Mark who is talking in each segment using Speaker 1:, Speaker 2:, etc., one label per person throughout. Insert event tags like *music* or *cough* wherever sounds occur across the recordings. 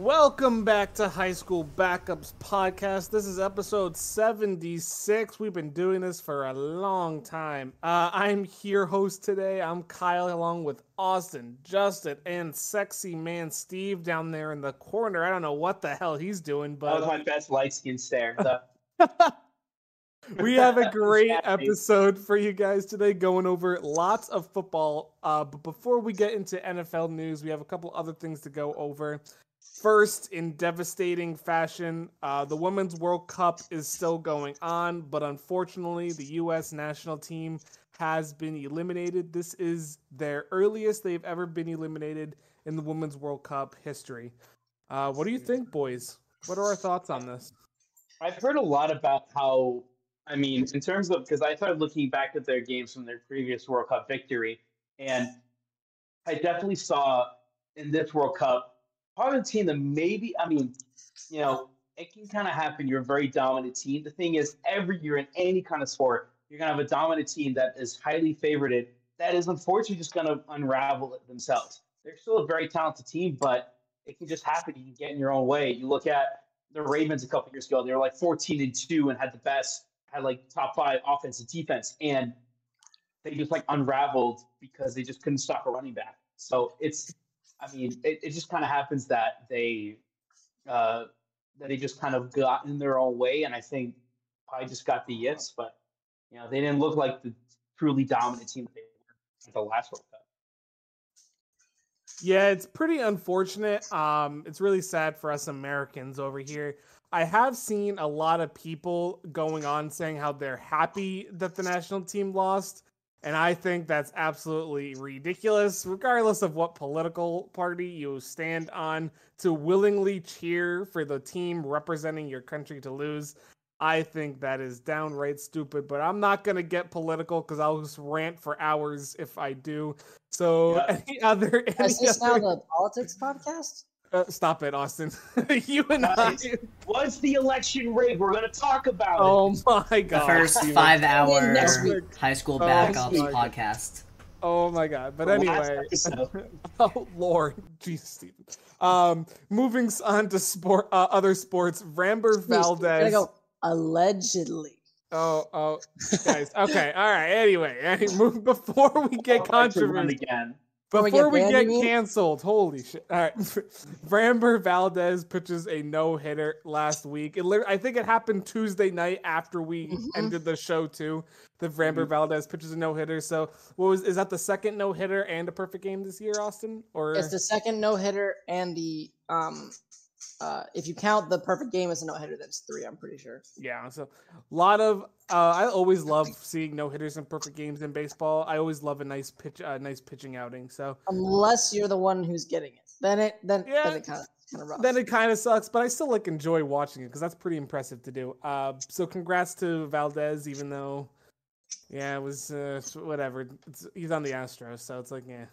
Speaker 1: Welcome back to High School Backups Podcast. This is episode 76. We've been doing this for a long time. Uh, I'm here, host today. I'm Kyle, along with Austin, Justin, and sexy man Steve down there in the corner. I don't know what the hell he's doing, but
Speaker 2: That was my best light skin stare. *laughs*
Speaker 1: we have a *laughs* great episode for you guys today going over lots of football uh, but before we get into nfl news we have a couple other things to go over first in devastating fashion. Uh, the women's world cup is still going on but unfortunately the us national team has been eliminated. This is their earliest they've ever been eliminated in the women's world cup history. Uh, what do you think boys? What are our thoughts on this?
Speaker 2: I've heard a lot about how, I mean, in terms of, because I started looking back at their games from their previous World Cup victory, and I definitely saw in this World Cup that maybe, I mean, you know, it can kind of happen. You're a very dominant team. The thing is, every year in any kind of sport, you're going to have a dominant team that is highly favorited that is unfortunately just going to unravel it themselves. They're still a very talented team, but it can just happen. You can get in your own way. You look at the Ravens a couple years ago. They were like 14 and two and had the best, had like top five offense and defense, and they just like unraveled because they just couldn't stop a running back. So it's, I mean, it, it just kind of happens that they, uh, that they just kind of got in their own way, and I think probably just got the yips, but you know they didn't look like the truly dominant team that they were at the last World Cup.
Speaker 1: Yeah, it's pretty unfortunate. Um, it's really sad for us Americans over here. I have seen a lot of people going on saying how they're happy that the national team lost. And I think that's absolutely ridiculous, regardless of what political party you stand on, to willingly cheer for the team representing your country to lose. I think that is downright stupid, but I'm not going to get political because I'll just rant for hours if I do. So,
Speaker 2: Yeah. *laughs*
Speaker 1: any other. Any
Speaker 3: Is this now
Speaker 1: other
Speaker 3: the politics podcast?
Speaker 1: Uh, stop it, Austin. *laughs* you and I.
Speaker 2: Guys, Once the election rig, we're going to talk about it.
Speaker 1: Oh my
Speaker 4: The
Speaker 1: god.
Speaker 4: first five hour
Speaker 3: next week.
Speaker 4: high school
Speaker 1: Oh,
Speaker 4: backups
Speaker 1: my
Speaker 4: podcast.
Speaker 1: Oh my god. But anyway. *laughs* oh Lord, Jesus, Steven. Um, moving on to sport, uh, other sports. Framber
Speaker 3: Please, gotta
Speaker 1: Valdez.
Speaker 3: go. Allegedly.
Speaker 1: Oh, oh, guys. Okay, all right. Anyway, *laughs* any- move- before we get
Speaker 2: I'd like to run
Speaker 1: controversy,
Speaker 2: again.
Speaker 3: Before we get
Speaker 1: canceled, holy shit! All right, *laughs* Framber Valdez pitches a no hitter last week. It, I think it happened Tuesday night after we
Speaker 3: Mhm.
Speaker 1: ended the show too. The Framber
Speaker 2: Mhm.
Speaker 1: Valdez pitches a no hitter. So, what was is that the second no hitter and a perfect game this year, Austin? Or
Speaker 3: It's the second no hitter and the um uh if you count the perfect game as a no hitter, that's three, I'm pretty sure.
Speaker 1: Yeah, so a lot of uh, I always love seeing no hitters and perfect games in baseball. I always love a nice pitch, uh, nice pitching outing. So
Speaker 3: Unless you're the one who's getting it. Then it then,
Speaker 1: Yeah.
Speaker 3: then it kinda kinda rough.
Speaker 1: then it kind of sucks, but I still like enjoy watching it because that's pretty impressive to do. Uh, so congrats to Valdez, even though, yeah, it was uh, whatever. It's, he's on the Astros, so it's like yeah,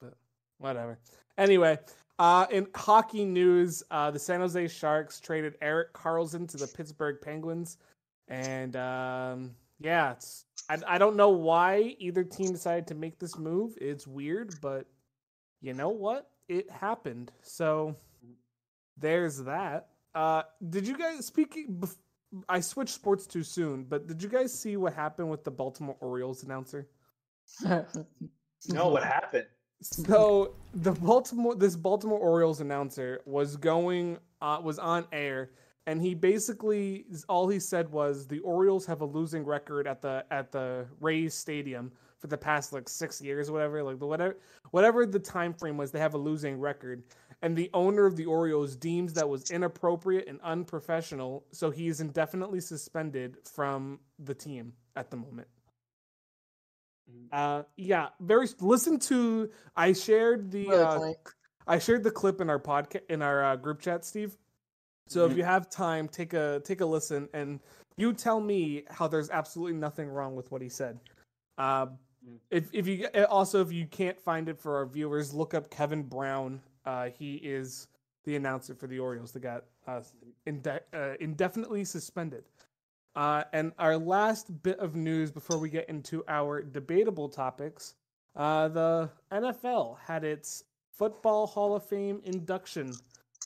Speaker 1: but whatever. Anyway, uh, in hockey news, uh, the San Jose Sharks traded Erik Karlsson to the Pittsburgh Penguins, and um, yeah, it's I, I don't know why either team decided to make this move. It's weird, but you know what? It happened. So there's that. Uh, did you guys speak? I switched sports too soon, but did you guys see what happened with the Baltimore Orioles announcer? *laughs*
Speaker 2: No, what happened?
Speaker 1: So the Baltimore, this Baltimore Orioles announcer was going, uh, was on air, and he basically all he said was the Orioles have a losing record at the at the Rays Stadium for the past like six years, or whatever, like the whatever whatever the time frame was, they have a losing record, and the owner of the Orioles deems that was inappropriate and unprofessional, so he is indefinitely suspended from the team at the moment. Uh, yeah, very. Listen to. I shared the.
Speaker 3: Really
Speaker 1: uh. I shared the clip in our podcast in our uh, group chat, Steve. So if
Speaker 2: Mhm.
Speaker 1: you have time, take a take a listen, and you tell me how there's absolutely nothing wrong with what he said. Uh, if if you uh, also if you can't find it for our viewers, look up Kevin Brown. Uh, he is the announcer for the Orioles that got uh, inde- uh, indefinitely suspended. Uh, and our last bit of news before we get into our debatable topics, uh, the NFL had its Football Hall of Fame induction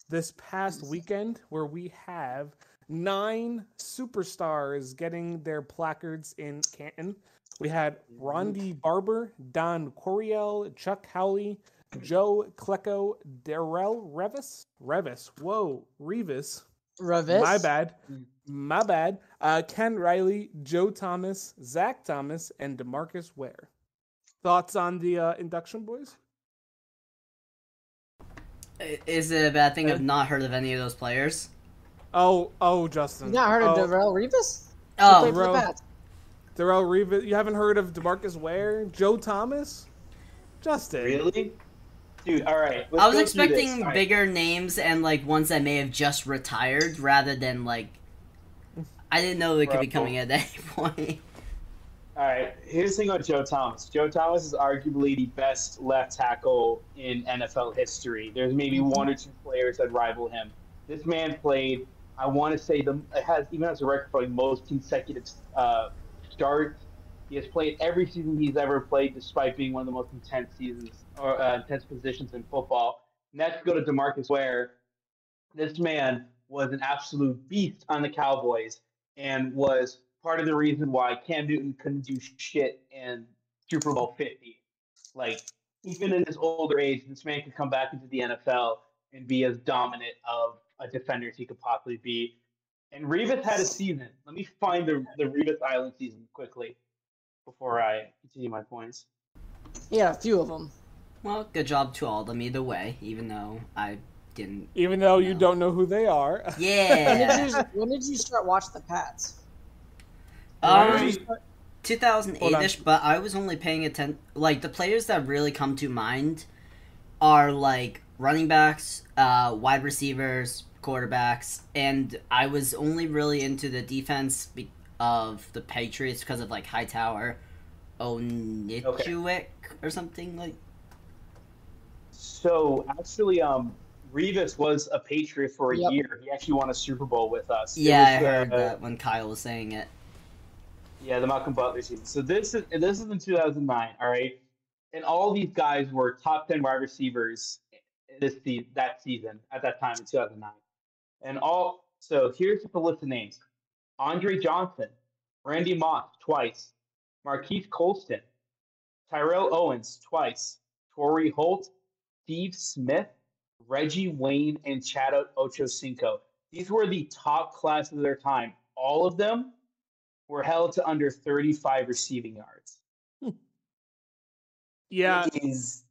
Speaker 1: this past weekend where we have nine superstars getting their placards in Canton. We had Ronde Barber, Don Coryell, Chuck Howley, Joe Klecko, Darrelle Revis, Revis, whoa, Revis,
Speaker 3: Revis.
Speaker 1: my bad, my bad. Uh, Ken Riley, Joe Thomas, Zach Thomas, and Demarcus Ware. Thoughts on the uh, induction, boys?
Speaker 4: Is it a bad thing I've not heard of any of those players?
Speaker 1: Oh, oh, Justin.
Speaker 3: You not heard of
Speaker 1: oh,
Speaker 3: Darrelle Revis? He
Speaker 4: Oh,
Speaker 3: played for the
Speaker 1: Bro.
Speaker 3: Pats.
Speaker 1: Darrelle Revis. You haven't heard of Demarcus Ware, Joe Thomas, Justin.
Speaker 2: Really? Dude, all right. let's
Speaker 4: I was
Speaker 2: go through this.
Speaker 4: expecting
Speaker 2: All right.
Speaker 4: bigger names and like ones that may have just retired rather than like. I didn't know they could be coming at any *laughs* point.
Speaker 2: All right, here's the thing about Joe Thomas. Joe Thomas is arguably the best left tackle in NFL history. There's maybe
Speaker 3: Mhm.
Speaker 2: one or two players that rival him. This man played, I want to say, the it has even has a record for most consecutive uh, starts. He has played every season he's ever played, despite being one of the most intense seasons or uh, intense positions in football. Next, go to Demarcus Ware. This man was an absolute beast on the Cowboys and was part of the reason why Cam Newton couldn't do shit in Super Bowl 50. Like, even in his older age, this man could come back into the NFL and be as dominant of a defender as he could possibly be. And Revis had a season. Let me find the, the Revis Island season quickly before I continue my points.
Speaker 3: Yeah, a few of them.
Speaker 4: Well, good job to all of them either way, even though I didn't.
Speaker 1: Even though you
Speaker 4: No.
Speaker 1: don't know who they are. *laughs*
Speaker 3: When did,
Speaker 4: Yeah.
Speaker 3: you, when did you start watching the Pats?
Speaker 4: um,
Speaker 3: When did you start-
Speaker 4: 2008ish, but I was only paying attention. Like the players that really come to mind are like running backs, uh, wide receivers, quarterbacks, and I was only really into the defense be- of the Patriots because of like Hightower, Onitshiwik or something like.
Speaker 2: So, actually, um, Revis was a Patriot for a
Speaker 3: Yep.
Speaker 2: year. He actually won a Super Bowl with us.
Speaker 4: Yeah, I
Speaker 2: was the-
Speaker 4: heard uh, that when Kyle was saying it.
Speaker 2: Yeah, the Malcolm Butler season. So this is this is in 2009. All right, and all these guys were top 10 wide receivers this that season at that time in 2009. And all so here's the list of names: Andre Johnson, Randy Moss twice, Marques Colston, Terrell Owens twice, Torry Holt, Steve Smith, Reggie Wayne, and Chad Ochocinco. These were the top class of their time. All of them were held to under 35 receiving yards. *laughs*
Speaker 1: Yeah,
Speaker 2: It is,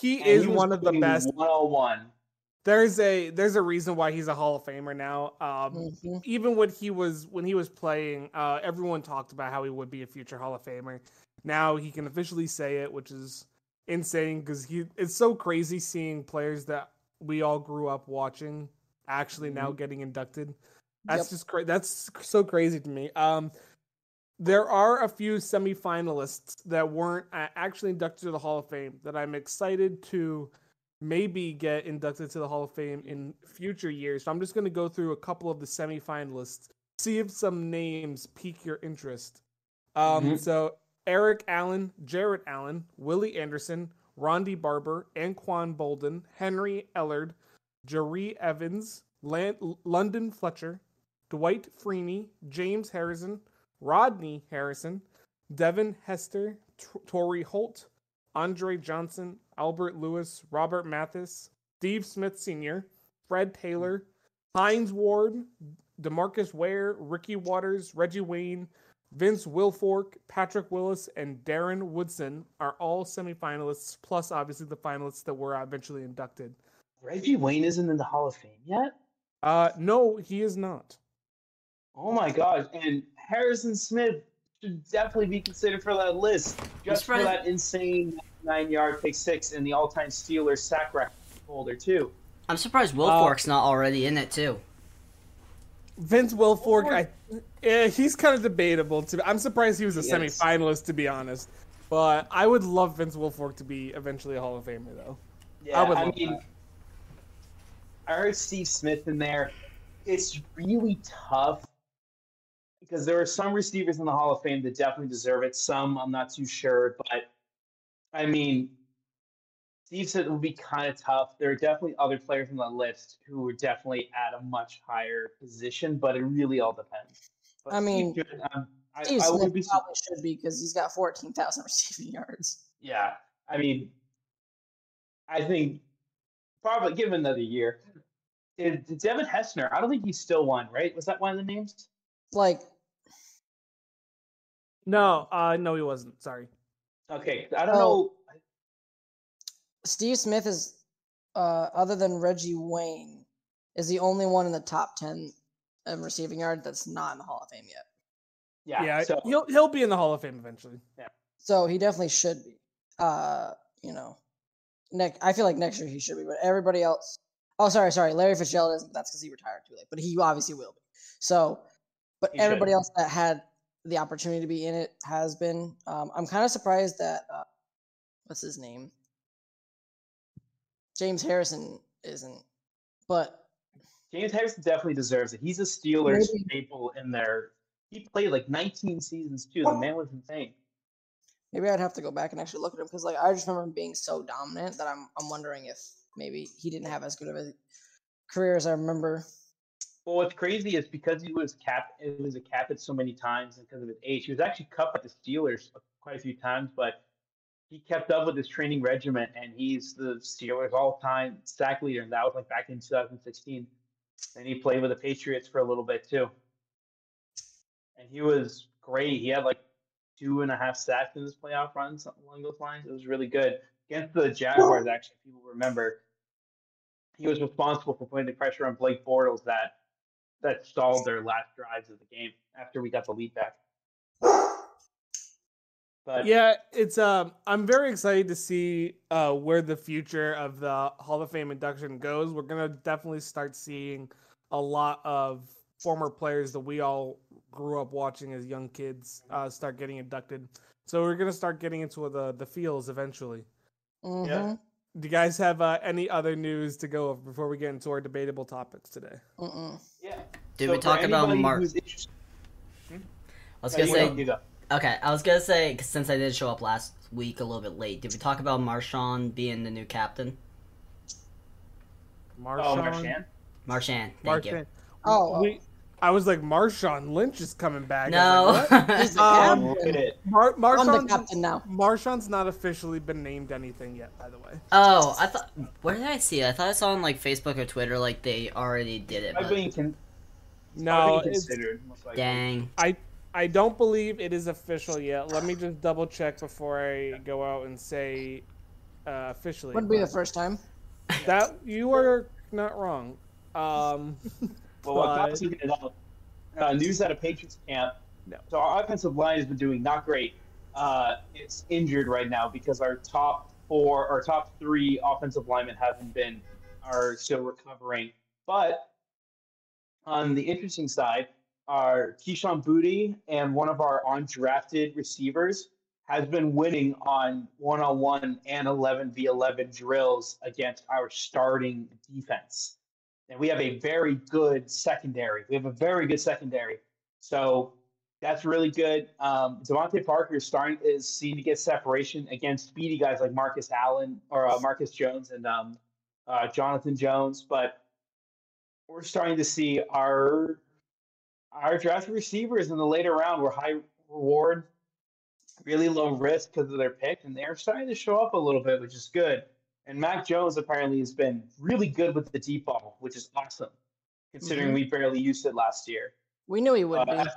Speaker 1: he is
Speaker 2: he
Speaker 1: one of the best.
Speaker 2: one-on-one.
Speaker 1: There's a there's a reason why he's a Hall of Famer now. Um,
Speaker 3: Mhm.
Speaker 1: even when he was when he was playing, uh, everyone talked about how he would be a future Hall of Famer. Now he can officially say it, which is insane because he it's so crazy seeing players that we all grew up watching actually now getting inducted. That's
Speaker 3: Yep.
Speaker 1: just cra- that's so crazy to me. Um, there are a few semifinalists that weren't actually inducted to the Hall of Fame that I'm excited to maybe get inducted to the Hall of Fame in future years. So I'm just going to go through a couple of the semifinalists, see if some names pique your interest. Um,
Speaker 2: Mhm.
Speaker 1: So Eric Allen, Jared Allen, Willie Anderson, Ronde Barber, Anquan Boldin, Henry Ellard, Jahri Evans, Lan- London Fletcher, Dwight Freeney, James Harrison, Rodney Harrison, Devin Hester, T- Torry Holt, Andre Johnson, Albert Lewis, Robert Mathis, Steve Smith Sr., Fred Taylor, Hines Ward, Demarcus Ware, Ricky Watters, Reggie Wayne, Vince Wilfork, Patrick Willis, and Darren Woodson are all semifinalists, plus obviously the finalists that were eventually inducted.
Speaker 2: Reggie Wayne isn't in the Hall of Fame yet.
Speaker 1: Uh, no, he is not.
Speaker 2: Oh my gosh! And Harrison Smith should definitely be considered for that list, just for that insane nine-yard pick six and the all-time Steelers sack record holder too.
Speaker 4: I'm surprised Wilfork's
Speaker 1: Uh,
Speaker 4: not already in it too.
Speaker 1: Vince Wilfork, I, eh, he's kind of debatable. To I'm surprised he was a
Speaker 2: He is.
Speaker 1: semifinalist, to be honest. But I would love Vince Wilfork to be eventually a Hall of Famer, though.
Speaker 2: Yeah,
Speaker 1: I would
Speaker 2: I mean,
Speaker 1: that.
Speaker 2: I heard Steve Smith in there. It's really tough because there are some receivers in the Hall of Fame that definitely deserve it. Some I'm not too sure, but I mean, Steve said it would be kind of tough. There are definitely other players on the list who are definitely at a much higher position, but it really all depends. But
Speaker 3: I mean,
Speaker 2: Steve, um, I, I would be.
Speaker 3: probably should be because he's got 14,000 *laughs* receiving yards.
Speaker 2: Yeah, I mean, I think probably give him another year. Did, did Devin Hester? I don't think he's still one, right? Was that one of the names?
Speaker 3: Like,
Speaker 1: No, uh, no, he wasn't. Sorry.
Speaker 2: Okay, I don't
Speaker 3: Oh.
Speaker 2: know.
Speaker 3: Steve Smith is, uh, other than Reggie Wayne, is the only one in the top 10 of receiving yard that's not in the Hall of Fame yet.
Speaker 2: Yeah,
Speaker 1: Yeah,
Speaker 2: so
Speaker 1: he'll he'll be in the Hall of Fame eventually.
Speaker 3: Yeah, so he definitely should be. Uh, you know, next I feel like next year he should be, but everybody else. Oh, sorry, sorry. Larry Fitzgerald isn't. That's because he retired too late, but he obviously will be. So, but
Speaker 2: He should.
Speaker 3: everybody else that had the opportunity to be in it has been. Um, I'm kind of surprised that uh, what's his name, James Harrison isn't. But
Speaker 2: James Harrison definitely deserves it. He's a Steelers
Speaker 3: Maybe-
Speaker 2: staple in there. He played like 19 seasons too. The man was insane.
Speaker 3: maybe I'd have to go back and actually look at him because, like, I just remember him being so dominant that I'm I'm wondering if maybe he didn't have as good of a career as I remember.
Speaker 2: Well, what's crazy is because he was cap, it was a captain so many times, and because of his age, he was actually cut by the Steelers quite a few times. But he kept up with his training regimen, and he's the Steelers' all-time sack leader, and that was like back in 2016. And he played with the Patriots for a little bit too, and he was great. He had like two and a half sacks in his playoff run, along those lines. It was really good against the Jaguars. Actually, people remember he was responsible for putting the pressure on Blake Bortles that that stalled their last drives of the game after we got the lead back. But
Speaker 1: Yeah, it's um I'm very excited to see uh where the future of the Hall of Fame induction goes. We're gonna definitely start seeing a lot of former players that we all grew up watching as young kids uh start getting inducted. So we're gonna start getting into the the feels eventually.
Speaker 3: hmm
Speaker 2: Yeah.
Speaker 1: Do you guys have uh, any other news to go over before we get into our debatable topics today?
Speaker 3: Mm-mm.
Speaker 2: yeah.
Speaker 4: Did
Speaker 2: So
Speaker 4: we talk about
Speaker 2: anybody
Speaker 4: Mark?
Speaker 2: who's interested-
Speaker 4: I was
Speaker 2: No,
Speaker 4: gonna
Speaker 2: you
Speaker 4: say.
Speaker 2: Go, you go.
Speaker 4: Okay, I was gonna say since I did show up last week a little bit late, did we talk about Marshawn being the new captain?
Speaker 1: Marshawn.
Speaker 2: Oh, Marchand.
Speaker 4: Marshawn, thank you.
Speaker 1: Marshawn.
Speaker 3: Oh,
Speaker 1: We, I was like, Marshawn Lynch is coming back.
Speaker 4: No,
Speaker 1: like. *laughs*
Speaker 3: He's the
Speaker 1: Um,
Speaker 3: captain.
Speaker 2: it.
Speaker 1: Mar-
Speaker 3: the
Speaker 1: Marshawn's,
Speaker 3: captain now.
Speaker 1: Marshawn's not officially been named anything yet, by the way.
Speaker 4: oh, I thought. Where did I see it? I thought I saw on like Facebook or Twitter like they already did it.
Speaker 2: I've
Speaker 4: But
Speaker 2: been con-
Speaker 1: No,
Speaker 2: I've been considered. most likely.
Speaker 4: dang.
Speaker 1: I don't believe it is official yet. Let me just double check before I go out and say uh, officially.
Speaker 3: Wouldn't be the first time.
Speaker 1: That you are not wrong. Um, *laughs*
Speaker 2: Well, while
Speaker 1: but-
Speaker 2: Pat's looking uh, news out of Patriots camp.
Speaker 1: No.
Speaker 2: So our offensive line has been doing not great. Uh, it's injured right now because our top four, our top three offensive linemen haven't been are still recovering. But on the interesting side, our Kayshon Boutte and one of our undrafted receivers has been winning on one-on-one and 11 v 11 drills against our starting defense and we have a very good secondary. We have a very good secondary, so that's really good. Um, DeVante Parker is starting is seen to get separation against speedy guys like Marcus Allen or uh, Marcus Jones and um, uh, Jonathan Jones, but we're starting to see our our draft receivers in the later round were high reward, really low risk because of their pick, and they're starting to show up a little bit, which is good. And Mac Jones apparently has been really good with the deep ball, which is awesome, considering
Speaker 3: Mhm.
Speaker 2: we barely used it last year.
Speaker 3: We knew he would
Speaker 2: Uh,
Speaker 3: be.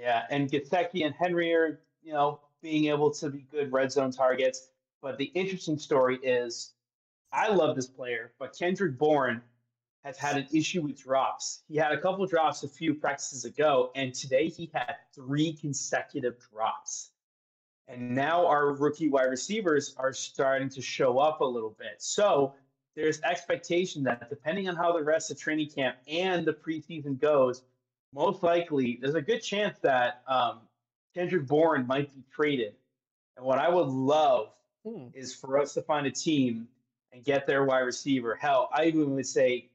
Speaker 2: Yeah, and Gesicki and Henry are, you know, being able to be good red zone targets. But the interesting story is, I love this player, but Kendrick Bourne has had an issue with drops. He had a couple drops a few practices ago, and today he had three consecutive drops. And now our rookie wide receivers are starting to show up a little bit. So there's expectation that depending on how the rest of training camp and the preseason goes, most likely there's a good chance that um, Kendrick Bourne might be traded. And what I would love
Speaker 1: hmm.
Speaker 2: is for us to find a team and get their wide receiver. Hell, I even would say,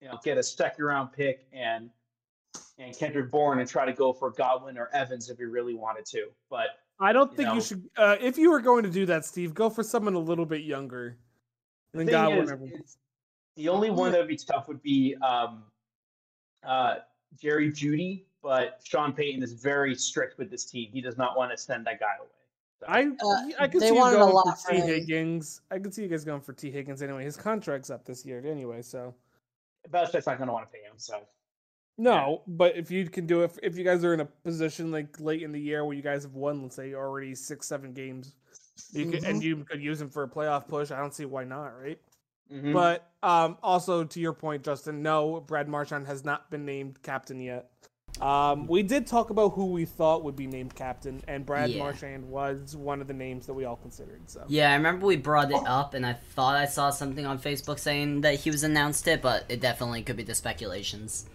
Speaker 2: you know, get a second round pick and and Kendrick Bourne and try to go for Godwin or Evans if you really wanted to. But
Speaker 1: I don't think you, know, you should. Uh, if you were going to do that, Steve, go for someone a little bit younger.
Speaker 2: The, thing is, the only one that would be tough would be um, uh, Jerry Jeudy, but Sean Payton is very strict with this team. He does not want to send that guy away.
Speaker 1: So. I uh, I could see you going for Tee Higgins. I could see you guys going for Tee Higgins anyway. His contract's up this year anyway, so.
Speaker 2: Belichick's not going to want to pay him, so.
Speaker 1: No, yeah. but if you can do it, if you guys are in a position like late in the year where you guys have won, let's say already six, seven games, you mm-hmm. could, and you could use him for a playoff push. I don't see why not, right? Mm-hmm. But um, also to your point, Justin, no, Brad Marchand has not been named captain yet. Um, we did talk about who we thought would be named captain, and Brad yeah. Marchand was one of the names that we all considered. So
Speaker 4: yeah, I remember we brought it up, and I thought I saw something on Facebook saying that he was announced it, but it definitely could be the speculations.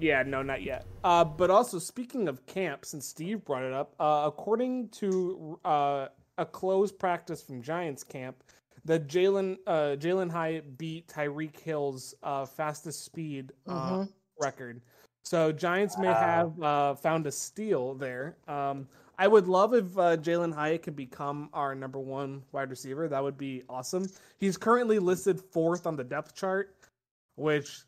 Speaker 1: Yeah, no, not yet. Uh, but also speaking of camp, since Steve brought it up, uh, according to uh, a closed practice from Giants camp, that Jalen uh, Jalin Hyatt beat Tyreek Hill's uh, fastest speed uh, mm-hmm. record. So Giants may have uh, found a steal there. Um, I would love if uh, Jalin Hyatt could become our number one wide receiver. That would be awesome. He's currently listed fourth on the depth chart, which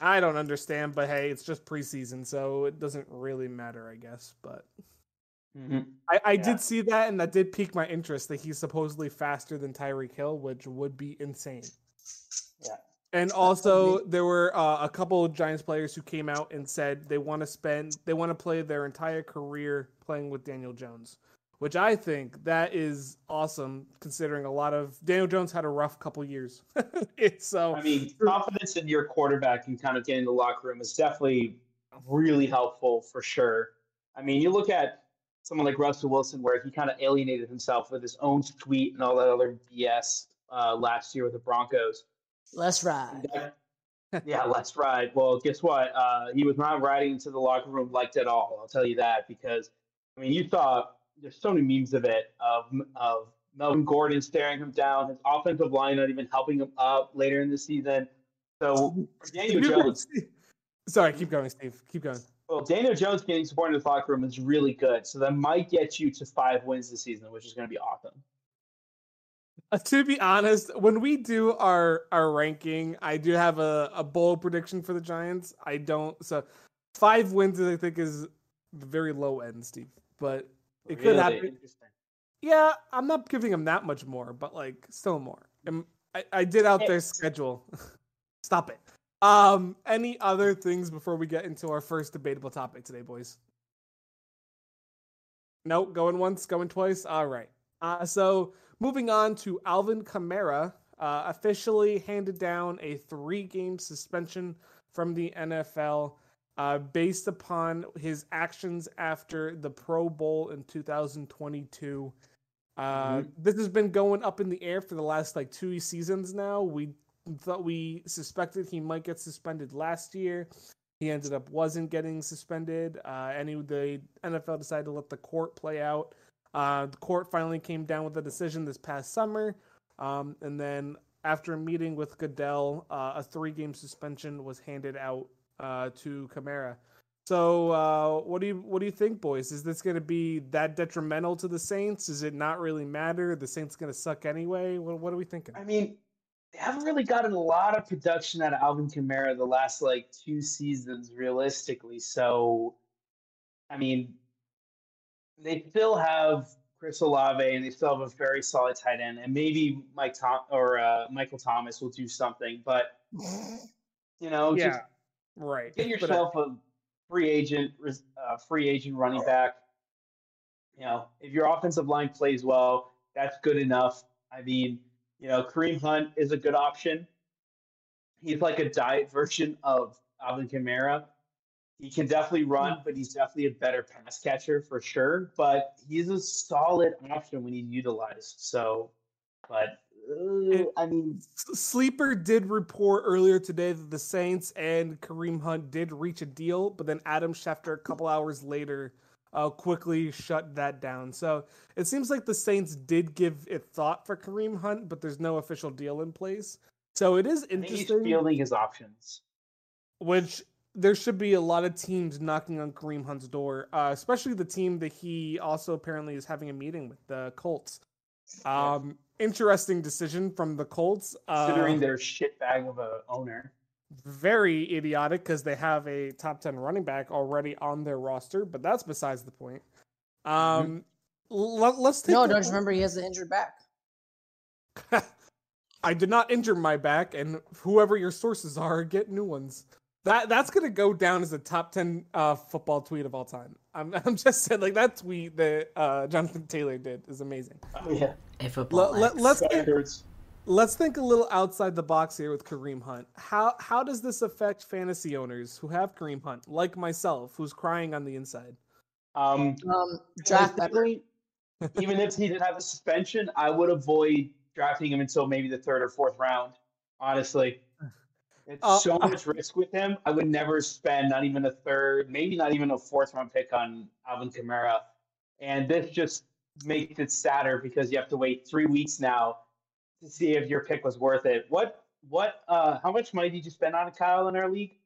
Speaker 1: I don't understand. But hey, it's just preseason, so it doesn't really matter, I guess. But mm-hmm. I, I yeah. did see that, and that did pique my interest that he's supposedly faster than Tyreek Hill, which would be insane.
Speaker 2: Yeah.
Speaker 1: And also, there were uh, a couple of Giants players who came out and said they want to spend, they want to play their entire career playing with Daniel Jones, which I think that is awesome, considering a lot of Daniel Jones had a rough couple years. *laughs* so,
Speaker 2: I mean, confidence in your quarterback and kind of getting the locker room is definitely really helpful for sure. I mean, you look at someone like Russell Wilson, where he kind of alienated himself with his own tweet and all that other BS uh, last year with the Broncos
Speaker 3: Let's ride. *laughs*
Speaker 2: yeah, let's ride. Well, guess what? Uh, he was not riding into the locker room liked at all. I'll tell you that because I mean, you saw there's so many memes of it of of Melvin Gordon staring him down, his offensive line not even helping him up later in the season. So Daniel Jones. *laughs*
Speaker 1: Sorry, keep going, Steve. Keep going.
Speaker 2: Well, Daniel Jones getting support in the locker room is really good. So that might get you to five wins this season, which is going to be awesome.
Speaker 1: Uh, *laughs* to be honest, when we do our our ranking, I do have a, a bold prediction for the Giants. I don't so five wins I think is the very low end, Steve. But it really? could happen. Yeah, I'm not giving them that much more, but like still more. And I, I did out their schedule. *laughs* Stop it. Um, any other things before we get into our first debatable topic today, boys? Nope, going once, going twice. All right. Uh, so moving on to Alvin Kamara, uh, officially handed down a three-game suspension from the NFL uh, based upon his actions after the Pro Bowl in 2022. Uh, mm-hmm. This has been going up in the air for the last like two seasons now. We thought we suspected he might get suspended last year. He ended up wasn't getting suspended. Uh, and he, the NFL decided to let the court play out uh, the court finally came down with a decision this past summer, um, and then after a meeting with Goodell, uh, a three-game suspension was handed out uh, to Kamara. So, uh, what do you what do you think, boys? Is this going to be that detrimental to the Saints? Does it not really matter? The Saints going to suck anyway? What, what are we thinking?
Speaker 2: I mean, they haven't really gotten a lot of production out of Alvin Kamara the last like two seasons, realistically. So, I mean, they still have Chris Olave and they still have a very solid tight end, and maybe Mike Tom or uh, Michael Thomas will do something. But you know, yeah, just
Speaker 1: right.
Speaker 2: Get yourself a free agent, uh, free agent running back. You know, if your offensive line plays well, that's good enough. I mean, you know, Kareem Hunt is a good option. He's like a diet version of Alvin Kamara. He can definitely run, but he's definitely a better pass catcher for sure. But he's a solid option when he's utilized. So, but uh, I mean,
Speaker 1: Sleeper did report earlier today that the Saints and Kareem Hunt did reach a deal, but then Adam Schefter a couple hours later uh, quickly shut that down. So it seems like the Saints did give it thought for Kareem Hunt, but there's no official deal in place. So it is interesting.
Speaker 2: he's fielding his options.
Speaker 1: Which there should be a lot of teams knocking on Kareem Hunt's door, uh, especially the team that he also apparently is having a meeting with, the Colts. Um, interesting decision from the Colts.
Speaker 2: Considering
Speaker 1: Uh,
Speaker 2: their shitbag of a owner.
Speaker 1: very idiotic because they have a top 10 running back already on their roster, but that's besides the point. Um, let, us take
Speaker 3: No, don't you remember he has an injured back? *laughs*
Speaker 1: I did not injure my back, and whoever your sources are, get new ones. That that's gonna go down as a top ten uh, football tweet of all time. I'm *laughs* I'm just saying, like that tweet that uh, Jonathan Taylor did is amazing.
Speaker 2: Yeah.
Speaker 4: A football.
Speaker 1: Let, let,
Speaker 4: X.
Speaker 1: let's
Speaker 2: Records.
Speaker 1: let's think a little outside the box here with Kareem Hunt. How how does this affect fantasy owners who have Kareem Hunt, like myself, who's crying on the inside?
Speaker 2: Um,
Speaker 3: Um, draft better.
Speaker 2: Even if he did have a suspension, I would avoid drafting him until maybe the third or fourth round. Honestly, it's
Speaker 1: Uh,
Speaker 2: so
Speaker 1: uh,
Speaker 2: much risk with him. I would never spend not even a third, maybe not even a fourth round pick on Alvin Kamara. And this just makes it sadder because you have to wait three weeks now to see if your pick was worth it. What? What? Uh, how much money did you spend on Kyle in our league?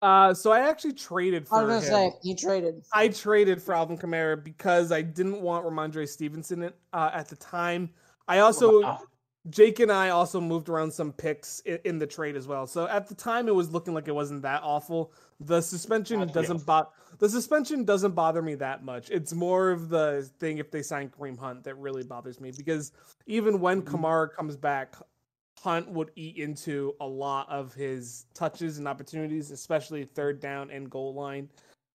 Speaker 1: Uh, so I actually traded for
Speaker 3: I was gonna
Speaker 1: him.
Speaker 3: say he traded.
Speaker 1: I traded for Alvin Kamara because I didn't want Rhamondre Stevenson in, uh, at the time. I also
Speaker 2: Wow.
Speaker 1: Jake and I also moved around some picks in, in the trade as well. So at the time, it was looking like it wasn't that awful. The suspension doesn't bother. The suspension doesn't bother me that much. It's more of the thing if they sign Kareem Hunt that really bothers me because even when
Speaker 2: Mhm.
Speaker 1: Kamara comes back, Hunt would eat into a lot of his touches and opportunities, especially third down and goal line,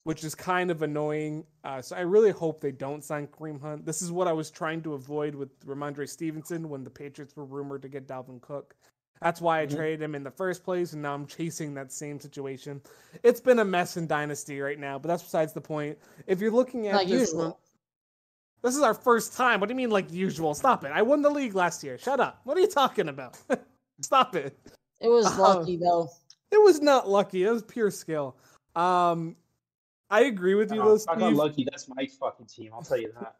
Speaker 1: which is kind of annoying. Uh, so I really hope they don't sign Kareem Hunt. This is what I was trying to avoid with Rhamondre Stevenson when the Patriots were rumored to get Dalvin Cook. That's why I
Speaker 2: Mhm.
Speaker 1: traded him in the first place, and now I'm chasing that same situation. It's been a mess in Dynasty right now, but that's besides the point. If you're looking at this
Speaker 3: usual.
Speaker 1: one- this is our first time. What do you mean, like usual? Stop it. I won the league last year. Shut up. What are you talking about? *laughs* Stop it.
Speaker 3: It was *laughs*
Speaker 1: Oh.
Speaker 3: lucky though.
Speaker 1: It was not lucky. It was pure skill. Um, I agree with you,
Speaker 2: Uh,
Speaker 1: though,
Speaker 2: if I got lucky. That's my fucking team. I'll tell you that.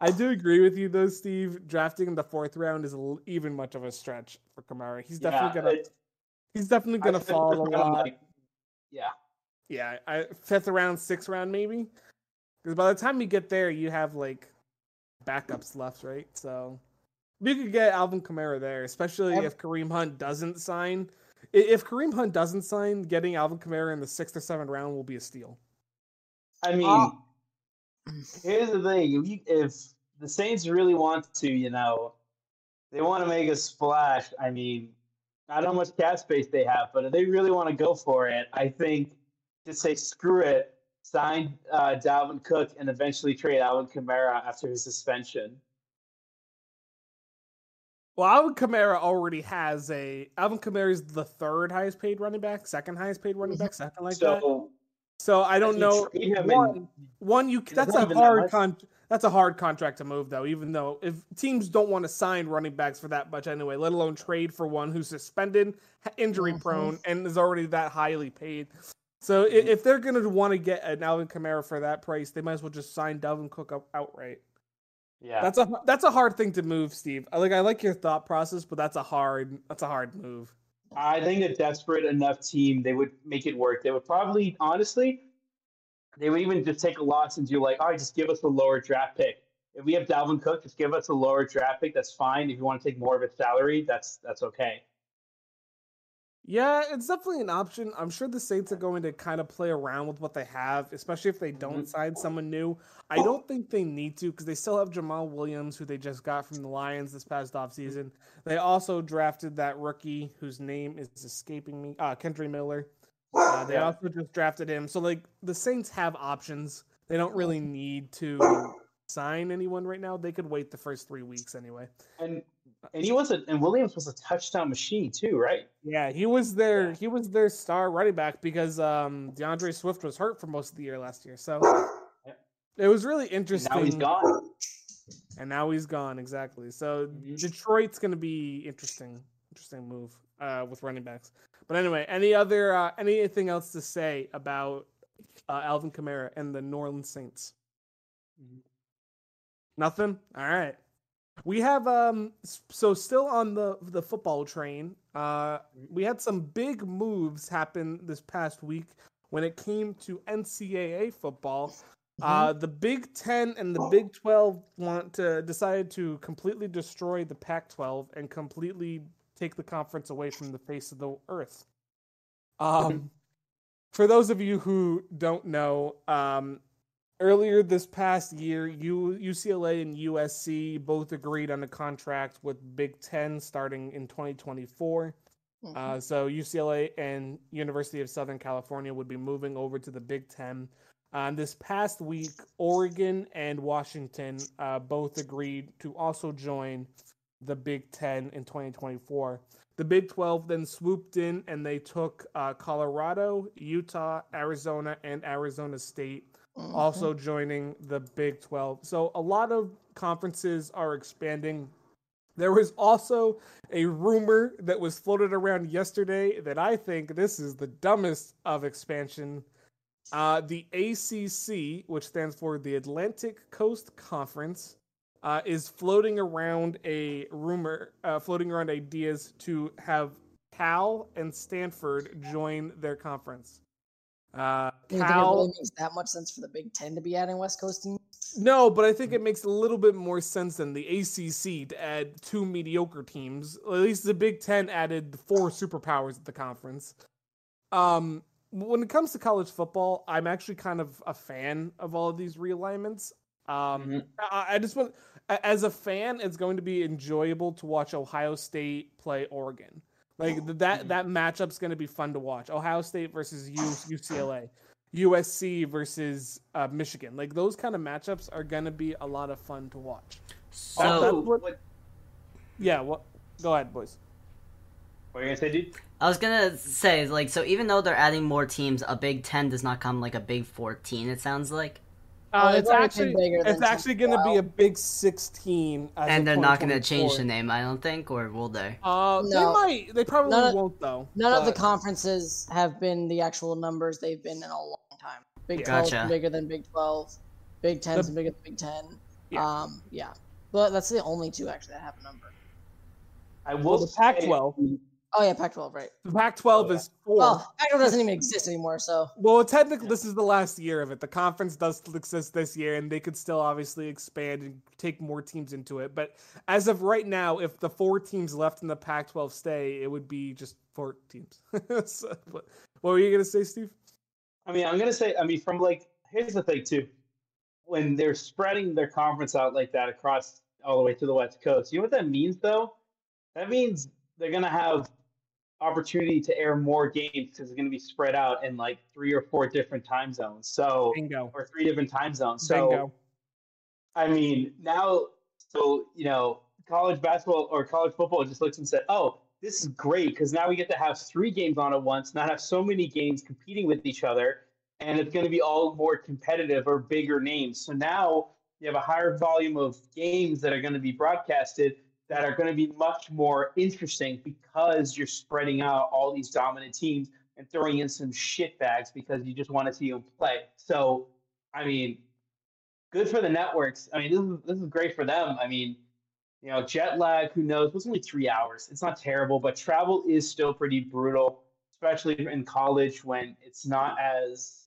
Speaker 1: I do agree with you, though, Steve. Drafting in the fourth round is even much of a stretch for Kamara. He's definitely
Speaker 2: Yeah,
Speaker 1: gonna.
Speaker 2: it-
Speaker 1: He's definitely gonna
Speaker 2: fifth
Speaker 1: fall a lot.
Speaker 2: like, yeah.
Speaker 1: Yeah, I, fifth round, sixth round, maybe. Because by the time you get there, you have like backups left, right? So we could get Alvin Kamara there, especially if Kareem Hunt doesn't sign. I- If Kareem Hunt doesn't sign, getting Alvin Kamara in the sixth or seventh round will be a steal.
Speaker 2: I mean,
Speaker 3: Uh,
Speaker 2: here's the thing: if, you, if the Saints really want to, you know, they want to make a splash. I mean, I don't know how much cap space they have, but if they really want to go for it, I think just say screw it, sign uh, Dalvin Cook, and eventually trade Alvin Kamara after his suspension.
Speaker 1: Well, Alvin Kamara already has a. Alvin Kamara is the third highest paid running back, second highest paid running back, something like that.
Speaker 2: so
Speaker 1: So I don't know.
Speaker 2: him and-
Speaker 1: One, one you that's a
Speaker 2: even that
Speaker 1: hard con that's a hard contract to move though. Even though if teams don't want to sign running backs for that much anyway, let alone trade for one who's suspended, injury
Speaker 3: Mhm.
Speaker 1: prone, and is already that highly paid. So i if they're gonna want to get an Alvin Kamara for that price, they might as well just sign Dalvin Cook up outright.
Speaker 2: Yeah,
Speaker 1: That's a that's a hard thing to move, Steve. I like I like your thought process, but that's a hard that's a hard move.
Speaker 2: I think a desperate enough team, they would make it work. They would probably, honestly, they would even just take a loss and do like, all right, just give us a lower draft pick. If we have Dalvin Cook, just give us a lower draft pick. That's fine. If you want to take more of his salary, that's that's okay.
Speaker 1: Yeah, it's definitely an option. I'm sure the Saints are going to kind of play around with what they have, especially if they don't
Speaker 2: Mhm.
Speaker 1: sign someone new. I don't think they need to because they still have Jamaal Williams, who they just got from the Lions this past offseason. They also drafted that rookie whose name is escaping me, uh, Kendre Miller. Uh, they
Speaker 2: Yeah.
Speaker 1: also just drafted him. So, like, the Saints have options. They don't really need to sign anyone right now. They could wait the first three weeks anyway.
Speaker 2: And and he was a and Williams was a touchdown machine too, right?
Speaker 1: Yeah, he was their he was their star running back because um D'Andre Swift was hurt for most of the year last year. So
Speaker 2: Yep.
Speaker 1: it was really
Speaker 2: And
Speaker 1: interesting.
Speaker 2: now he's gone.
Speaker 1: And now he's gone exactly. So
Speaker 2: Mhm.
Speaker 1: Detroit's going to be interesting, interesting move uh, with running backs. But anyway, any other uh, anything else to say about uh, Alvin Kamara and the New Orleans Saints?
Speaker 2: Mhm.
Speaker 1: Nothing. All right. We have um so still on the the football train. Uh, we had some big moves happen this past week when it came to NCAA football. Mm-hmm. Uh, the Big Ten and the Big Twelve want to decided to completely destroy the Pac-12 and completely take the conference away from the face of the earth. *laughs* Um, for those of you who don't know, um, earlier this past year, U- UCLA and USC both agreed on a contract with Big Ten starting in 2024. Mm-hmm. Uh, so UCLA and University of Southern California would be moving over to the Big Ten. Uh, this past week, Oregon and Washington uh, both agreed to also join the Big Ten in 2024. The Big 12 then swooped in and they took uh, Colorado, Utah, Arizona, and Arizona State, mm-hmm. also joining the Big 12. So a lot of conferences are expanding. There was also a rumor that was floated around yesterday that I think this is the dumbest of expansion. Uh, the ACC, which stands for the Atlantic Coast Conference, uh, is floating around a rumor, uh, floating around ideas to have Cal and Stanford join their conference.
Speaker 3: Uh, you Cal, think it really makes that much sense for the Big Ten to be adding West Coast teams?
Speaker 1: No, but I think it makes a little bit more sense than the ACC to add two mediocre teams. At least the Big Ten added four superpowers at the conference. Um, when it comes to college football, I'm actually kind of a fan of all of these realignments. Um, mm-hmm. I, I, just want, as a fan, it's going to be enjoyable to watch Ohio State play Oregon. Like that mm-hmm. that matchup's going to be fun to watch. Ohio State versus U, UCLA, USC versus uh, Michigan. Like those kind of matchups are going to be a lot of fun to watch.
Speaker 4: So,
Speaker 1: what, what, yeah, what? Go ahead, boys.
Speaker 2: What are you gonna say, dude?
Speaker 4: I was gonna say, like, so even though they're adding more teams, a Big Ten does not come like a Big Fourteen. It sounds like.
Speaker 1: Uh, it's actually it's actually going to be a big sixteen,
Speaker 4: and they're not going to change the name, I don't think, or will they?
Speaker 1: Uh, no. they might. They probably none won't though.
Speaker 3: None but... of the conferences have been the actual numbers they've been in a long time. Big yeah. Twelve gotcha. bigger than Big Twelve. Big Ten's the... bigger than Big Ten. Yeah. Um, yeah, but that's the only two actually that have a number.
Speaker 2: I will. Well,
Speaker 1: the Pac-12.
Speaker 3: Oh yeah, Pac-12, right?
Speaker 1: The Pac-12 oh, yeah. is four.
Speaker 3: Well, Pac-12 doesn't even exist anymore, so.
Speaker 1: Well, technically, this is the last year of it. The conference does exist this year, and they could still obviously expand and take more teams into it. But as of right now, if the four teams left in the Pac-12 stay, it would be just four teams. *laughs* so, what, what were you gonna say, Steve?
Speaker 2: I mean, I'm gonna say. I mean, from like, here's the thing too. When they're spreading their conference out like that across all the way to the West Coast, you know what that means, though? That means they're gonna have opportunity to air more games because it's going to be spread out in like three or four different time zones. So,
Speaker 1: Bingo.
Speaker 2: or three different time zones. So, Bingo. I mean, now, so, you know, college basketball or college football just looks and said, oh, this is great because now we get to have three games on at once, not have so many games competing with each other. And it's going to be all more competitive or bigger names. So now you have a higher volume of games that are going to be broadcasted that are going to be much more interesting because you're spreading out all these dominant teams and throwing in some shit bags because you just want to see them play. So, I mean, good for the networks. I mean, this is this is great for them. I mean, you know, jet lag, who knows? It's only three hours. It's not terrible, but travel is still pretty brutal, especially in college when it's not as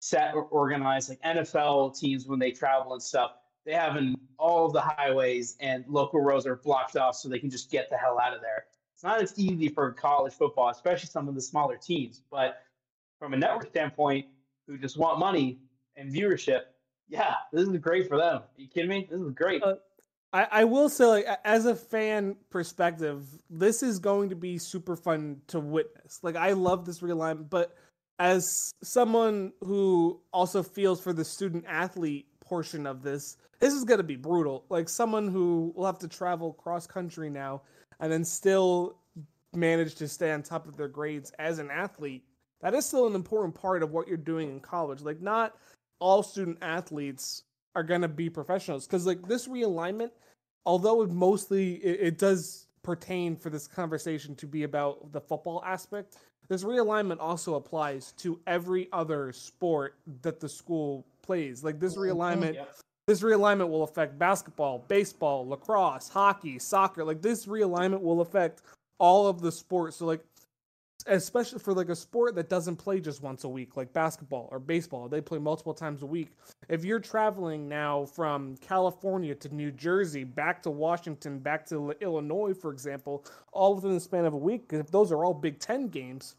Speaker 2: set or organized like NFL teams when they travel and stuff they have in all the highways and local roads are blocked off so they can just get the hell out of there. It's not as easy for college football, especially some of the smaller teams. But from a network standpoint, who just want money and viewership, yeah, this is great for them. Are you kidding me? This is great. Uh,
Speaker 1: I, I will say, like, as a fan perspective, this is going to be super fun to witness. Like, I love this realignment, but as someone who also feels for the student athlete portion of this, this is going to be brutal. Like someone who will have to travel cross country now and then still manage to stay on top of their grades as an athlete. That is still an important part of what you're doing in college. Like not all student athletes are going to be professionals because like this realignment, although it mostly it, it does pertain for this conversation to be about the football aspect, this realignment also applies to every other sport that the school plays. Like this mm-hmm. realignment yep. This realignment will affect basketball, baseball, lacrosse, hockey, soccer. Like this realignment will affect all of the sports. So like especially for like a sport that doesn't play just once a week like basketball or baseball they play multiple times a week if you're traveling now from california to new jersey back to washington back to illinois for example all within the span of a week if those are all big 10 games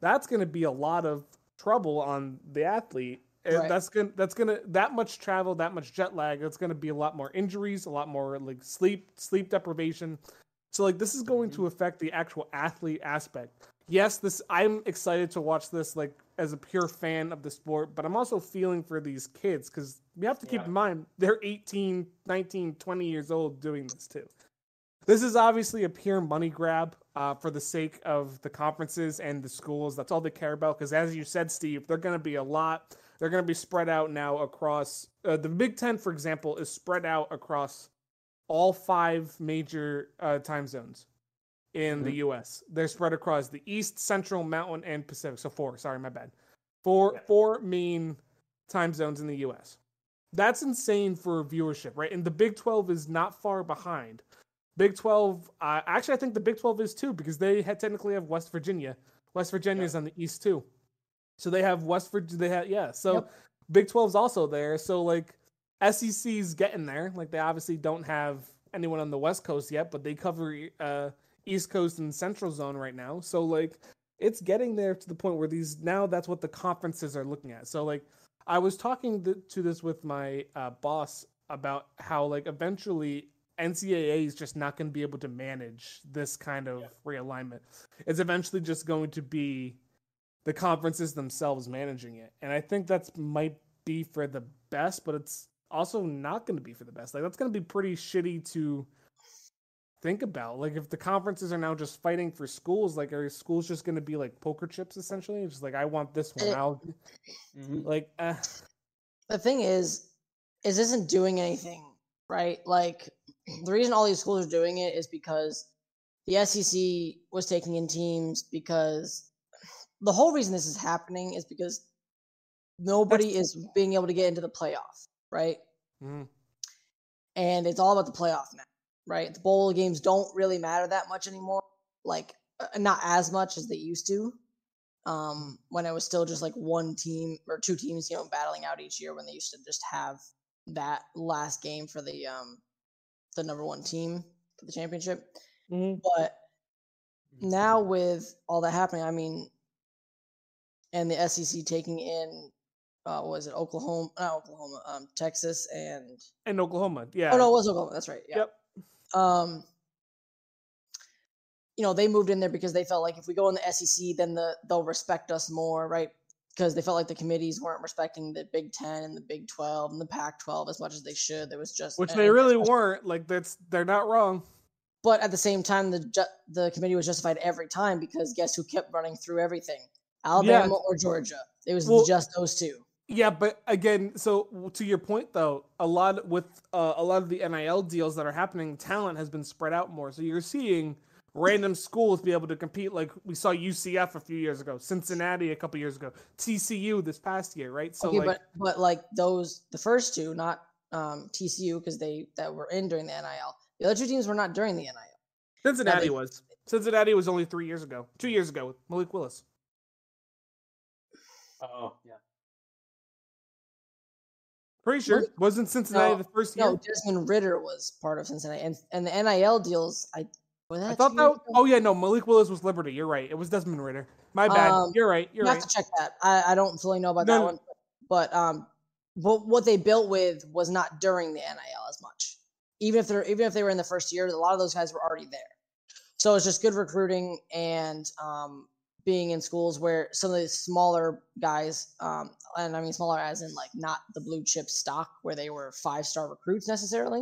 Speaker 1: that's going to be a lot of trouble on the athlete right. that's gonna that's gonna that much travel that much jet lag it's gonna be a lot more injuries a lot more like sleep sleep deprivation so like this is going to mm-hmm. affect the actual athlete aspect yes, this I'm excited to watch this like as a pure fan of the sport, but I'm also feeling for these kids because we have to keep yeah. in mind they're 18, 19, 20 years old doing this too. This is obviously a pure money grab uh, for the sake of the conferences and the schools. That's all they care about. Because as you said, Steve, they're going to be a lot. They're going to be spread out now across uh, the Big Ten, for example, is spread out across all five major uh, time zones in mm-hmm. the U.S. They're spread across the East, Central, Mountain, and Pacific. So four. Sorry, my bad. Four yeah. four main time zones in the U.S. That's insane for viewership, right? And the Big Twelve is not far behind. Big Twelve, uh, actually, I think the Big Twelve is too because they had technically have West Virginia. West Virginia is on the East too, so they have West Virginia. They have yeah. So yep. Big 12's also there. So like SEC's getting there. Like they obviously don't have anyone on the West Coast yet, but they cover uh, East Coast and Central Zone right now. So like it's getting there to the point where these now that's what the conferences are looking at. So like I was talking th- to this with my uh, boss about how like eventually NCAA is just not going to be able to manage this kind of yeah. realignment. It's eventually just going to be the conferences themselves managing it, and I think that's might be for the best, but it's also not going to be for the best. Like that's going to be pretty shitty to think about. Like if the conferences are now just fighting for schools, like are schools just going to be like poker chips essentially? Just like I want this one. I'll mm-hmm. like. Uh.
Speaker 3: The thing is, is isn't doing anything right. Like the reason all these schools are doing it is because the SEC was taking in teams because the whole reason this is happening is because nobody That's... is being able to get into the playoff, right? Mm. And it's all about the playoff now right? The bowl games don't really matter that much anymore. Like uh, not as much as they used to. Um, when it was still just like one team or two teams, you know, battling out each year when they used to just have that last game for the um the number one team for the championship. Mm-hmm. But now with all that happening, I mean, and the SEC taking in uh, was it Oklahoma? Not Oklahoma, um, Texas and
Speaker 1: and Oklahoma. Yeah.
Speaker 3: Oh no, it was Oklahoma. That's right. Yeah. Yep. Um, you know, they moved in there because they felt like if we go in the SEC, then the they'll respect us more, right? Because they felt like the committees weren't respecting the Big Ten and the Big Twelve and the Pac twelve as much as they should. There was just
Speaker 1: which they really weren't. Like that's they're not wrong.
Speaker 3: But at the same time, the ju- the committee was justified every time because guess who kept running through everything? Alabama yeah. or Georgia. It was well, just those two.
Speaker 1: Yeah, but again, so to your point though, a lot with uh, a lot of the NIL deals that are happening, talent has been spread out more. So you're seeing random schools be able to compete, like we saw UCF a few years ago, Cincinnati a couple years ago, TCU this past year, right?
Speaker 3: So okay, like, but but like those, the first two, not um, TCU because they that were in during the NIL. The other two teams were not during the NIL.
Speaker 1: Cincinnati they, was. Cincinnati was only three years ago, two years ago with Malik Willis.
Speaker 2: Oh yeah.
Speaker 1: Pretty sure wasn't Cincinnati no, the first year.
Speaker 3: No, Desmond Ridder was part of Cincinnati, and and the NIL deals. I
Speaker 1: I thought that. Oh yeah, no, Malik Willis was Liberty. You're right. It was Desmond Ridder. My bad. Um, You're right. You're
Speaker 3: you
Speaker 1: right.
Speaker 3: have to check that. I, I don't fully know about no, that one, but um, but what they built with was not during the NIL as much. Even if they're even if they were in the first year, a lot of those guys were already there. So it's just good recruiting and um, being in schools where some of the smaller guys, um, and I mean smaller as in like not the blue chip stock where they were five star recruits necessarily.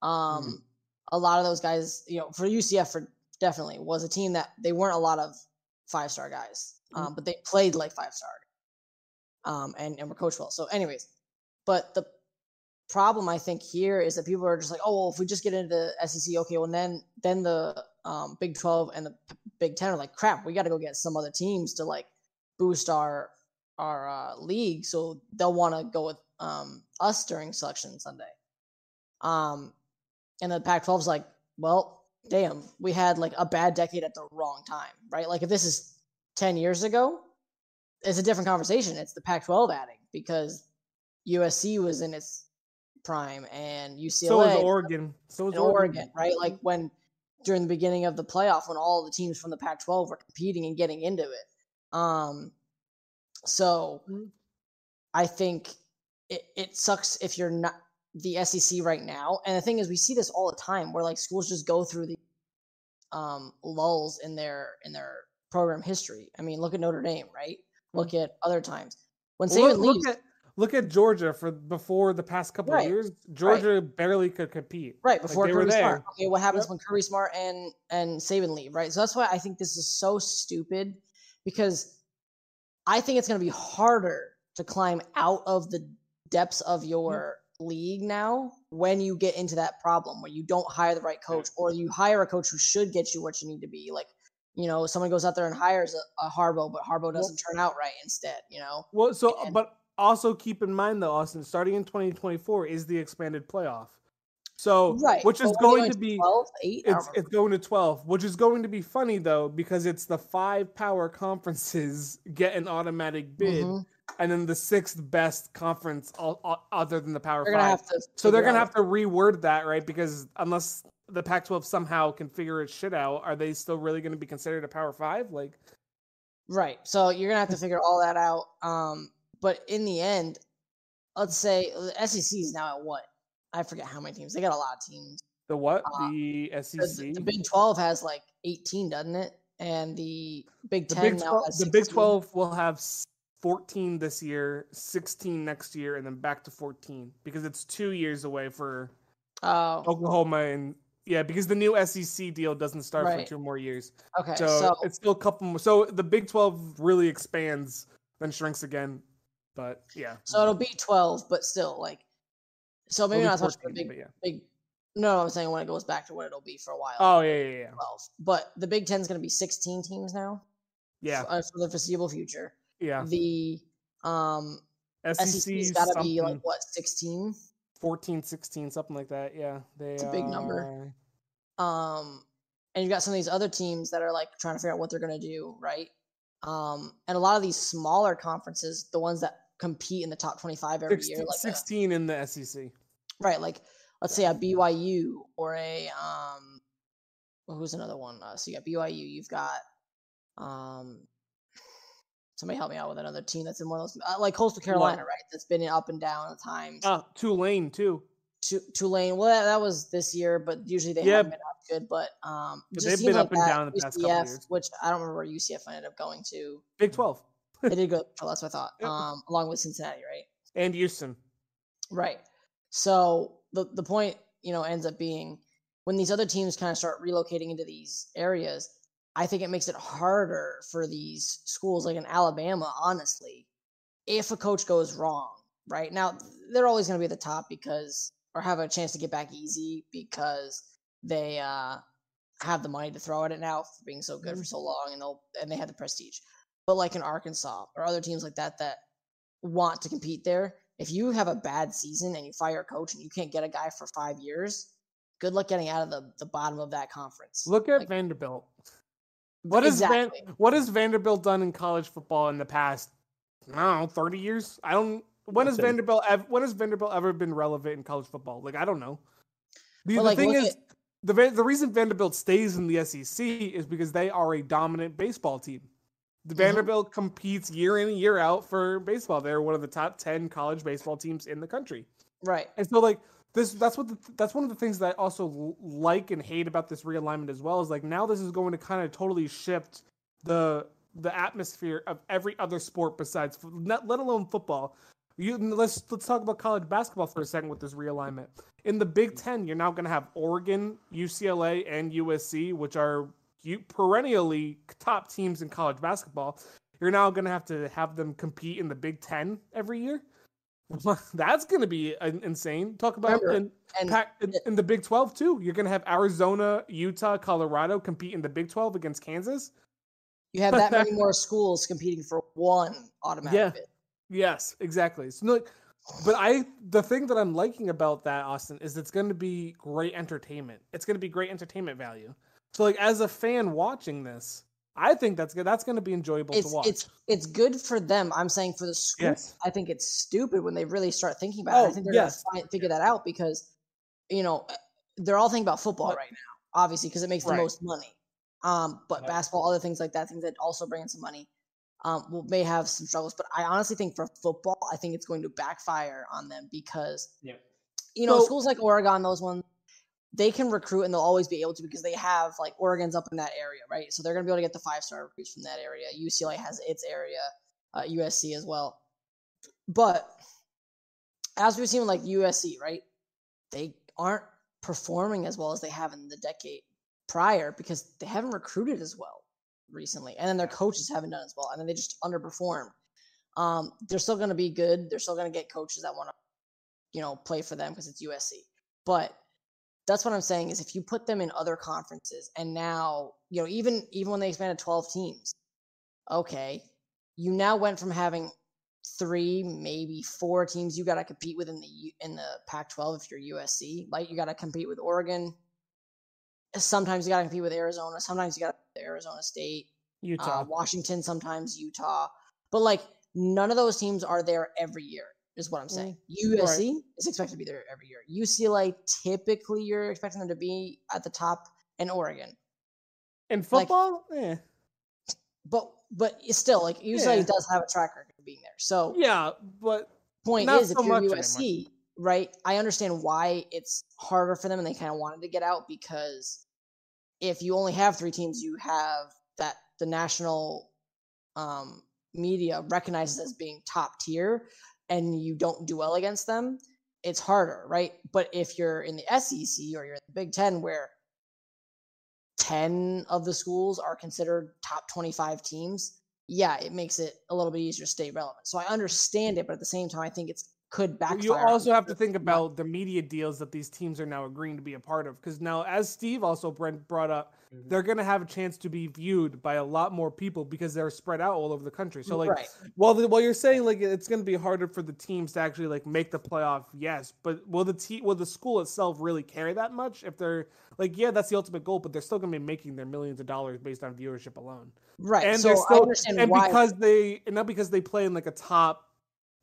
Speaker 3: Um, mm-hmm. A lot of those guys, you know, for UCF, for definitely was a team that they weren't a lot of five star guys, um, mm-hmm. but they played like five star, um, and and were coached well. So, anyways, but the problem I think here is that people are just like, oh, well, if we just get into the SEC, okay, well then then the um, Big Twelve and the Big Ten are like, crap, we got to go get some other teams to like boost our our uh, league, so they'll want to go with um, us during Selection Sunday. Um, and the Pac-12 is like, well, damn, we had like a bad decade at the wrong time, right? Like if this is 10 years ago, it's a different conversation. It's the Pac 12 adding because USC was in its prime and UCLA.
Speaker 1: So is Oregon. So is
Speaker 3: Oregon. Oregon, right? Like when during the beginning of the playoff when all the teams from the Pac 12 were competing and getting into it. Um, so mm-hmm. I think it, it sucks if you're not the SEC right now. And the thing is, we see this all the time where like schools just go through the um, lulls in their in their program history. I mean, look at Notre Dame, right? Look mm-hmm. at other times when
Speaker 1: well, Saban look, leaves. Look at, look at Georgia for before the past couple right. of years. Georgia right. barely could compete.
Speaker 3: Right before like Kirby Smart. Okay, what happens yep. when Kirby Smart and and Saban leave? Right, so that's why I think this is so stupid because I think it's going to be harder to climb out of the depths of mm-hmm. your league now when you get into that problem where you don't hire the right coach or you hire a coach who should get you what you need to be like you know someone goes out there and hires a, a Harbaugh but Harbaugh doesn't well, turn out right instead you know
Speaker 1: well so and, but also keep in mind though Austin starting in 2024 is the expanded playoff so right. which is going, going, to be 12, 8, it's, it's going to 12 which is going to be funny though because it's the five power conferences *laughs* get an automatic bid mm-hmm and then the sixth best conference all, all, other than the Power they're Five. so they're gonna have to reword that, right? Because unless the Pac-12 somehow can figure its shit out, are they still really going to be considered a Power Five? Like,
Speaker 3: right. So you're gonna have to *laughs* figure all that out. Um, but in the end, let's say the SEC is now at what? I forget how many teams. They got a lot of teams.
Speaker 1: The what? Uh, the SEC.
Speaker 3: The, Big Twelve has like 18, doesn't it? And the Big Ten the Big 12,
Speaker 1: The Big Twelve will have 14 this year, 16 next year, and then back to 14 because it's two years away for
Speaker 3: oh.
Speaker 1: Oklahoma and yeah, because the new SEC deal doesn't start right. for two more years.
Speaker 3: Okay,
Speaker 1: so, so, it's still a couple more. So the Big 12 really expands, then shrinks again. But yeah,
Speaker 3: so it'll be 12, but still like so maybe not 14, as much big, yeah. big. No, I'm saying when it goes back to what it'll be for a while.
Speaker 1: Oh yeah, yeah, yeah.
Speaker 3: 12. But the Big Ten is going to be 16 teams now.
Speaker 1: Yeah,
Speaker 3: for, uh, for the foreseeable future.
Speaker 1: Yeah.
Speaker 3: The um SEC's got to be like what 16
Speaker 1: 14 16 something like that yeah they
Speaker 3: it's a big number um and you've got some of these other teams that are like trying to figure out what they're going to do right um and a lot of these smaller conferences the ones that compete in the top 25 every
Speaker 1: 16,
Speaker 3: year like
Speaker 1: 16 a, in the sec
Speaker 3: right like let's say a byu or a um well, who's another one uh, so you got byu you've got um somebody help me out with another team that's in one of those uh, like Coastal Carolina, what? right? That's been up and down at times.
Speaker 1: Uh, Tulane too.
Speaker 3: Tulane. Well, that, that, was this year, but usually they haven't been up good. But um,
Speaker 1: they've been like up and that, down the past UCF, couple years.
Speaker 3: Which I don't remember where UCF ended up going to.
Speaker 1: Big Twelve.
Speaker 3: They did *laughs* go. That's what I thought. Um, along with Cincinnati, right?
Speaker 1: And Houston.
Speaker 3: Right. So the the point, you know, ends up being when these other teams kind of start relocating into these areas, I think it makes it harder for these schools like in Alabama, honestly, if a coach goes wrong, right? Now, they're always going to be at the top because, or have a chance to get back easy because they uh, have the money to throw at it now for being so good mm-hmm. for so long and they'll, and they have the prestige. But like in Arkansas or other teams like that that want to compete there, if you have a bad season and you fire a coach and you can't get a guy for five years, good luck getting out of the, the bottom of that conference.
Speaker 1: Look at like, Vanderbilt. What has exactly. Van, what has Vanderbilt done in college football in the past? I don't know, thirty years. I don't. When has Vanderbilt? Ever, when has Vanderbilt ever been relevant in college football? Like I don't know. The, well, the like, thing is, at... the the reason Vanderbilt stays in the SEC is because they are a dominant baseball team. The mm-hmm. Vanderbilt competes year in and year out for baseball. They're one of the top ten college baseball teams in the country.
Speaker 3: Right.
Speaker 1: And so, like, this that's what the, that's one of the things that I also like and hate about this realignment as well is like now this is going to kind of totally shift the the atmosphere of every other sport besides not, let alone football. You, let's let's talk about college basketball for a second with this realignment. In the Big Ten, you're now going to have Oregon, UCLA, and USC, which are perennially top teams in college basketball. You're now going to have to have them compete in the Big Ten every year. *laughs* That's going to be insane. Talk about Remember, in, and, in, in, the Big 12 too. You're going to have Arizona, Utah, Colorado compete in the Big 12 against Kansas.
Speaker 3: You have that many *laughs* more schools competing for one automatic
Speaker 1: yeah.
Speaker 3: bid.
Speaker 1: Yes, exactly. So But I, the thing that I'm liking about that Austin is it's going to be great entertainment. It's going to be great entertainment value. So like as a fan watching this, I think that's good. That's going to be enjoyable
Speaker 3: it's,
Speaker 1: to watch.
Speaker 3: It's it's good for them. I'm saying for the school,
Speaker 1: Yes.
Speaker 3: I think it's stupid when they really start thinking about it. I
Speaker 1: Oh,
Speaker 3: think they're
Speaker 1: yes.
Speaker 3: gonna find, figure that out because, you know, they're all thinking about football
Speaker 1: But-
Speaker 3: right now, obviously, because it makes the most money. Um, but basketball, other things like that, things that also bring in some money, um, will may have some struggles. But I honestly think for football, I think it's going to backfire on them because
Speaker 2: Yeah.
Speaker 3: you know
Speaker 1: So-
Speaker 3: schools like Oregon, those ones, they can recruit and they'll always be able to because they have like Oregon's up in that area, right? So they're gonna be able to get the five star recruits from that area. UCLA has its area, uh, USC as well. But as we've seen with like USC, right? They aren't performing as well as they have in the decade prior because they haven't recruited as well recently, and then their coaches haven't done as well, and then they just underperform. Um, they're still going to be good. They're still going to get coaches that want to, you know, play for them because it's USC. But that's what I'm saying is if you put them in other conferences, and now you know even even when they expanded 12 teams, okay, you now went from having three, maybe four teams you got to compete with in the in the Pac-12 if you're USC. Like you got to compete with Oregon. Sometimes you got to compete with Arizona. Sometimes you got to Arizona State,
Speaker 1: Utah.
Speaker 3: uh, Washington, sometimes Utah. But like none of those teams are there every year. Is what I'm saying. USC is expected to be there every year. UCLA typically you're expecting them to be at the top, and Oregon.
Speaker 1: In
Speaker 3: like-
Speaker 1: football, eh.
Speaker 3: But but it's still like UCLA
Speaker 1: Yeah.
Speaker 3: does have a track record of being there. So
Speaker 1: yeah, but
Speaker 3: point is, if you're USC, right? I understand why it's harder for them, and they kind of wanted to get out because if you only have three teams, you have that the national um, media recognizes as being top tier, and you don't do well against them. It's harder, right? But if you're in the SEC or you're in the Big Ten, where 10 of the schools are considered top 25 teams, yeah, it makes it a little bit easier to stay relevant. So I understand it, but at the same time, I think it's could backfire.
Speaker 1: you also have to think about the media deals that these teams are now agreeing to be a part of. Because now, as Steve also Brent brought up,
Speaker 2: Mhm.
Speaker 1: they're going to have a chance to be viewed by a lot more people because they're spread out all over the country. So, like,
Speaker 3: right.
Speaker 1: while the, while you're saying like it's going to be harder for the teams to actually like make the playoff, yes, but will the te- will the school itself really carry that much if they're like, yeah, that's the ultimate goal, but they're still going to be making their millions of dollars based on viewership alone.
Speaker 3: Right.
Speaker 1: and
Speaker 3: so
Speaker 1: they're
Speaker 3: I
Speaker 1: still
Speaker 3: understand
Speaker 1: and
Speaker 3: why.
Speaker 1: because they and not because they play in like a top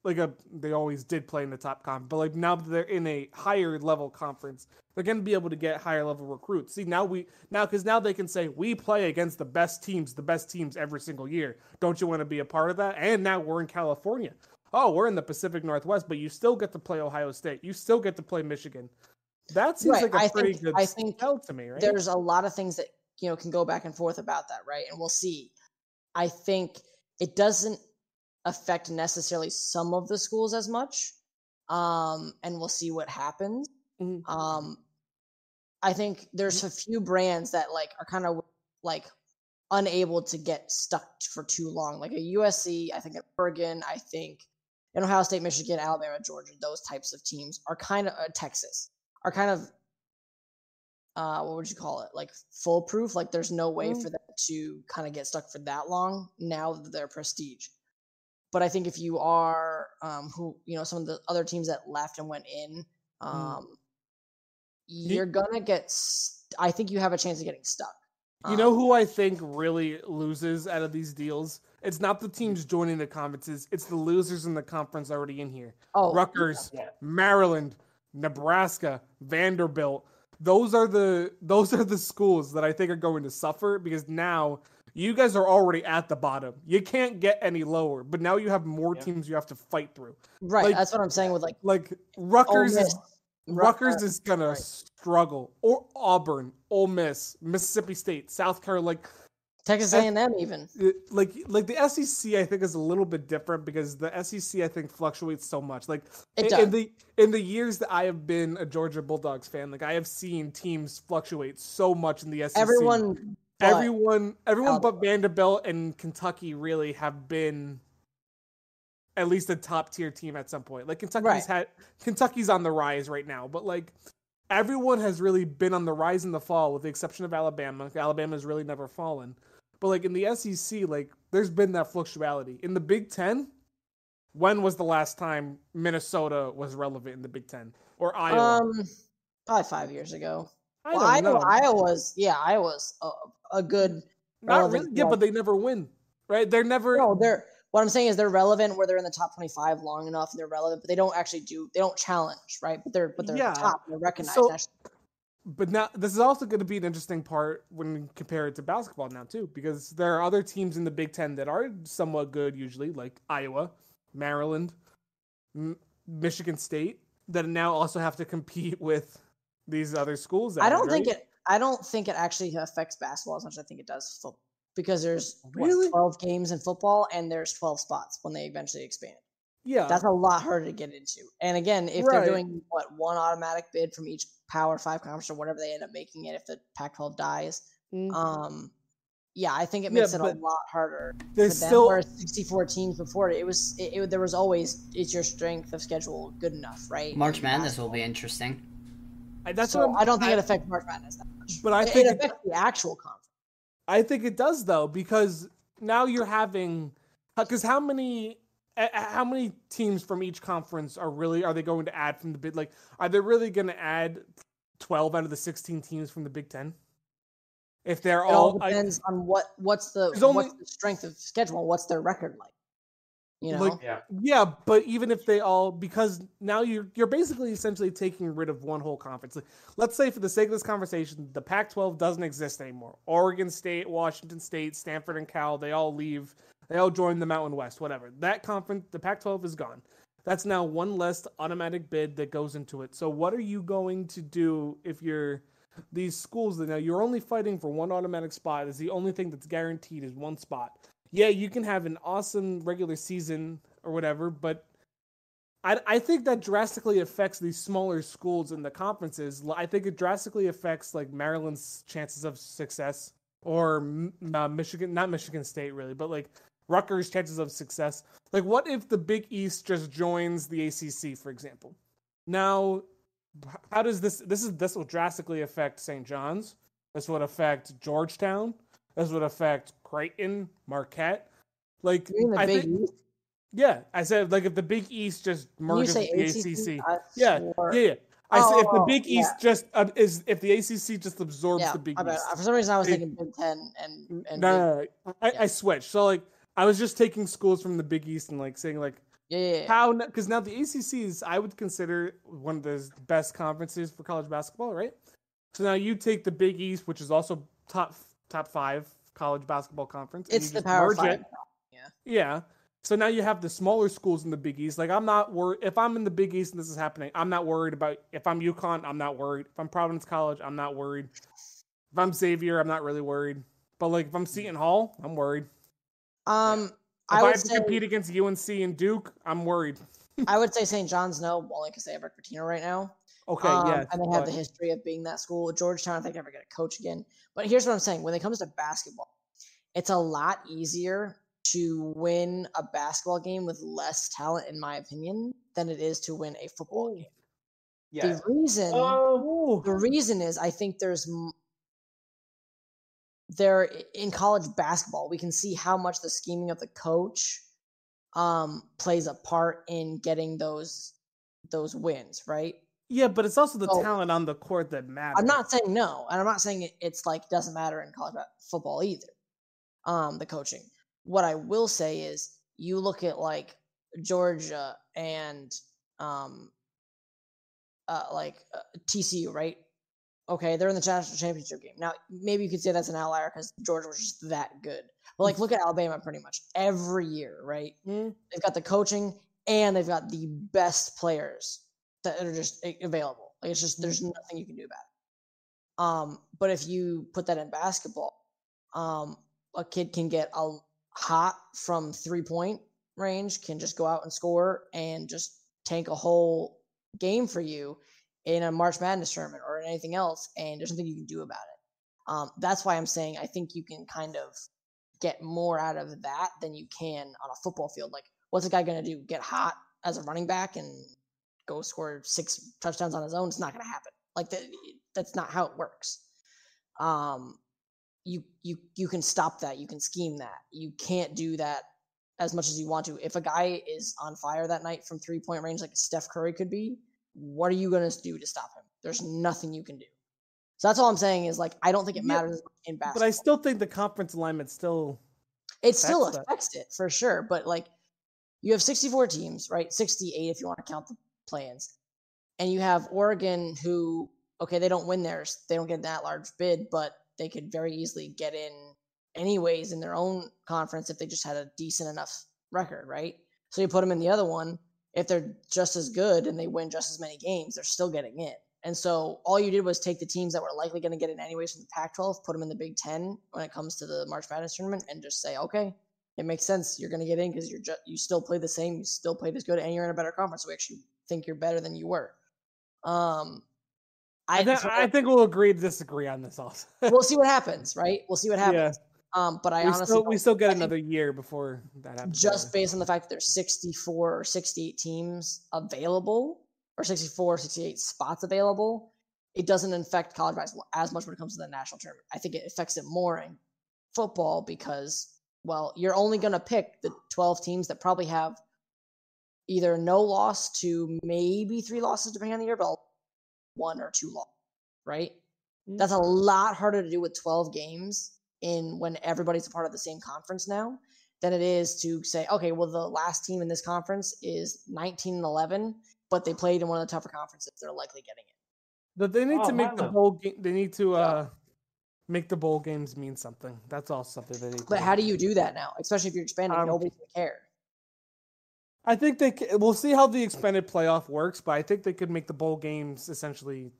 Speaker 1: like a they always did play in the top conference but like now that they're in a higher level conference they're going to be able to get higher level recruits. See now we now because now they can say we play against the best teams the best teams every single year. Don't you want to be a part of that? And now we're in california. Oh we're in the pacific northwest but you still get to play ohio state. You still get to play michigan. That seems
Speaker 3: Right,
Speaker 1: like a
Speaker 3: I
Speaker 1: pretty
Speaker 3: think-
Speaker 1: good
Speaker 3: I think
Speaker 1: to me right?
Speaker 3: there's a lot of things that you know can go back and forth about that, right? And we'll see. I think it doesn't affect necessarily some of the schools as much, um, and we'll see what happens.
Speaker 1: Mhm.
Speaker 3: Um, I think there's a few brands that like are kind of like unable to get stuck for too long, like a USC. I think at Oregon. I think in Ohio State, Michigan, Alabama, Georgia. Those types of teams are kind of uh, Texas are kind of uh what would you call it like foolproof like there's no way
Speaker 1: Mm.
Speaker 3: for them to kind of get stuck for that long now that they're prestige but i think if you are um who you know some of the other teams that left and went in um you're gonna get st- i think you have a chance of getting stuck
Speaker 1: You know
Speaker 3: Um,
Speaker 1: who I think really loses out of these deals? It's not the teams joining the conferences, it's the losers in the conference already in here.
Speaker 3: oh
Speaker 1: Rutgers,
Speaker 2: Yeah.
Speaker 1: Maryland, Nebraska, Vanderbilt. Those are the those are the schools that I think are going to suffer because now you guys are already at the bottom. You can't get any lower, but now you have more
Speaker 2: Yeah.
Speaker 1: teams you have to fight through.
Speaker 3: right
Speaker 1: like-
Speaker 3: that's what i'm saying with like
Speaker 1: Like
Speaker 3: Ole
Speaker 1: Rutgers is
Speaker 3: Rut-
Speaker 1: Rutgers
Speaker 3: uh,
Speaker 1: is gonna
Speaker 3: right.
Speaker 1: struggle, or Auburn, Ole Miss, Mississippi State, South Carolina. Like
Speaker 3: texas a&m even
Speaker 1: like like the SEC I think is a little bit different because the SEC I think fluctuates so much. Like
Speaker 3: It
Speaker 1: in, in the in the years that I have been a Georgia Bulldogs fan, like I have seen teams fluctuate so much in the SEC.
Speaker 3: everyone but-
Speaker 1: everyone everyone but Vanderbilt and Kentucky really have been at least a top tier team at some point. Like Kentucky's
Speaker 3: Right.
Speaker 1: had Kentucky's on the rise right now, but like everyone has really been on the rise in the fall with the exception of Alabama. Alabama's really never fallen. But like in the SEC, like there's been that fluctuality. In the Big 10, when was the last time Minnesota was relevant in the Big Ten or Iowa?
Speaker 3: Um, probably five years ago.
Speaker 1: I
Speaker 3: Well,
Speaker 1: don't
Speaker 3: Iowa,
Speaker 1: know.
Speaker 3: Iowa's yeah, Iowa's a, a good.
Speaker 1: Not really. Yeah, but they never win, right? They're never.
Speaker 3: No, they're what I'm saying is they're relevant where they're in the top 25 long enough. They're relevant, but they don't actually do they don't challenge, right? But they're but they're
Speaker 1: Yeah.
Speaker 3: top. They're recognized.
Speaker 1: So- But now this is also going to be an interesting part when you compare it to basketball now too, because there are other teams in the Big Ten that are somewhat good usually, like Iowa, Maryland, M- Michigan State, that now also have to compete *laughs* with these other schools. that
Speaker 3: I don't think
Speaker 1: great.
Speaker 3: it. I don't think it actually affects basketball as much as I think it does football because there's what, 12 games in football and there's 12 spots when they eventually expand.
Speaker 1: Yeah,
Speaker 3: That's a lot harder to get into. And again, if
Speaker 1: Right.
Speaker 3: they're doing what one automatic bid from each Power Five conference or whatever they end up making it, if the Pac-12 dies,
Speaker 1: Mm.
Speaker 3: um, yeah, I think it
Speaker 1: Yeah,
Speaker 3: makes it a lot harder
Speaker 1: there's
Speaker 3: for them.
Speaker 1: still
Speaker 3: Whereas 64 teams before it, it was it, it- there was always is your strength of schedule good enough, right?
Speaker 4: March
Speaker 3: in
Speaker 4: Madness will be interesting.
Speaker 1: I- that's
Speaker 3: so
Speaker 1: what I'm,
Speaker 3: I don't think
Speaker 1: I,
Speaker 3: it affects March Madness that much.
Speaker 1: But I
Speaker 3: It-
Speaker 1: think
Speaker 3: it
Speaker 1: it-
Speaker 3: affects the actual conference.
Speaker 1: I think it does though because now you're having uh, because how many a- a- how many teams from each conference are really are they going to add from the bid like are they really going to add 12 out of the 16 teams from the Big 10 if they're
Speaker 3: It all
Speaker 1: all I-
Speaker 3: depends on what what's the
Speaker 1: There's only-
Speaker 3: what's the strength of schedule, what's their record like. You know,
Speaker 1: Like,
Speaker 2: Yeah.
Speaker 1: yeah but even if they all because now you're you're basically essentially taking rid of one whole conference. Like, let's say for the sake of this conversation the Pac-12 doesn't exist anymore. Oregon State Washington State Stanford and Cal they all leave. They all join the Mountain West whatever. That conference the Pac-12 is gone. That's now one less automatic bid that goes into it. So what are you going to do if you're these schools that now you're only fighting for one automatic spot is the only thing that's guaranteed is one spot yeah, you can have an awesome regular season or whatever, but I, I think that drastically affects these smaller schools in the conferences. I think it drastically affects like Maryland's chances of success or uh, Michigan, not Michigan State really, but like Rutgers' chances of success. Like, what if the Big East just joins the ACC, for example? Now, how does this? This is this will drastically affect St. John's. This would affect Georgetown. This would affect Creighton, Marquette. Like, I
Speaker 3: Big
Speaker 1: think,
Speaker 3: East?
Speaker 1: yeah, I said like if the Big East just merges with the ACC.
Speaker 3: I
Speaker 1: Yeah, Yeah, yeah. I said if the
Speaker 3: Oh,
Speaker 1: Big
Speaker 3: yeah.
Speaker 1: East just uh, is if the ACC just absorbs
Speaker 3: yeah,
Speaker 1: the Big. East.
Speaker 3: For some reason, I was
Speaker 1: It-
Speaker 3: thinking Big Ten and and
Speaker 1: no,
Speaker 3: Big,
Speaker 1: no, I,
Speaker 3: yeah.
Speaker 1: I switched. So like I was just taking schools from the Big East and like saying like
Speaker 3: yeah, yeah, yeah.
Speaker 1: how because now the ACC is I would consider one of the best conferences for college basketball, right? So now you take the Big East, which is also top top five college basketball conference.
Speaker 3: It's the Power Five.
Speaker 1: it. Yeah. So now you have the smaller schools in the Big East. Like I'm not worried if I'm in the Big East and this is happening. I'm not worried about if I'm UConn. I'm not worried. If I'm Providence College, I'm not worried. If I'm Xavier, I'm not really worried. But like if I'm Seton Hall, I'm worried.
Speaker 3: Um,
Speaker 1: If
Speaker 3: I
Speaker 1: I,
Speaker 3: would
Speaker 1: have to
Speaker 3: say
Speaker 1: compete against UNC and Duke, I'm worried. *laughs*
Speaker 3: I would say St. John's no, only because they have Rick Pitino right now.
Speaker 1: Okay,
Speaker 3: Um,
Speaker 1: yeah.
Speaker 3: and they have the history of being that school. Georgetown, I think, never going to coach again. But here's what I'm saying: when it comes to basketball, it's a lot easier to win a basketball game with less talent, in my opinion, than it is to win a football game.
Speaker 2: Yes.
Speaker 3: The reason,
Speaker 2: Oh,
Speaker 3: the reason is, I think there's there in college basketball, we can see how much the scheming of the coach um plays a part in getting those those wins, right?
Speaker 1: Yeah, but it's also the
Speaker 3: So-
Speaker 1: talent on the court that matters.
Speaker 3: I'm not saying no, and I'm not saying it, it's like doesn't matter in college football either. Um, the coaching. What I will say is, you look at like Georgia and um, uh, like uh, TCU, right? Okay, they're in the national championship game. Now, maybe you could say that's an outlier because Georgia was just that good. But like, look at Alabama pretty much every year, right?
Speaker 1: Mm,
Speaker 3: They've got the coaching and they've got the best players that are just available. Like it's just there's nothing you can do about it. Um, but if you put that in basketball, um, a kid can get a hot from three point range, can just go out and score and just tank a whole game for you in a March Madness tournament or anything else, and there's nothing you can do about it. Um, that's why I'm saying I think you can kind of get more out of that than you can on a football field. Like, what's a guy going to do? Get hot as a running back and go score six touchdowns on his own? It's not going to happen. Like that. That's not how it works. Um, you you you can stop that. You can scheme that. You can't do that as much as you want to. If a guy is on fire that night from three point range, like Steph Curry could be, what are you going to do to stop him? There's nothing you can do. So that's all I'm saying is like I don't think it
Speaker 1: Yeah,
Speaker 3: matters in basketball.
Speaker 1: But I still think the conference alignment still.
Speaker 3: it still
Speaker 1: affects that.
Speaker 3: it for sure. But like you have 64 teams, right? 68 if you want to count the play-ins, and you have Oregon who okay they don't win theirs, they don't get that large bid, but they could very easily get in anyways in their own conference if they just had a decent enough record, right? So you put them in the other one. If they're just as good and they win just as many games, they're still getting in. And so all you did was take the teams that were likely going to get in anyways from the Pac-12, put them in the Big Ten when it comes to the March Madness tournament, and just say, okay, it makes sense. You're going to get in because you're just you still play the same, you still played as good, and you're in a better conference. So we actually think you're better than you were. Um,
Speaker 1: I,
Speaker 3: I,
Speaker 1: thi-
Speaker 3: so
Speaker 1: I think we'll agree to disagree on this also. *laughs*
Speaker 3: we'll see what happens, right? We'll see what
Speaker 1: yeah,
Speaker 3: happens. Um, but I
Speaker 1: we
Speaker 3: honestly
Speaker 1: still we still get another year before that happens.
Speaker 3: just based on the fact that there's 64 or 68 teams available or 64 68 spots available it doesn't affect college basketball as much when it comes to the national tournament i think it affects it more in football because well you're only going to pick the 12 teams that probably have either no loss to maybe three losses depending on the year but one or two losses right
Speaker 1: Mm.
Speaker 3: that's a lot harder to do with 12 games in when everybody's a part of the same conference now than it is to say, okay, well, the last team in this conference is 19 and 11, but they played in one of the tougher conferences. They're likely getting it.
Speaker 1: But they need
Speaker 2: Oh,
Speaker 1: to make the bowl game. They need to
Speaker 3: Yeah.
Speaker 1: uh make the bowl games mean something. That's all something they need.
Speaker 3: But
Speaker 1: to
Speaker 3: how do you do that now? Especially if you're expanding,
Speaker 1: Um,
Speaker 3: nobody's going to care.
Speaker 1: I think they. We'll see how the expanded playoff works, but I think they could make the bowl games essentially.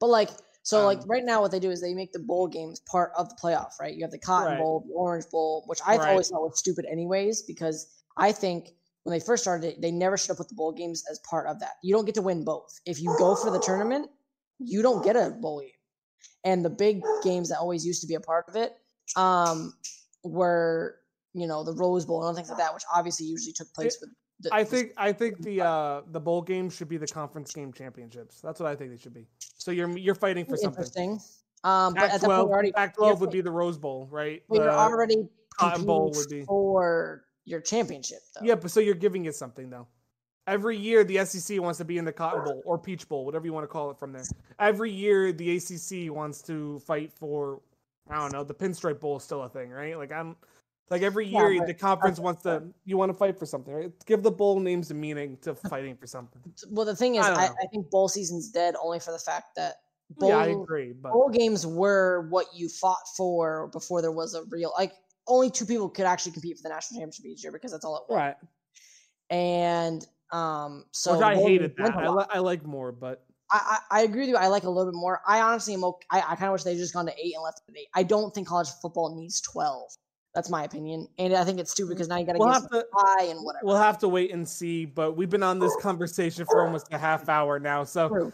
Speaker 3: But like, so like
Speaker 1: Um,
Speaker 3: right now, what they do is they make the bowl games part of the playoff, right? You have the Cotton
Speaker 1: Right.
Speaker 3: Bowl, the Orange Bowl, which I've
Speaker 1: Right.
Speaker 3: always thought was stupid, anyways, because I think when they first started it, they never should have put the bowl games as part of that. You don't get to win both. If you go for the tournament, you don't get a bowl game. And the big games that always used to be a part of it um, were, you know, the Rose Bowl and things like that, which obviously usually took place with. The,
Speaker 1: I think. I think the uh the bowl game should be the conference game championships. That's what I think they should be. So you're you're fighting for something.
Speaker 3: interesting. Um, but at that point,
Speaker 1: Pac-12,
Speaker 3: we're already
Speaker 1: Pac-12 would
Speaker 3: fight-
Speaker 1: be the Rose Bowl, right?
Speaker 3: Well, you're already
Speaker 1: Cotton Bowl would be-
Speaker 3: for your championship, though.
Speaker 1: Yeah, but so you're giving it something though. Every year the SEC wants to be in the Cotton Bowl or Peach Bowl, whatever you want to call it from there. Every year the ACC wants to fight for I don't know, the Pinstripe Bowl is still a thing, right? Like I'm like every year
Speaker 3: but
Speaker 1: the conference wants to you want to fight for something, right? Give the bowl names a meaning to fighting for something.
Speaker 3: Well, the thing is,
Speaker 1: I
Speaker 3: I. I think bowl season's dead only for the fact that bowl,
Speaker 1: yeah, I agree, but
Speaker 3: bowl games were what you fought for before there was a real like. Only two people could actually compete for the national championship each year because that's all it was.
Speaker 1: right.
Speaker 3: And um, so
Speaker 1: Which I
Speaker 3: bowl
Speaker 1: hated that.
Speaker 3: a
Speaker 1: I,
Speaker 3: lot.
Speaker 1: li- I like more, but
Speaker 3: I, I, I agree with you. I like a little bit more. I honestly am. Okay, I, I kind of wish they just gone to eight and left it at eight. I don't think college football needs twelve. That's my opinion, and I think it's stupid because now you got to
Speaker 1: we'll to
Speaker 3: high and whatever.
Speaker 1: we'll have to wait and see. But we've been on this conversation for almost a half hour now, so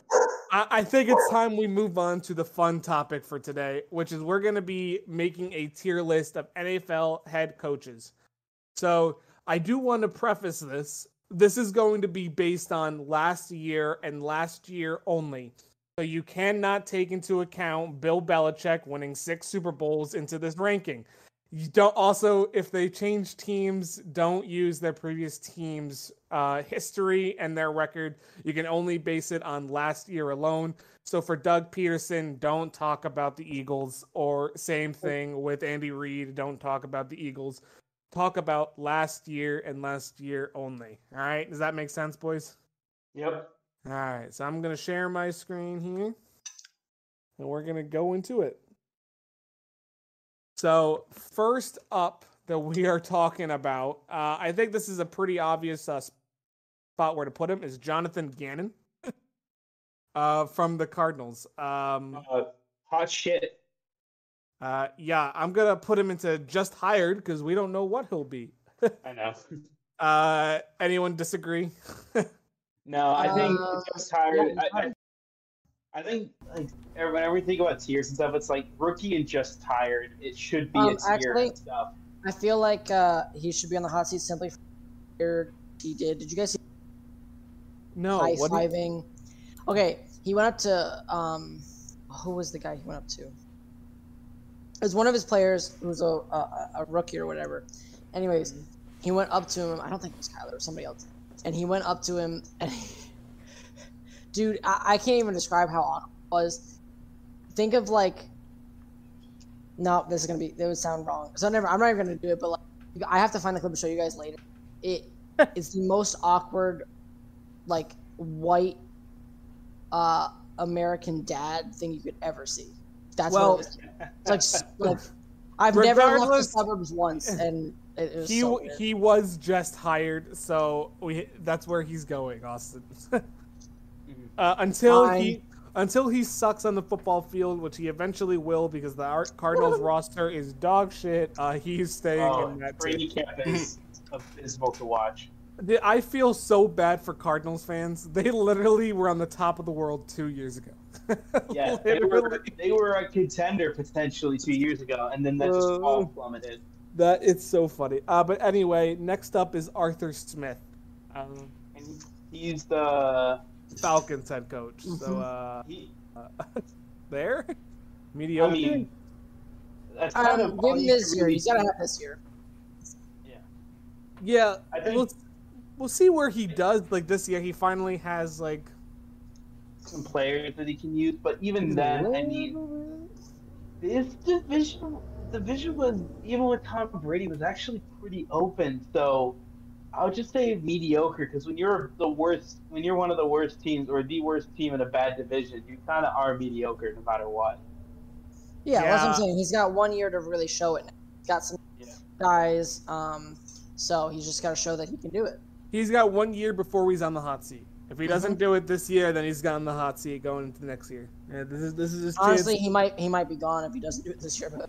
Speaker 1: I, I think it's time we move on to the fun topic for today, which is we're going to be making a tier list of NFL head coaches. So I do want to preface this. This is going to be based on last year and last year only. So you cannot take into account Bill Belichick winning six Super Bowls into this ranking. You don't also, if they change teams, don't use their previous team's uh, history and their record. You can only base it on last year alone. So for Doug Pederson, don't talk about the Eagles, or same thing with Andy Reid, don't talk about the Eagles. Talk about last year and last year only. All right, does that make sense, boys?
Speaker 2: Yep.
Speaker 1: All right, so I'm gonna share my screen here, and we're gonna go into it. So first up that we are talking about, uh, I think this is a pretty obvious uh, spot where to put him is Jonathan Gannon, *laughs* uh, from the Cardinals. Um,
Speaker 2: Uh, hot shit.
Speaker 1: uh, yeah, I'm gonna put him into just hired because we don't know what he'll be.
Speaker 2: I know. *laughs*
Speaker 1: Uh, anyone disagree? *laughs*
Speaker 2: No, I think
Speaker 3: Uh,
Speaker 2: just hired.
Speaker 3: yeah,
Speaker 2: I, I, I think like every- whenever we think about tiers and stuff, it's like rookie and just tired. It should be
Speaker 3: Um,
Speaker 2: a tier
Speaker 3: actually-
Speaker 2: and stuff.
Speaker 3: I feel like uh, he should be on the hot seat simply for he did. Did you guys see
Speaker 1: no.
Speaker 3: high
Speaker 1: What? do you-
Speaker 3: Okay, he went up to um, who was the guy he went up to? It was one of his players who was a, a, a rookie or whatever. Anyways, he went up to him. I don't think it was Kyler or somebody else, and he went up to him and. *laughs* dude, I, I can't even describe how awkward it was. Think of like. No, this is gonna be. It would sound wrong. So never. I'm not even gonna do it. But like, I have to find the clip to show you guys later. It *laughs* it's the most awkward, like white, uh, American dad thing you could ever see. That's
Speaker 1: Well,
Speaker 3: what it was. It's like, *laughs* like I've never left the suburbs once, *laughs* and it, it was
Speaker 1: he
Speaker 3: so
Speaker 1: he was just hired, so we that's where he's going, Austin. Uh, until he until he sucks on the football field, which he eventually will, because the Cardinals *laughs* roster is dog shit. Uh, he's staying
Speaker 2: Oh,
Speaker 1: in that.
Speaker 2: training
Speaker 1: team.
Speaker 2: camp is *clears throat* abysmal to watch.
Speaker 1: I feel so bad for Cardinals fans. They literally were on the top of the world two years ago. *laughs*
Speaker 2: Yeah, they were, they were a contender potentially two years ago, and then that just all
Speaker 1: Uh,
Speaker 2: plummeted.
Speaker 1: That it's so funny. Uh, but anyway, next up is Arthur Smith, um,
Speaker 2: And he's the
Speaker 1: Falcons head coach. So
Speaker 3: Mhm.
Speaker 1: uh,
Speaker 2: he,
Speaker 1: uh, *laughs* there,
Speaker 2: I
Speaker 1: mediocre.
Speaker 2: mean, that's kind
Speaker 3: Um,
Speaker 2: of
Speaker 3: give him
Speaker 2: you
Speaker 3: this year. He's gotta have this year.
Speaker 1: yeah,
Speaker 2: I think-
Speaker 1: we'll, we'll see where he does. Like this year, he finally has like.
Speaker 2: some players that he can use, but even then, I mean, this division the division was even with Tom Brady was actually pretty open. So I would just say mediocre because when you're the worst, when you're one of the worst teams or the worst team in a bad division, you kind of are mediocre no matter what.
Speaker 3: Yeah, that's what I'm saying. He's got one year to really show it. Now. He's got some
Speaker 2: Yeah.
Speaker 3: guys, um, so he's just got to show that he can do it.
Speaker 1: He's got one year before he's on the hot seat. If he doesn't
Speaker 3: Mm-hmm.
Speaker 1: do it this year, then he's got on the hot seat going into the next year. Yeah, this is this is his
Speaker 3: Honestly,
Speaker 1: chance.
Speaker 3: he might he might be gone if he doesn't do it this year. But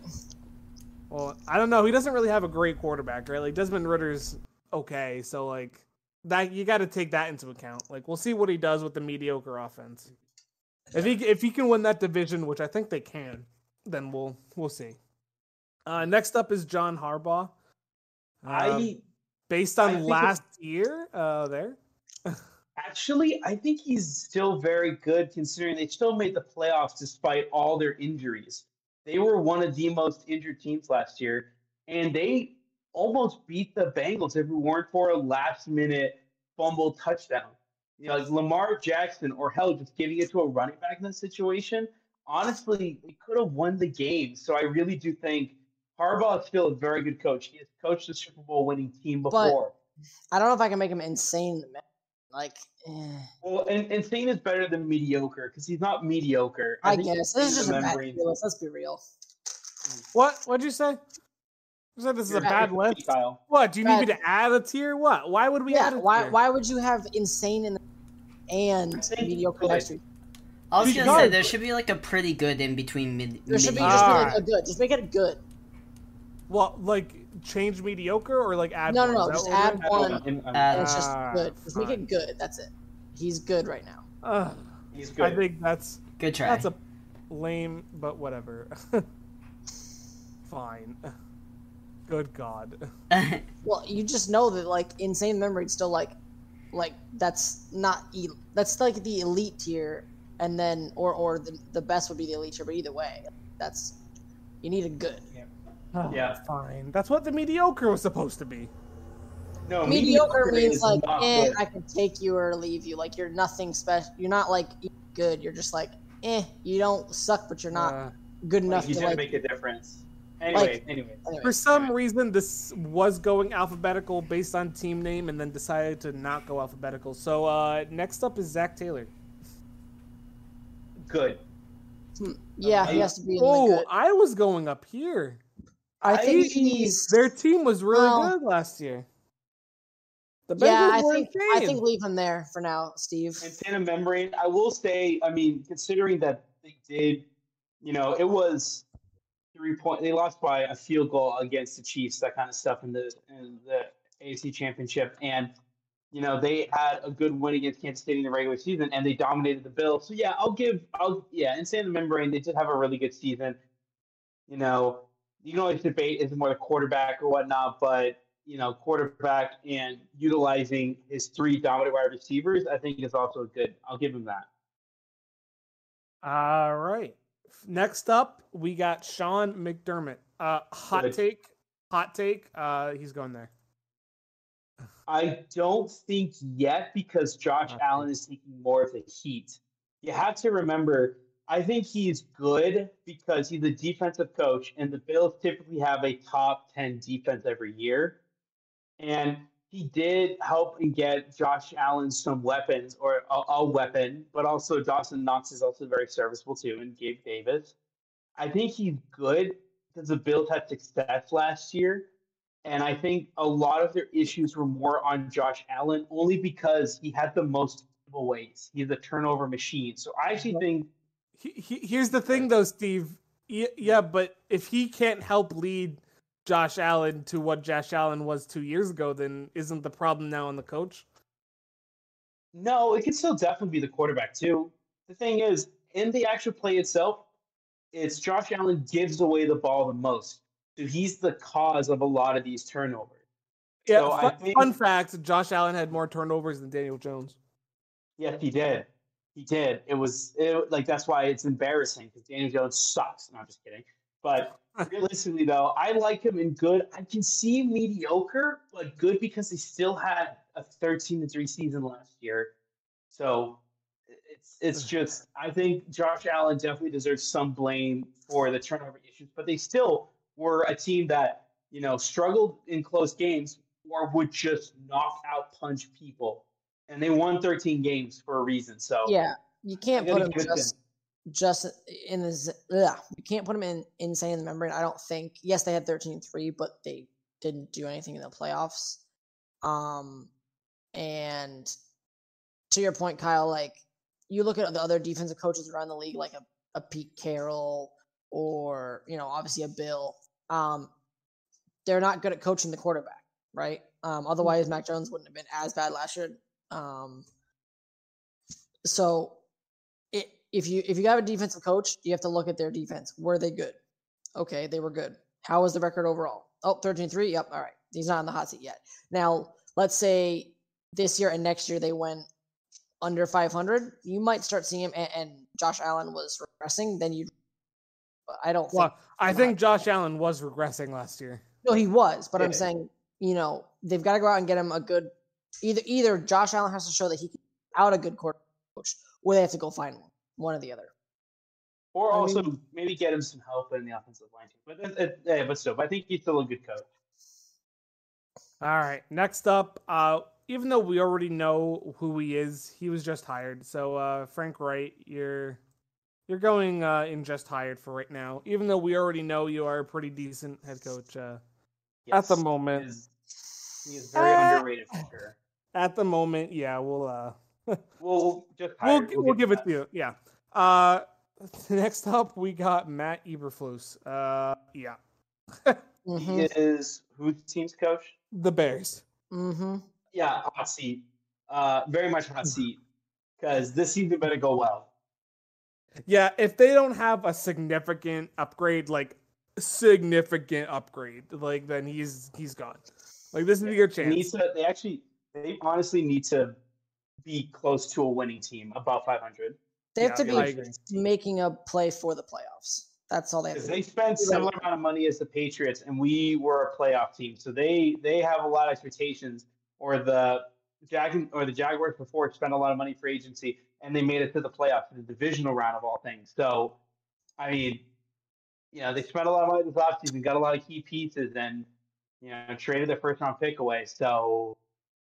Speaker 1: Well, I don't know. He doesn't really have a great quarterback, right? Like Desmond Ridder's okay, so like that you got to take that into account. Like we'll see what he does with the mediocre offense. If he if he can win that division, which I think they can, then we'll we'll see. Uh, next up is John Harbaugh. Um,
Speaker 2: I
Speaker 1: based on
Speaker 2: it's-
Speaker 1: last year, uh, there. *laughs*
Speaker 2: actually I think he's still very good considering they still made the playoffs despite all their injuries. They were one of the most injured teams last year, and they almost beat the Bengals if it weren't for a last minute fumble touchdown. You know, like Lamar Jackson or hell, just giving it to a running back in this situation. Honestly, we could have won the game. So I really do think Harbaugh is still a very good coach. He has coached the Super Bowl winning team
Speaker 3: But-
Speaker 2: before.
Speaker 3: I don't know if I can make him insane. Like, eh,
Speaker 2: Well, and insane is better than mediocre because he's not mediocre.
Speaker 3: I,
Speaker 2: think
Speaker 3: guess this is just a bad
Speaker 2: remembering-
Speaker 3: Let's be real.
Speaker 1: What? What'd you say? You said this is a bad
Speaker 2: right,
Speaker 1: list.
Speaker 2: Kyle.
Speaker 1: What? Do you need me to add a tier? What? Why would we
Speaker 3: Yeah,
Speaker 1: add a
Speaker 3: why
Speaker 1: tier?
Speaker 3: why would you have insane in and
Speaker 2: think
Speaker 3: mediocre
Speaker 2: good.
Speaker 3: next to?
Speaker 4: I was gonna say there should be like a pretty good in between mid.
Speaker 3: There should be just be
Speaker 1: Ah.
Speaker 3: like a good. Just make it a good.
Speaker 1: Well, like change mediocre or like add?
Speaker 3: No,
Speaker 1: one?
Speaker 3: no, no, just
Speaker 1: what we're
Speaker 3: add one.
Speaker 2: And- and-
Speaker 4: Uh,
Speaker 3: it's just
Speaker 1: Ah,
Speaker 3: good. Just make it good. That's it. He's good right now.
Speaker 1: Ugh,
Speaker 2: he's good.
Speaker 1: I think that's
Speaker 4: Good try.
Speaker 1: that's a lame, but whatever. *laughs* Fine. Good God. *laughs*
Speaker 3: Well, you just know that like insane memory still like like that's not el- that's like the elite tier and then or or the, the best would be the elite tier but either way that's you need a good
Speaker 2: Yeah.
Speaker 1: Fine. That's what the mediocre was supposed to be.
Speaker 2: no,
Speaker 3: mediocre means
Speaker 2: is
Speaker 3: like eh, i can take you or leave you like you're nothing special you're not like good you're just like eh you don't suck but you're not
Speaker 1: Uh,
Speaker 3: good
Speaker 2: Like,
Speaker 3: enough
Speaker 2: he
Speaker 3: to
Speaker 2: didn't
Speaker 3: like
Speaker 2: make a difference. Anyway,
Speaker 3: Like-
Speaker 2: anyway.
Speaker 3: anyway.
Speaker 1: for some reason, this was going alphabetical based on team name, and then decided to not go alphabetical. So uh, next up is Zac Taylor.
Speaker 2: Good.
Speaker 3: Hmm, yeah he has to be in the
Speaker 1: Oh,
Speaker 3: good
Speaker 1: I was going up here.
Speaker 3: i think he's
Speaker 1: Their team was really
Speaker 3: Well-
Speaker 1: good last year. The
Speaker 3: yeah i think i think leave him there for now steve
Speaker 2: And Santa Membrane, I will say, I mean, considering that they did, you know, it was three point. They lost by a field goal against the Chiefs, that kind of stuff in the in the AFC Championship, and you know they had a good win against Kansas City in the regular season, and they dominated the Bills. So yeah, I'll give, I'll yeah, and Santa Membrane, they did have a really good season. You know, you can always debate is it more the quarterback or whatnot, but you know, quarterback and utilizing his three dominant wide receivers, I think is also good. I'll give him that.
Speaker 1: All right. Next up, we got Sean McDermott. Uh, hot
Speaker 2: Good.
Speaker 1: take. Hot take. Uh, he's going there.
Speaker 2: I don't think yet because Josh
Speaker 1: Okay.
Speaker 2: Allen is taking more of the heat. You have to remember, I think he's good because he's a defensive coach, and the Bills typically have a top 10 defense every year. And he did help and get Josh Allen some weapons or a, a weapon, but also Dawson Knox is also very serviceable too, and Gabe Davis. I think he's good because the Bills had success last year. And I think a lot of their issues were more on Josh Allen only because he had the most giveaways. He's a turnover machine. So I actually think
Speaker 1: He, he, here's the thing, though, Steve. Yeah, but if he can't help lead Josh Allen to what Josh Allen was two years ago, then isn't the problem now on the coach?
Speaker 2: no, it could still definitely be the quarterback too. The thing is, in the actual play itself, it's Josh Allen gives away the ball the most. So he's the cause of a lot of these turnovers.
Speaker 1: Yeah,
Speaker 2: So
Speaker 1: fun,
Speaker 2: think-
Speaker 1: fun fact: Josh Allen had more turnovers than Daniel Jones.
Speaker 2: Yes, he did. He did. It was it, like that's why it's embarrassing because Daniel Jones sucks. No, I'm just kidding. But realistically, though, I like him in good. I can see mediocre, but good because he still had a 13 to three season last year. So it's it's just I think Josh Allen definitely deserves some blame for the turnover issues, but they still were a team that you know struggled in close games or would just knock out punch people, and they won 13 games for a reason. So
Speaker 3: Yeah, you can't put
Speaker 2: gotta
Speaker 3: him
Speaker 2: it to
Speaker 3: just just in the ugh, you can't put them in insane in the membrane. I don't think. Yes, they had 13-3, but they didn't do anything in the playoffs. Um, and to your point, Kyle, like you look at the other defensive coaches around the league, like a, a Pete Carroll or you know obviously a Bill. Um, they're not good at coaching the quarterback, right? Um, otherwise, Mac Jones wouldn't have been as bad last year. Um, so it, if you if you have a defensive coach, you have to look at their defense. Were they good? Okay, they were good. How was the record overall? Oh, 13-3. Yep. All right. He's not on the hot seat yet. Now, let's say this year and next year they went under 500. You might start seeing him, and, and Josh Allen was regressing. Then you, I don't think.
Speaker 1: Well, I think Josh Allen was regressing last year.
Speaker 3: No, he was, but I'm saying, you know, they've got to go out and get him a good. Either either Josh Allen has to show that he can out a good coach, or they have to go find one, one or the other.
Speaker 2: or
Speaker 3: I
Speaker 2: also maybe get him some help in the offensive line too. But it, it, yeah, but still, I think he's still a good coach.
Speaker 1: All right. Next up, uh, even though we already know who he is, he was just hired. So uh, Frank Reich, you're you're going uh, in just hired for right now. Even though we already know you are a pretty decent head coach uh, at the moment.
Speaker 2: He is, he is very
Speaker 1: Uh,
Speaker 2: underrated for sure.
Speaker 1: At the moment, yeah, we'll uh, *laughs*
Speaker 2: We'll, we'll just
Speaker 1: we'll we'll, give it to you. Yeah. Uh, *laughs* next up, we got Matt Eberflus. Uh, yeah. *laughs*
Speaker 3: Mm-hmm.
Speaker 2: He is who's team's coach?
Speaker 1: the Bears.
Speaker 3: Mm-hmm.
Speaker 2: Yeah, hot seat. Uh, very much hot seat because this season better go well.
Speaker 1: Yeah, if they don't have a significant upgrade, like significant upgrade, like then he's he's gone. Like this is your
Speaker 2: They need
Speaker 1: chance.
Speaker 2: to. They actually. They honestly need to be close to a winning team, about 500.
Speaker 3: They have to be
Speaker 1: agree.
Speaker 3: making a play for the playoffs. That's all they have
Speaker 2: they spent similar amount of money as the Patriots, and we were a playoff team, so they they have a lot of expectations. Or the Jag or the Jaguars before spent a lot of money for agency, and they made it to the playoffs, in the divisional round of all things. So, I mean, you know, they spent a lot of money this offseason, got a lot of key pieces, and you know, traded their first round pick away. So,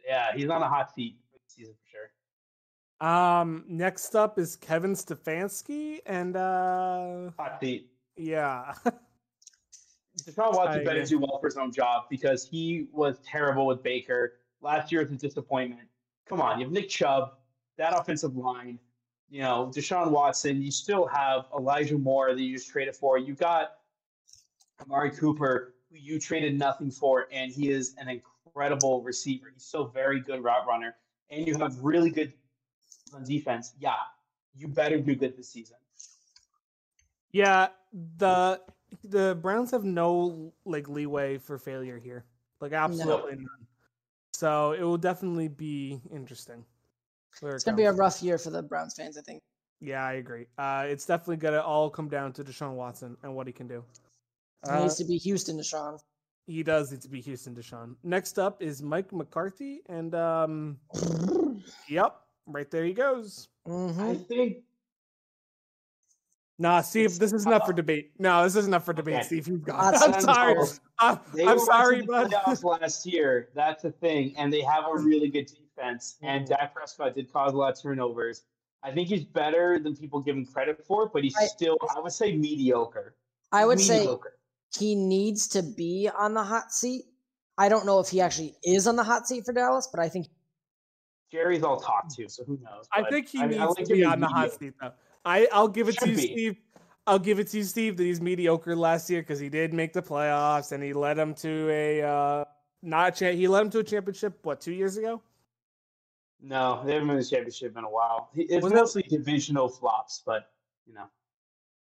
Speaker 2: yeah, he's on a hot seat season for sure.
Speaker 1: Um, next up is Kevin Stefanski, and uh,
Speaker 2: Hot seat.
Speaker 1: yeah,
Speaker 2: Deshaun Watson better do well for his own job because he was terrible with Baker. Last year was a disappointment. Come on, you have Nick Chubb, that offensive line, you know, Deshaun Watson. You still have Elijah Moore that you just traded for. You got Amari Cooper, who you traded nothing for, and he is an incredible receiver. He's so very good route runner, and you have really good on defense. Yeah, you better do good this season.
Speaker 1: yeah. The the Browns have no like leeway for failure here, like absolutely none. So it will definitely be interesting. where it
Speaker 3: It's gonna be a rough year for the Browns fans, I think.
Speaker 1: Yeah, I agree. Uh, it's definitely gonna all come down to Deshaun Watson and what he can do.
Speaker 3: It
Speaker 1: Uh,
Speaker 3: needs to be Houston, Deshaun.
Speaker 1: He does need to be Houston Deshaun. Next up is Mike McCarthy, and um, *laughs* yep, right there he goes.
Speaker 3: Mm-hmm.
Speaker 2: I think
Speaker 1: Nah, Steve, this is enough for debate. No, this is enough for debate,
Speaker 2: okay.
Speaker 1: Steve. You've got.
Speaker 3: That's
Speaker 1: I'm sorry.
Speaker 2: unfair.
Speaker 1: I'm, I'm sorry,
Speaker 2: to the
Speaker 1: bud. *laughs*
Speaker 2: last year. That's the thing, and they have a really good defense. And Dak Prescott did cause a lot of turnovers. I think he's better than people give him credit for, but he's
Speaker 3: I-
Speaker 2: still, I would say, mediocre.
Speaker 3: I would say
Speaker 2: mediocre.
Speaker 3: He needs to be on the hot seat. I don't know if he actually is on the hot seat for Dallas, but I think
Speaker 2: Jerry's all talk to, so who knows?
Speaker 1: I think he
Speaker 2: I mean,
Speaker 1: needs
Speaker 2: like
Speaker 1: to be
Speaker 2: him as
Speaker 1: on the hot seat, though. I I'll give it to you,
Speaker 2: be.
Speaker 1: Steve. I'll give it to you, Steve, that he's mediocre last year because he did make the playoffs and he led him to a uh, not a cha- he led him to a championship. What two years ago?
Speaker 2: No, they haven't won the championship in a while. He- It's
Speaker 1: Was it-
Speaker 2: mostly divisional flops, but you know,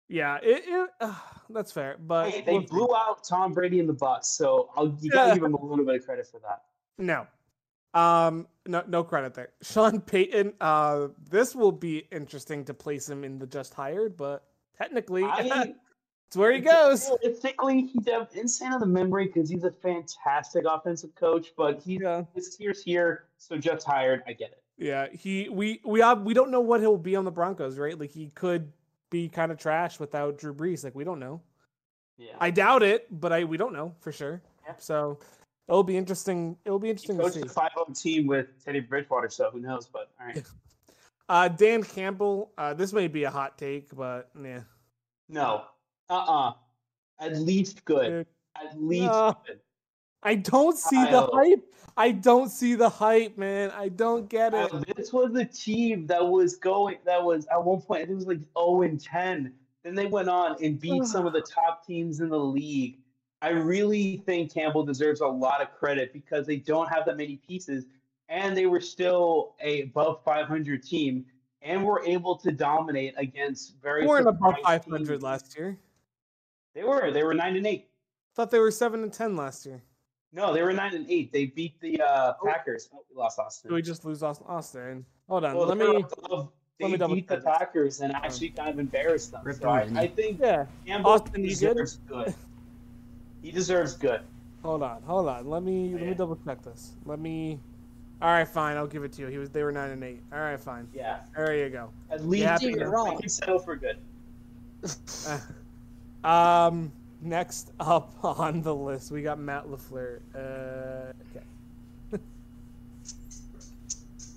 Speaker 1: Yeah, it, it uh, *sighs* that's fair. But
Speaker 2: hey, they
Speaker 1: we'll
Speaker 2: blew out Tom Brady in the Bucs, so I'll you gotta give him a little bit of credit for that.
Speaker 1: No. Um no no credit there. *laughs* Sean Payton, uh this will be interesting to place him in the just hired, but technically
Speaker 2: I, *laughs*
Speaker 1: it's where he goes.
Speaker 2: Realistically, he's insane on the memory because he's a fantastic offensive coach, but he's
Speaker 1: Yeah.
Speaker 2: his tier's here, so just hired. I get it.
Speaker 1: Yeah, he we we we don't know what he'll be on the Broncos, right? Like he could be kind of trash without Drew Brees. Like we don't know.
Speaker 2: Yeah,
Speaker 1: I doubt it, but I we don't know for sure.
Speaker 2: Yeah.
Speaker 1: So it'll be interesting. It'll be
Speaker 2: he
Speaker 1: interesting to see.
Speaker 2: a five zero team with Teddy Bridgewater, so who knows? But all right, *laughs*
Speaker 1: Uh, Dan Campbell. Uh, this may be a hot take, but yeah.
Speaker 2: no, uh, uh at least good, at least
Speaker 1: No.
Speaker 2: good.
Speaker 1: I don't see the hype. I don't see the hype, man. I don't get it.
Speaker 2: Uh, this was a team that was going that was at one point I think it was like 0 and 10. Then they went on and beat some of the *sighs* top teams in the league. I really think Campbell deserves a lot of credit because they don't have that many pieces and they were still a above 500 team and were able to dominate against very
Speaker 1: They weren't above 500
Speaker 2: teams.
Speaker 1: last year.
Speaker 2: They were. They were 9 and 8.
Speaker 1: Thought they were seven and ten last year.
Speaker 2: No, they were 9 and 8. They beat the uh, Packers. Oh, we lost Austin.
Speaker 1: Did we just lose Austin? Hold on.
Speaker 2: Well,
Speaker 1: let
Speaker 2: they were
Speaker 1: me.
Speaker 2: above-
Speaker 1: let me double
Speaker 2: beat the
Speaker 1: check this.
Speaker 2: Packers and actually kind of embarrassed them. So I, I think
Speaker 1: Yeah.
Speaker 2: Campbell
Speaker 1: Austin, you good?
Speaker 2: deserves good. *laughs* He deserves good.
Speaker 1: Hold on. Hold on. Let me. Let me double check this. Let me. All right, fine. I'll give it to you. He was. They were nine and eight. All right, fine.
Speaker 2: Yeah,
Speaker 1: There you go.
Speaker 2: at least
Speaker 1: Yeah,
Speaker 3: you're wrong.
Speaker 2: we can settle for good. *laughs*
Speaker 1: Um. Next up *laughs* on the list, we got Matt LaFleur. Uh. Okay. *laughs*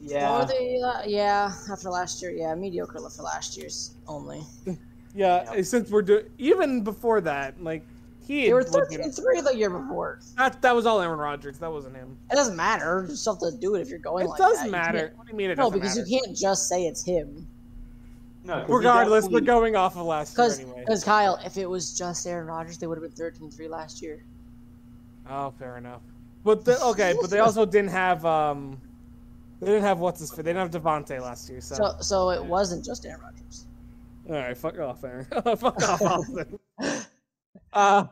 Speaker 2: Yeah,
Speaker 3: Or they, uh, yeah, after last year, yeah, mediocre for last year's only. *laughs*
Speaker 1: Yeah.
Speaker 2: Yeah.
Speaker 1: Since we're doing even before that, like he
Speaker 3: They were
Speaker 1: had legit-
Speaker 3: 13 3 the year before.
Speaker 1: that that was all Aaron Rodgers. That wasn't him.
Speaker 3: It doesn't matter. You still have to do it if you're going
Speaker 1: It
Speaker 3: like
Speaker 1: does
Speaker 3: that.
Speaker 1: Matter.
Speaker 3: can't-
Speaker 1: What do you mean it
Speaker 3: No,
Speaker 1: doesn't
Speaker 3: because
Speaker 1: matter?
Speaker 3: you can't just say it's him.
Speaker 2: No. 'cause he
Speaker 1: Regardless, we're going off of last year anyway. Because.
Speaker 3: Kyle, if it was just Aaron Rodgers, they would have been 13 3 last year.
Speaker 1: Oh, fair enough. But the, okay, but they also didn't have um, they didn't have what's his. Fit. They didn't have Davante last year. So,
Speaker 3: So, so it wasn't just Aaron Rodgers.
Speaker 1: all right, fuck off, Aaron. *laughs* fuck off, Austin. *laughs* Uh,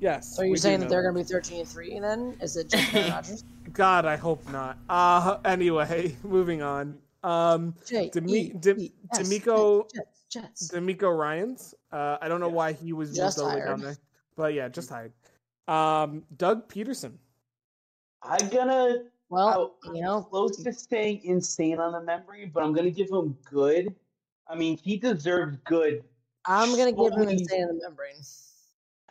Speaker 1: yes.
Speaker 3: So
Speaker 1: we
Speaker 3: you're saying that they're going to be 13 and 3 then? Is it just Aaron *laughs* Rodgers?
Speaker 1: God, I hope not. Uh, anyway, *laughs* moving on. Um,
Speaker 3: J
Speaker 1: Demi- Dem-
Speaker 3: S,
Speaker 1: DeMeco-
Speaker 3: Jets, Jets.
Speaker 1: DeMeco Ryans. Uh, I don't know why he was
Speaker 3: Just
Speaker 1: moved over down there, but yeah, just hired. Um, Doug Pederson.
Speaker 2: I'm gonna
Speaker 3: Well,
Speaker 2: Oh,
Speaker 3: you know,
Speaker 2: close to staying insane on the memory, but I'm gonna give him good. I mean, he deserves good.
Speaker 3: I'm going to give him
Speaker 2: Holy-
Speaker 3: insane in the membrane.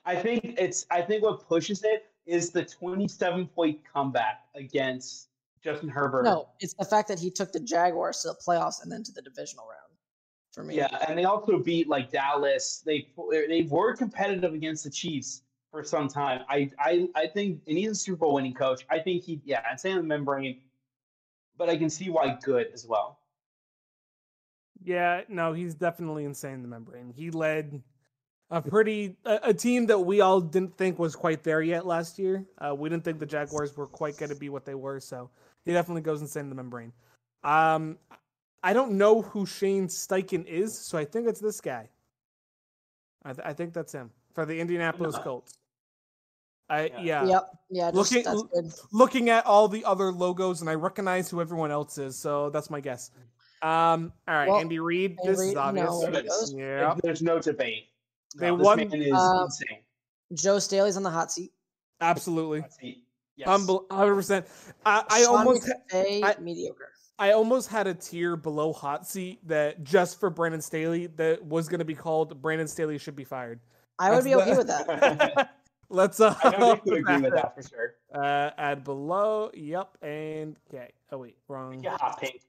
Speaker 2: I think it's. I think what pushes it is the 27 point comeback against Justin Herbert.
Speaker 3: No, it's the fact that he took the Jaguars to the playoffs and then to the divisional round. For me,
Speaker 2: Yeah, and they also beat like Dallas. They they were competitive against the Chiefs for some time. I I, I think, and he's a Super Bowl winning coach. I think he, yeah, I'm saying the membrane, but I can see why good as well.
Speaker 1: Yeah, no, he's definitely insane in the membrane. He led a pretty a, a team that we all didn't think was quite there yet last year. Uh, we didn't think the Jaguars were quite going to be what they were, so he definitely goes insane in the membrane. Um, I don't know who Shane Steichen is, so I think it's this guy. I, th- I think that's him for the Indianapolis *laughs* Colts. I
Speaker 2: Yeah.
Speaker 1: yeah.
Speaker 3: Yep. Yeah. Just,
Speaker 1: Looking-
Speaker 3: that's good.
Speaker 1: Looking at all the other logos, and I recognize who everyone else is, so that's my guess. Um. All right,
Speaker 3: Well,
Speaker 1: Andy Reid.
Speaker 3: Andy
Speaker 1: This is obvious.
Speaker 3: no. There.
Speaker 1: Yeah.
Speaker 2: There's no debate.
Speaker 1: They
Speaker 2: No, this
Speaker 1: won-
Speaker 2: man is
Speaker 3: Uh,
Speaker 2: insane.
Speaker 3: Joe Staley's on the hot seat.
Speaker 1: Absolutely.
Speaker 2: Let's see. Yes.
Speaker 1: Hundred percent. I, I almost.
Speaker 3: McVay,
Speaker 1: I-
Speaker 3: mediocre.
Speaker 1: I almost had a tier below hot seat that just for Brandon Staley that was going to be called Brandon Staley should be fired.
Speaker 3: I would
Speaker 1: That's
Speaker 3: be okay
Speaker 1: the-
Speaker 3: with that. *laughs*
Speaker 1: Let's uh
Speaker 2: I know you would agree with that *laughs* for sure.
Speaker 1: Uh, add below. Yep. And okay. Oh wait, wrong.
Speaker 2: Yeah, hot pink.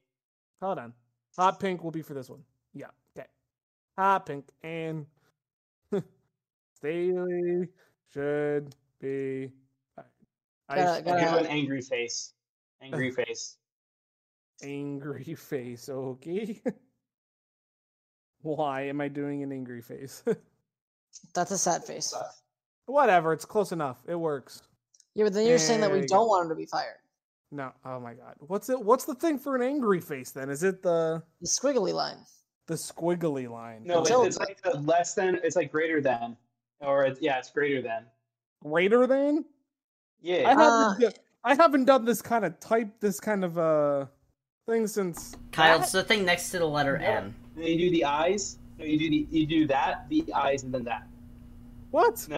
Speaker 1: Hold on. Hot pink will be for this one. Yeah. Okay. Hot pink and Staley should be. fired. I
Speaker 3: Gotta- gotta-
Speaker 2: Give an angry face. Angry *laughs* face.
Speaker 1: angry face. Okay. *laughs* Why am I doing an angry face? *laughs*
Speaker 3: That's a sad face.
Speaker 1: Whatever. It's close enough. It works.
Speaker 3: Yeah, but then you're saying that we don't
Speaker 1: go.
Speaker 3: want him to be fired.
Speaker 1: No. Oh my God. What's it? What's the thing for an angry face then? Is it the
Speaker 3: The squiggly line.
Speaker 1: the squiggly line?
Speaker 2: No, it's, it's like the less than. It's like greater than, or it's, yeah, it's greater than.
Speaker 1: Greater than? Yeah. I
Speaker 2: Yeah.
Speaker 1: haven't.
Speaker 3: Uh,
Speaker 1: I haven't done this kind of type, this kind of uh thing since.
Speaker 4: Kyle,
Speaker 2: That-
Speaker 4: it's the thing next to the letter
Speaker 2: Yeah.
Speaker 4: M.
Speaker 2: then you do the eyes. No, you do the you do that, the eyes, and then that.
Speaker 1: What?
Speaker 2: No,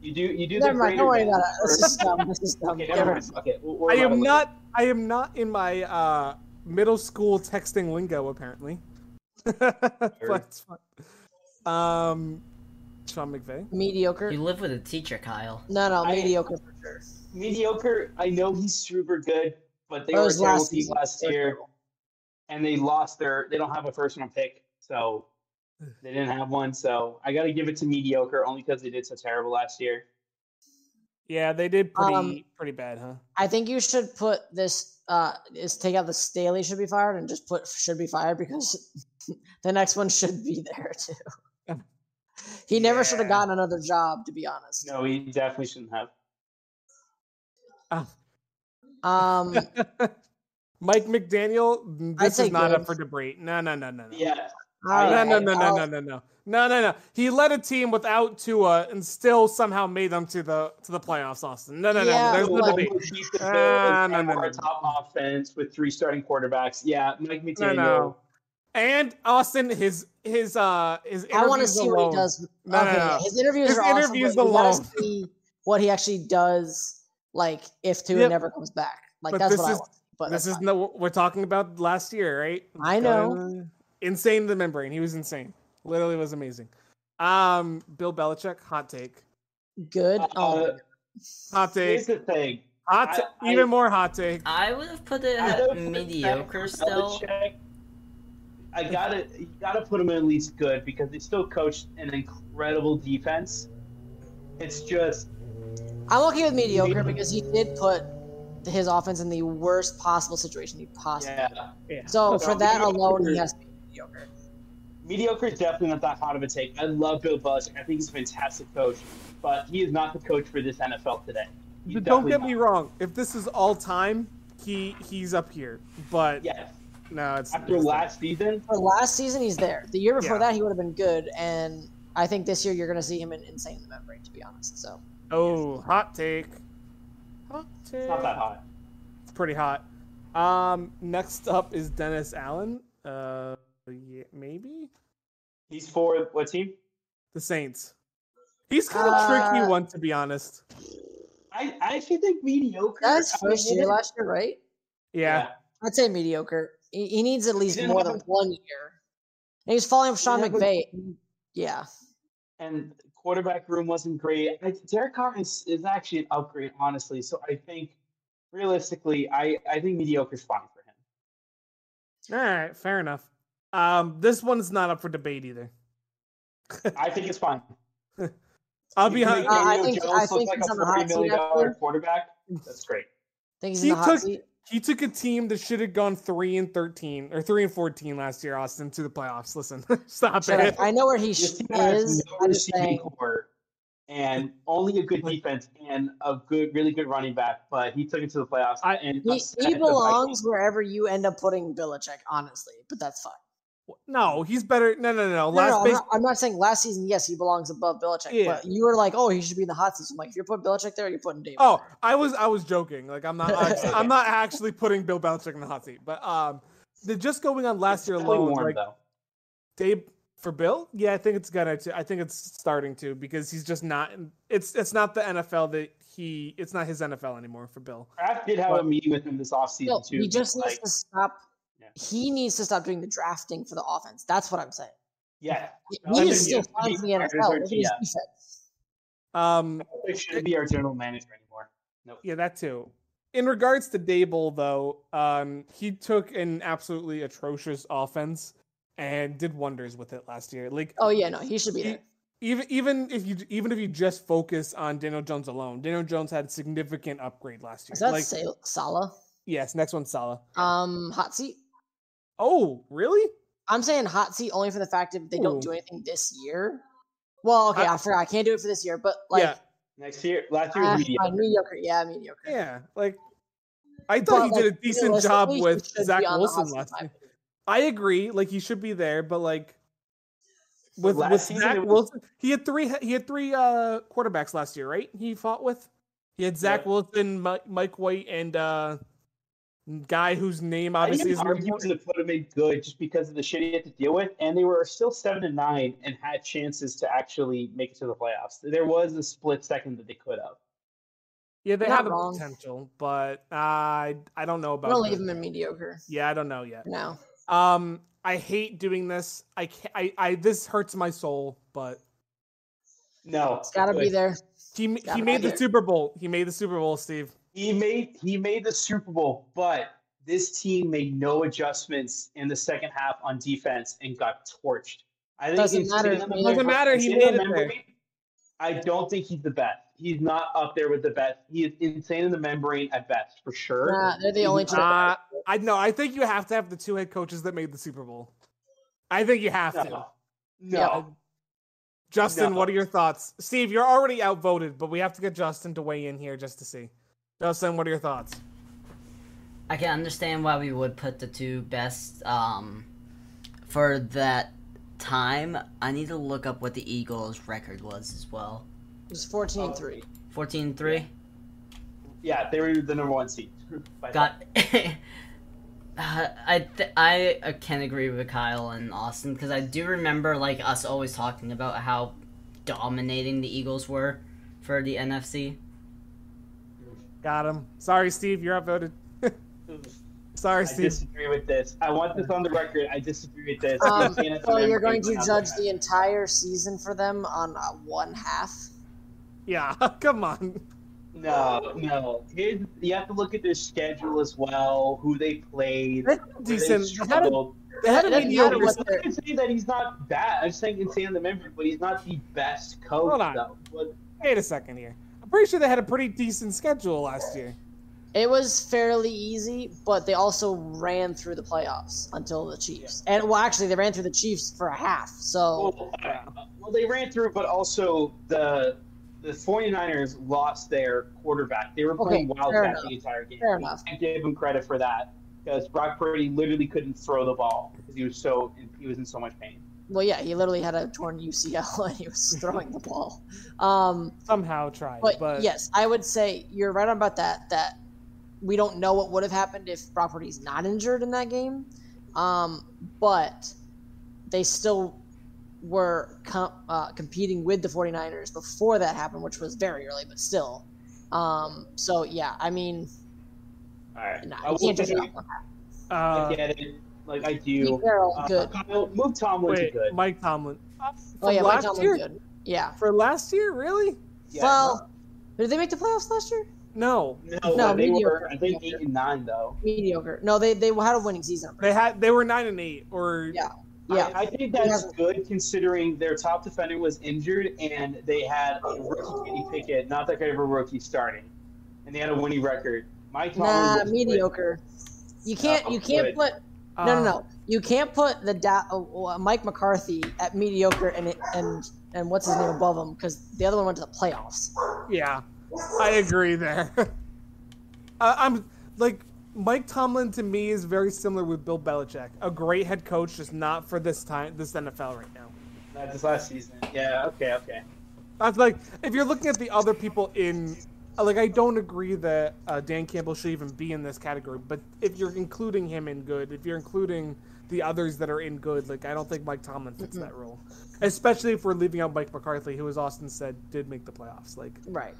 Speaker 2: you do you do
Speaker 3: Never
Speaker 2: the
Speaker 3: mind.
Speaker 2: greater
Speaker 3: Don't worry
Speaker 2: than
Speaker 3: about it. This
Speaker 2: first.
Speaker 3: is dumb. This is dumb.
Speaker 2: Okay,
Speaker 3: Get
Speaker 2: never mind. Okay, we'll, we'll
Speaker 1: I am
Speaker 2: with it.
Speaker 1: not. I am not in my uh middle school texting lingo apparently. *laughs* but it's fine. Um, Sean McVay.
Speaker 3: Mediocre.
Speaker 4: You live with a teacher, Kyle.
Speaker 3: No, no,
Speaker 2: I-
Speaker 3: mediocre for sure.
Speaker 2: mediocre. I know he's super good, but they
Speaker 3: That
Speaker 2: were terrible
Speaker 3: last
Speaker 2: last year, and they lost their. They don't have a first round pick, so *sighs* they didn't have one. So I got to give it to mediocre only because they did so terrible last year.
Speaker 1: Yeah, they did pretty
Speaker 3: Um,
Speaker 1: pretty bad, huh?
Speaker 3: I think you should put this. Uh, is take out the Staley should be fired and just put should be fired because *laughs* the next one should be there too. He never should have gotten another job, to be honest.
Speaker 2: No, he definitely shouldn't have.
Speaker 3: Um, *laughs*
Speaker 1: Mike McDaniel. This is not
Speaker 3: good.
Speaker 1: up for debate. No, no, no, no, no.
Speaker 2: Yeah,
Speaker 1: No,
Speaker 3: alright,
Speaker 1: no, no, no, no, no, no, no, no, no. He led a team without Tua and still somehow made them to the to the playoffs. Austin. No, no, no. There's no
Speaker 3: but-
Speaker 1: debate.
Speaker 2: Beat the Bills
Speaker 1: Ah, no, no, no,
Speaker 2: top offense with three starting quarterbacks. Yeah, Mike
Speaker 1: No,
Speaker 2: McDaniel.
Speaker 1: no. And Austin, his his uh his
Speaker 3: I want to see
Speaker 1: alone.
Speaker 3: what he does.
Speaker 1: No, no,
Speaker 3: okay,
Speaker 1: no.
Speaker 3: his interviews
Speaker 1: His
Speaker 3: are
Speaker 1: interviews
Speaker 3: but you gotta
Speaker 1: alone.
Speaker 3: see what he actually does. Like if Tua
Speaker 1: Yep.
Speaker 3: never comes back, like
Speaker 1: But
Speaker 3: that's
Speaker 1: this
Speaker 3: what I
Speaker 1: is-
Speaker 3: want. But
Speaker 1: This is
Speaker 3: fine.
Speaker 1: no we're talking about last year, right?
Speaker 3: I know.
Speaker 1: Gonna- Insane the membrane. He was insane. Literally was amazing. Um, Bill Belichick, hot take.
Speaker 3: good.
Speaker 2: Uh,
Speaker 3: oh,
Speaker 1: Hot
Speaker 2: Here's
Speaker 1: take.
Speaker 2: the thing.
Speaker 1: Hot
Speaker 2: I-
Speaker 1: ta-
Speaker 2: I-
Speaker 1: even more hot take.
Speaker 4: I would have put it at mediocre still.
Speaker 2: Belichick, I gotta you gotta put him at least good because they still coached an incredible defense. It's just
Speaker 3: I'm okay with mediocre because he did put his offense in the worst possible situation he possibly.
Speaker 2: yeah.
Speaker 1: Yeah.
Speaker 3: So
Speaker 2: So
Speaker 3: for that
Speaker 2: mediocre-
Speaker 3: alone, he has to be mediocre.
Speaker 2: Mediocre is definitely not that hot of a take. I love Bill Belichick. I think he's a fantastic coach, but he is not the coach for this NFL today. He's
Speaker 1: But don't get
Speaker 2: definitely
Speaker 1: me wrong. If this is all time, he he's up here. But
Speaker 2: Yes.
Speaker 1: No, it's
Speaker 2: After
Speaker 1: it's not.
Speaker 2: last season,
Speaker 3: For last season, he's there. The year before
Speaker 1: Yeah.
Speaker 3: that, he would have been good, and I think this year you're going to see him in insane in the membrane. To be honest, so
Speaker 1: Oh, hot take. Hot take.
Speaker 2: it's not that hot.
Speaker 1: It's pretty hot. Um, next up is Dennis Allen. Uh, yeah, maybe
Speaker 2: He's for what team?
Speaker 1: the Saints. He's kind of
Speaker 3: Uh,
Speaker 1: tricky one to be honest.
Speaker 2: I, I actually think mediocre.
Speaker 3: that's first year last year, right?
Speaker 1: Yeah.
Speaker 3: I'd say mediocre. He, he needs at least more than
Speaker 2: a-
Speaker 3: one year. And he's following up Sean
Speaker 2: didn't a-
Speaker 3: McVay. Yeah,
Speaker 2: and quarterback room wasn't great. I, Derek Carr is, is actually an upgrade, honestly. So I think, realistically, I, I think mediocre is fine for him.
Speaker 1: All right, fair enough. Um, this one's not up for debate either. *laughs*
Speaker 2: I think it's fine. *laughs*
Speaker 1: I'll
Speaker 2: You
Speaker 1: be
Speaker 2: can
Speaker 1: hon-
Speaker 2: make
Speaker 3: Uh, I
Speaker 2: Daniel
Speaker 3: think-
Speaker 2: Jones
Speaker 3: I think
Speaker 2: like
Speaker 3: he's
Speaker 2: a
Speaker 3: on the
Speaker 2: forty
Speaker 3: hot seat
Speaker 2: million dollar quarterback. That's great.
Speaker 3: I think he's
Speaker 1: He
Speaker 3: in the hot
Speaker 1: took-
Speaker 3: seat.
Speaker 1: He took a team that should have gone three and thirteen or three and fourteen last year, Austin, to the playoffs. Listen, *laughs* stop
Speaker 3: Shut
Speaker 1: it.
Speaker 3: up. I know where he sh- is.
Speaker 2: no receiving
Speaker 3: saying.
Speaker 2: core and only a good defense and a good, really good running back. But he took it to the playoffs.
Speaker 1: I-
Speaker 2: and
Speaker 3: He, he belongs wherever you end up putting Belichick, honestly. But that's fine.
Speaker 1: No, he's better. No, no, no, no.
Speaker 3: No,
Speaker 1: Last
Speaker 3: no, I'm, not, I'm not saying last season. Yes, he belongs above Belichick.
Speaker 1: Yeah.
Speaker 3: But you were like, oh, he should be in the hot seat. I'm like, if you're putting Belichick there, you're putting David.
Speaker 1: Oh,
Speaker 3: there.
Speaker 1: I was I was joking. Like I'm not *laughs* actually, I'm not actually putting Bill Belichick in the hot seat. But um, the just going on last year alone,
Speaker 2: warm,
Speaker 1: like
Speaker 2: though.
Speaker 1: Dave for Bill, yeah, I think it's gonna. I think it's starting to because he's just not. It's it's not the NFL that he. It's not his NFL anymore for Bill.
Speaker 2: Kraft did have
Speaker 1: But-
Speaker 2: a meeting with him this offseason
Speaker 3: No,
Speaker 2: too.
Speaker 3: he just needs
Speaker 2: like,
Speaker 3: to stop.
Speaker 2: Yeah.
Speaker 3: He needs to stop doing the drafting for the offense. That's what I'm saying.
Speaker 2: yeah,
Speaker 3: He
Speaker 2: No, I
Speaker 3: is still
Speaker 2: yeah,
Speaker 3: fine
Speaker 2: he-
Speaker 3: for the
Speaker 2: he-
Speaker 3: NFL. Look at his
Speaker 2: yeah.
Speaker 3: defense.
Speaker 1: Um,
Speaker 2: it shouldn't be our general manager anymore. Nope.
Speaker 1: yeah, that too. In regards to Daboll, though, um, he took an absolutely atrocious offense and did wonders with it last year. Like
Speaker 3: Oh yeah, no, he should be
Speaker 1: He-
Speaker 3: there.
Speaker 1: even even if you even if you just focus on Daniel Jones alone, Daniel Jones had a significant upgrade last year.
Speaker 3: Is that
Speaker 1: like
Speaker 3: Sa- Salah?
Speaker 1: yes, next one's Salah.
Speaker 3: Um, hot seat.
Speaker 1: Oh, really?
Speaker 3: I'm saying hot seat only for the fact that they
Speaker 1: Ooh.
Speaker 3: don't do anything this year. Well, okay,
Speaker 1: I-
Speaker 3: I, forgot. I can't do it for this year, but like,
Speaker 1: yeah,
Speaker 2: Next year, last year was mediocre.
Speaker 3: fine, mediocre. Yeah, mediocre.
Speaker 1: yeah. Like I thought
Speaker 3: But,
Speaker 1: he did a decent job with Zach
Speaker 3: be on the
Speaker 1: Wilson last
Speaker 3: in
Speaker 1: year. I agree. Like he should be there, but like with
Speaker 2: Last
Speaker 1: with
Speaker 2: season,
Speaker 1: Zach
Speaker 2: was-
Speaker 1: Wilson, he had three he had three uh quarterbacks last year, right? He fought with. He had Zach
Speaker 2: Yeah.
Speaker 1: Wilson, Mike, Mike White, and uh guy whose name obviously is
Speaker 2: argue to put him in good just because of the shit he had to deal with, and they were still seven and nine and had chances to actually make it to the playoffs. There was a split second that they could have.
Speaker 1: Yeah, they
Speaker 3: Not
Speaker 1: have the potential, but I I don't know
Speaker 3: I'm
Speaker 1: about.
Speaker 3: gonna
Speaker 1: the-
Speaker 3: leave him in mediocre
Speaker 1: Yeah, I don't know yet.
Speaker 3: No.
Speaker 1: Um, I hate doing this. I can't, I I this hurts my soul, but
Speaker 2: No,
Speaker 3: It's gotta be there.
Speaker 1: he
Speaker 3: Gotta
Speaker 1: he made the
Speaker 3: there.
Speaker 1: Super Bowl. He made the Super Bowl, Steve.
Speaker 2: He made he made the Super Bowl, but this team made no adjustments in the second half on defense and got torched. I think
Speaker 3: Doesn't matter.
Speaker 2: the
Speaker 3: Doesn't
Speaker 1: matter, he made it there.
Speaker 2: I don't think he's the best. He's not up there with the best. He is insane in the membrane at best, for sure.
Speaker 3: Nah, they're the
Speaker 2: He's
Speaker 3: only two.
Speaker 1: Uh, I know. I think you have to have the two head coaches that made the Super Bowl. I think you have to.
Speaker 2: No, no.
Speaker 3: Yeah.
Speaker 1: Justin,
Speaker 2: No.
Speaker 1: what are your thoughts? Steve, you're already outvoted, but we have to get Justin to weigh in here just to see. Justin, what are your thoughts?
Speaker 4: I can understand why we would put the two best um, for that time. I need to look up what the Eagles' record was as well.
Speaker 3: It was 14 3.
Speaker 4: 14 3?
Speaker 2: Yeah, they were the number one seed. *laughs*
Speaker 4: Got. Uh, *laughs* I th- I uh, can agree with Kyle and Austin because I do remember like us always talking about how dominating the Eagles were for the NFC.
Speaker 1: Got him. Sorry, Steve, you're outvoted.
Speaker 2: far. *laughs*
Speaker 1: Sorry,
Speaker 2: I
Speaker 1: Steve.
Speaker 2: disagree with this. I want this on the record. I disagree with this.
Speaker 3: Um,
Speaker 2: Insane in the
Speaker 3: so you're going to judge the entire season for them on uh, one half?
Speaker 1: Yeah, *laughs* come on.
Speaker 2: No, no. His, you have to look at their schedule as well, who they played.
Speaker 1: That's
Speaker 2: they
Speaker 1: decent. They had a,
Speaker 2: struggled.
Speaker 1: they had a
Speaker 3: It
Speaker 1: mediocre
Speaker 3: matter what
Speaker 2: I'm not gonna say that he's not bad. I'm just saying insane in the memory, but he's not the best coach
Speaker 1: Hold on.
Speaker 2: though. But
Speaker 1: Wait a second here. I'm pretty sure they had a pretty decent schedule last year.
Speaker 3: It was fairly easy, but they also ran through the playoffs until the Chiefs. And well, actually, they ran through the Chiefs for a half. So
Speaker 2: well, well, they ran through, but also the the 49ers lost their quarterback. They were playing
Speaker 3: Okay, fair
Speaker 2: wildcat the entire game.
Speaker 3: Fair enough.
Speaker 2: can't give him credit for that because Brock Purdy literally couldn't throw the ball because he was so he was in so much pain.
Speaker 3: Well, yeah, he literally had a torn UCL *laughs* and he was throwing the ball. Um,
Speaker 1: Somehow tried,
Speaker 3: but,
Speaker 1: but,
Speaker 3: yes, I would say you're right about that. That we don't know what would have happened if Brock Purdy's not injured in that game. Um, but they still were com- uh, competing with the 49ers before that happened, which was very early, but still. Um, so yeah, I mean,
Speaker 2: All right,
Speaker 3: nah,
Speaker 2: I
Speaker 3: you can't just
Speaker 2: say
Speaker 3: drop one.
Speaker 2: I
Speaker 1: uh,
Speaker 2: get it. Like I
Speaker 3: Pete
Speaker 2: do.
Speaker 3: Carroll,
Speaker 2: Uh,
Speaker 3: good.
Speaker 2: Kyle, move Tomlin to
Speaker 1: wait,
Speaker 2: good.
Speaker 1: Mike Tomlin. Uh,
Speaker 3: Oh yeah,
Speaker 1: from
Speaker 3: Mike
Speaker 1: last
Speaker 3: Tomlin,
Speaker 1: year?
Speaker 3: good. Yeah.
Speaker 1: For last year, really?
Speaker 2: Yeah,
Speaker 3: well, did they make the playoffs last year?
Speaker 1: No,
Speaker 2: no,
Speaker 3: no,
Speaker 2: they
Speaker 3: mediocre.
Speaker 2: were I think eight and nine though.
Speaker 3: Mediocre. No, they they had a winning season.
Speaker 1: they had they were nine and eight, or
Speaker 3: Yeah. Yeah.
Speaker 2: I, I think that's good considering their top defender was injured and they had a rookie Kenny Pickett, not that kind of a rookie starting, and they had a winning record. Mike Tomlin
Speaker 3: Nah,
Speaker 2: was good.
Speaker 3: mediocre. You can't
Speaker 2: Oh,
Speaker 3: you can't
Speaker 2: good.
Speaker 3: put
Speaker 1: uh,
Speaker 3: no no no. You can't put the da- uh, Mike McCarthy at mediocre and and and what's his name above him because the other one went to the playoffs.
Speaker 1: Yeah, I agree there. *laughs* uh, I'm like Mike Tomlin to me is very similar with Bill Belichick, a great head coach, just not for this time, this NFL right now.
Speaker 2: Not this last season. Yeah. Okay. Okay.
Speaker 1: That's like if you're looking at the other people in like I don't agree that uh, Dan Campbell should even be in this category. But if you're including him in good, if you're including the others that are in good, like I don't think Mike Tomlin fits that role. Especially if we're leaving out Mike McCarthy, who, as Austin said, did make the playoffs. Like,
Speaker 3: Right.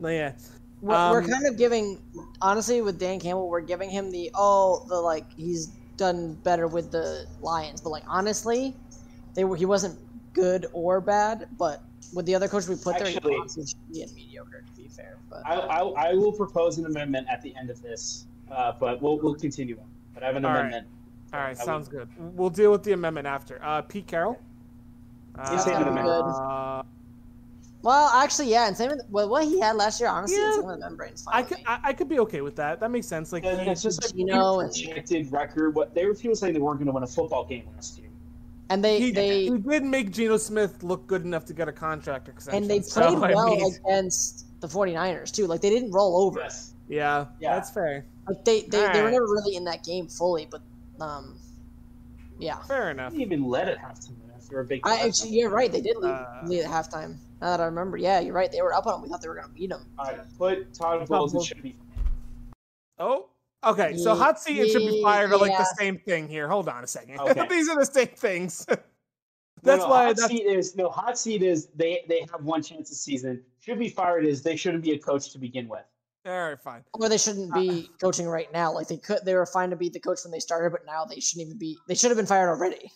Speaker 1: yeah,
Speaker 3: We're, we're
Speaker 1: Um,
Speaker 3: kind of giving, honestly, with Dan Campbell, we're giving him the oh, the like he's done better with the Lions, but like honestly, they were he wasn't good or bad, but with the other coach we put there,
Speaker 2: Actually-
Speaker 3: he honestly should be mediocre to be fair. But
Speaker 2: I, I, I will propose an amendment at the end of this, uh, but we'll we'll continue on. But I have an
Speaker 1: All right.
Speaker 2: amendment.
Speaker 1: all right,
Speaker 2: I
Speaker 1: sounds good. We'll deal with the amendment after. Uh, Pete Carroll.
Speaker 2: He's
Speaker 3: in the amendment.
Speaker 1: Uh,
Speaker 3: well, actually, yeah, and same with well, what he had last year. Honestly,
Speaker 1: Yeah.
Speaker 3: same with membranes. Fine
Speaker 1: I could. I, I could be okay with that. That makes sense. Like
Speaker 2: Yeah, it's just like
Speaker 3: Geno and-
Speaker 2: projected record. What they were people saying they weren't going to win a football game last year.
Speaker 3: and they
Speaker 1: he,
Speaker 3: they
Speaker 1: he did make Geno Smith look good enough to get a contract extension.
Speaker 3: and they
Speaker 1: so,
Speaker 3: played
Speaker 1: I
Speaker 3: well
Speaker 1: mean,
Speaker 3: against the 49ers too. Like they didn't roll over.
Speaker 2: Yes.
Speaker 1: yeah,
Speaker 2: Yeah.
Speaker 1: that's fair.
Speaker 3: Like they they, they were never really in that game fully, but um, yeah.
Speaker 1: Fair enough.
Speaker 2: They didn't even let it have to win after a big.
Speaker 3: I
Speaker 2: touchdown.
Speaker 3: actually, you're right. They did lead,
Speaker 1: Uh,
Speaker 3: lead at halftime. Now that I remember, yeah, you're right. They were up on them. We thought they were gonna beat them.
Speaker 2: All right, put Todd Bowles and
Speaker 1: Bowles.
Speaker 2: should be.
Speaker 1: Oh, okay. So
Speaker 3: Ye-
Speaker 1: hot seat and should be fired are like
Speaker 3: yeah.
Speaker 1: the same thing here. Hold on a second.
Speaker 2: Okay. *laughs*
Speaker 1: These are the same things. *laughs*
Speaker 2: No,
Speaker 1: that's
Speaker 2: no,
Speaker 1: why.
Speaker 2: hot
Speaker 1: That's,
Speaker 2: seat is no hot seat is they they have one chance this season. Should be fired is they shouldn't be a coach to begin with.
Speaker 1: all right, fine.
Speaker 3: Or they shouldn't be coaching right now. Like they could, they were fine to be the coach when they started, but now they shouldn't even be. They should have been fired already.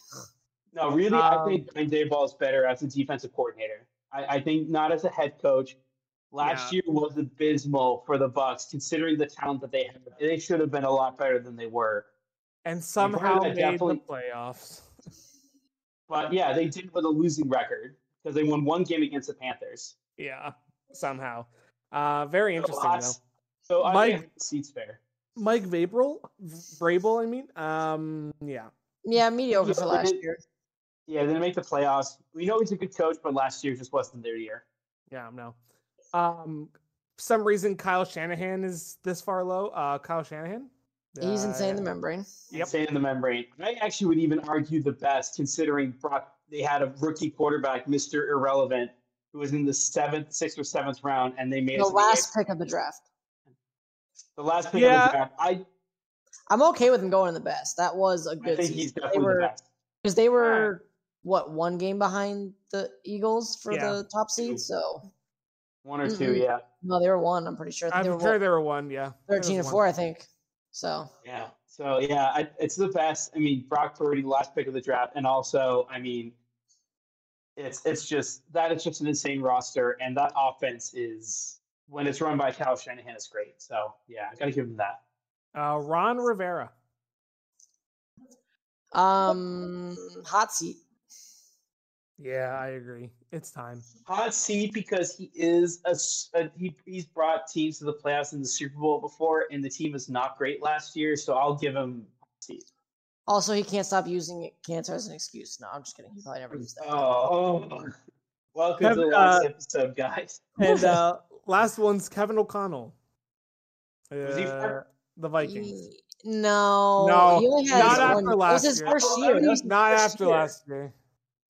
Speaker 2: No, really, I
Speaker 1: Um,
Speaker 2: think Brian Daboll is better as a defensive coordinator. I, I think not as a head coach. Last year was abysmal for the Bucs, considering the talent that they had. They should have been a lot better than they were.
Speaker 1: And somehow
Speaker 2: that
Speaker 1: made
Speaker 2: definitely-
Speaker 1: the playoffs.
Speaker 2: But yeah, they did with a losing record because they won one game against the Panthers.
Speaker 1: Yeah, somehow. Uh, very interesting though.
Speaker 2: So, so I
Speaker 1: Mike-
Speaker 2: seats fair.
Speaker 1: Mike Vrabel, Vrabel, I mean. Um, yeah.
Speaker 3: Yeah, mediocre for
Speaker 2: Yeah,
Speaker 3: last year.
Speaker 2: Yeah, they didn't make the playoffs. We know he's a good coach, but last year just wasn't their year.
Speaker 1: Yeah, no. Um, for some reason Kyle Shanahan is this far low. Uh, Kyle Shanahan.
Speaker 3: He's insane. The
Speaker 1: Uh,
Speaker 3: membrane.
Speaker 1: Yep.
Speaker 2: Staying in the membrane. I actually would even argue the best, considering Brock. They had a rookie quarterback, Mister Irrelevant, who was in the seventh, sixth, or seventh round, and they made
Speaker 3: The
Speaker 2: it to
Speaker 3: last pick of the draft.
Speaker 2: the, last pick
Speaker 1: Yeah.
Speaker 2: of the draft. I,
Speaker 3: I'm okay with him going in the best. That was a good
Speaker 2: think
Speaker 3: season.
Speaker 2: he's
Speaker 3: They
Speaker 2: definitely
Speaker 3: were
Speaker 2: the best.
Speaker 3: because they were what one game behind the Eagles for
Speaker 1: Yeah.
Speaker 3: the top seed. So
Speaker 2: One or two,
Speaker 3: Mm-mm.
Speaker 2: yeah,
Speaker 3: no, they were one. I'm pretty sure. I think they
Speaker 1: I'm
Speaker 3: were
Speaker 1: sure
Speaker 3: what,
Speaker 1: there were one. Yeah, there was
Speaker 3: thirteen and
Speaker 1: one.
Speaker 3: four. I think. So
Speaker 2: yeah. So yeah, I, it's the best. I mean, Brock Purdy, last pick of the draft, and also, I mean, it's it's just that is just an insane roster, and that offense is when it's run by Kyle Shanahan, it's great. So yeah, I gotta give him that.
Speaker 1: Uh, Ron Rivera.
Speaker 3: um, hot seat.
Speaker 1: Yeah, I agree. It's time.
Speaker 2: Hot seat because he is a he, he's brought teams to the playoffs in the Super Bowl before, and the team is not great last year. So I'll give him hot seat.
Speaker 3: Also, he can't stop using cancer as an excuse. No, I'm just kidding. He probably never used that.
Speaker 2: Oh, *laughs* welcome
Speaker 1: Kev-
Speaker 2: to the last
Speaker 1: uh,
Speaker 2: episode, guys. *laughs*
Speaker 1: And uh, *laughs* last one's Kevin O'Connell.
Speaker 2: Was he
Speaker 1: Uh, the Vikings.
Speaker 3: He- no,
Speaker 1: No,
Speaker 3: he only had
Speaker 1: not
Speaker 3: one-
Speaker 1: after
Speaker 3: It was
Speaker 1: last
Speaker 3: his
Speaker 1: year.
Speaker 3: first
Speaker 2: Oh,
Speaker 3: year.
Speaker 2: I
Speaker 3: was
Speaker 1: Not
Speaker 3: first
Speaker 1: after
Speaker 3: year.
Speaker 1: last year.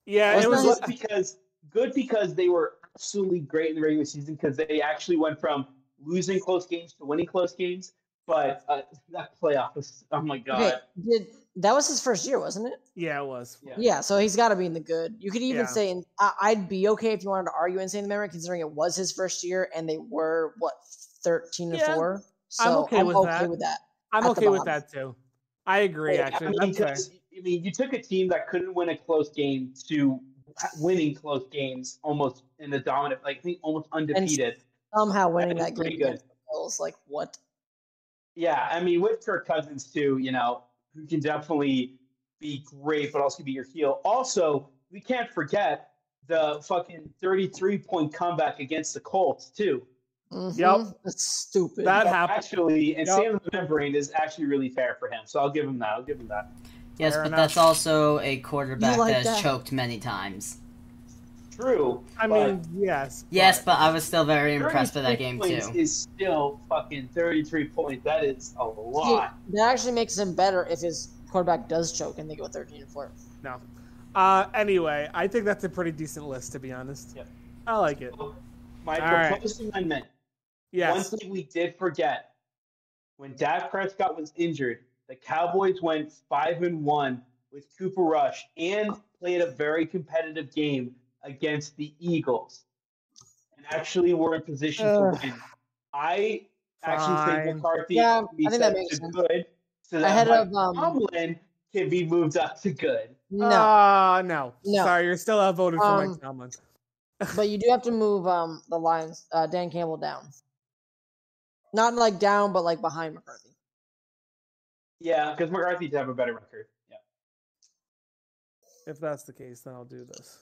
Speaker 1: Yeah,
Speaker 3: Wasn't
Speaker 1: it was.
Speaker 3: that
Speaker 2: good because good because they were absolutely great in the regular season because they actually went from losing close games to winning close games. But uh, that playoff was oh my god.
Speaker 3: Okay, did that was his first year, wasn't it?
Speaker 1: Yeah, it was.
Speaker 2: Yeah.
Speaker 3: Yeah, so he's got to be in the good. You could even
Speaker 1: Yeah.
Speaker 3: say, and I, I'd be okay if you wanted to argue and say in the memory, considering it was his first year and they were what thirteen and
Speaker 1: Yeah,
Speaker 3: four. So
Speaker 1: I'm okay with that.
Speaker 3: with that.
Speaker 1: I'm okay with that too. I agree.
Speaker 2: Yeah,
Speaker 1: Actually,
Speaker 2: I mean,
Speaker 1: that's fair.
Speaker 2: I mean, you took a team that couldn't win a close game to winning close games almost in the dominant, like I think almost undefeated.
Speaker 3: Somehow winning
Speaker 2: is
Speaker 3: that
Speaker 2: pretty
Speaker 3: game
Speaker 2: good.
Speaker 3: against Bills, like what?
Speaker 2: Yeah, I mean, with Kirk Cousins too, you know, who can definitely be great, but also can be your heel. Also, we can't forget the fucking 33 point comeback against the Colts too.
Speaker 3: Mhm, That's stupid.
Speaker 1: That happened.
Speaker 2: Actually, and
Speaker 1: Yep.
Speaker 2: Sam the membrane is actually really fair for him. So I'll give him that. I'll give him that.
Speaker 4: Yes,
Speaker 1: Fair
Speaker 4: but
Speaker 1: enough.
Speaker 4: that's also a quarterback
Speaker 3: like
Speaker 4: that has
Speaker 3: that?
Speaker 4: choked many times.
Speaker 2: True.
Speaker 1: I
Speaker 2: but
Speaker 1: mean, yes.
Speaker 4: Yes,
Speaker 1: but-
Speaker 4: but I was still very impressed with that game
Speaker 2: points
Speaker 4: too.
Speaker 2: Is still fucking 33 points. That is a
Speaker 3: See,
Speaker 2: lot.
Speaker 3: that actually makes him better if his quarterback does choke and they go thirteen and four.
Speaker 1: no. Uh, anyway, I think that's a pretty decent list, to be honest.
Speaker 2: Yep.
Speaker 1: I like it.
Speaker 2: My
Speaker 1: All right.
Speaker 2: proposed amendment
Speaker 1: Yes.
Speaker 2: One thing we did forget when Dak Prescott was injured, the Cowboys went five and one with Cooper Rush and played a very competitive game against the Eagles, and actually were in position
Speaker 3: Ugh.
Speaker 2: to win. I actually think McCarthy
Speaker 3: Yeah,
Speaker 2: can be
Speaker 3: I think that
Speaker 2: set
Speaker 3: makes
Speaker 2: to
Speaker 3: sense.
Speaker 2: good, so that
Speaker 3: Ahead
Speaker 2: Mike
Speaker 3: of, um,
Speaker 2: Tomlin can be moved up to good.
Speaker 3: No,
Speaker 1: Uh, no.
Speaker 3: No.
Speaker 1: Sorry, you're still outvoted for
Speaker 3: Um,
Speaker 1: Mike Tomlin. *laughs*
Speaker 3: but you do have to move um the Lions, uh, Dan Campbell down. Not like down, but like behind McCarthy.
Speaker 2: Yeah, because McCarthy'd have a better record. Yeah.
Speaker 1: If that's the case, then I'll do this.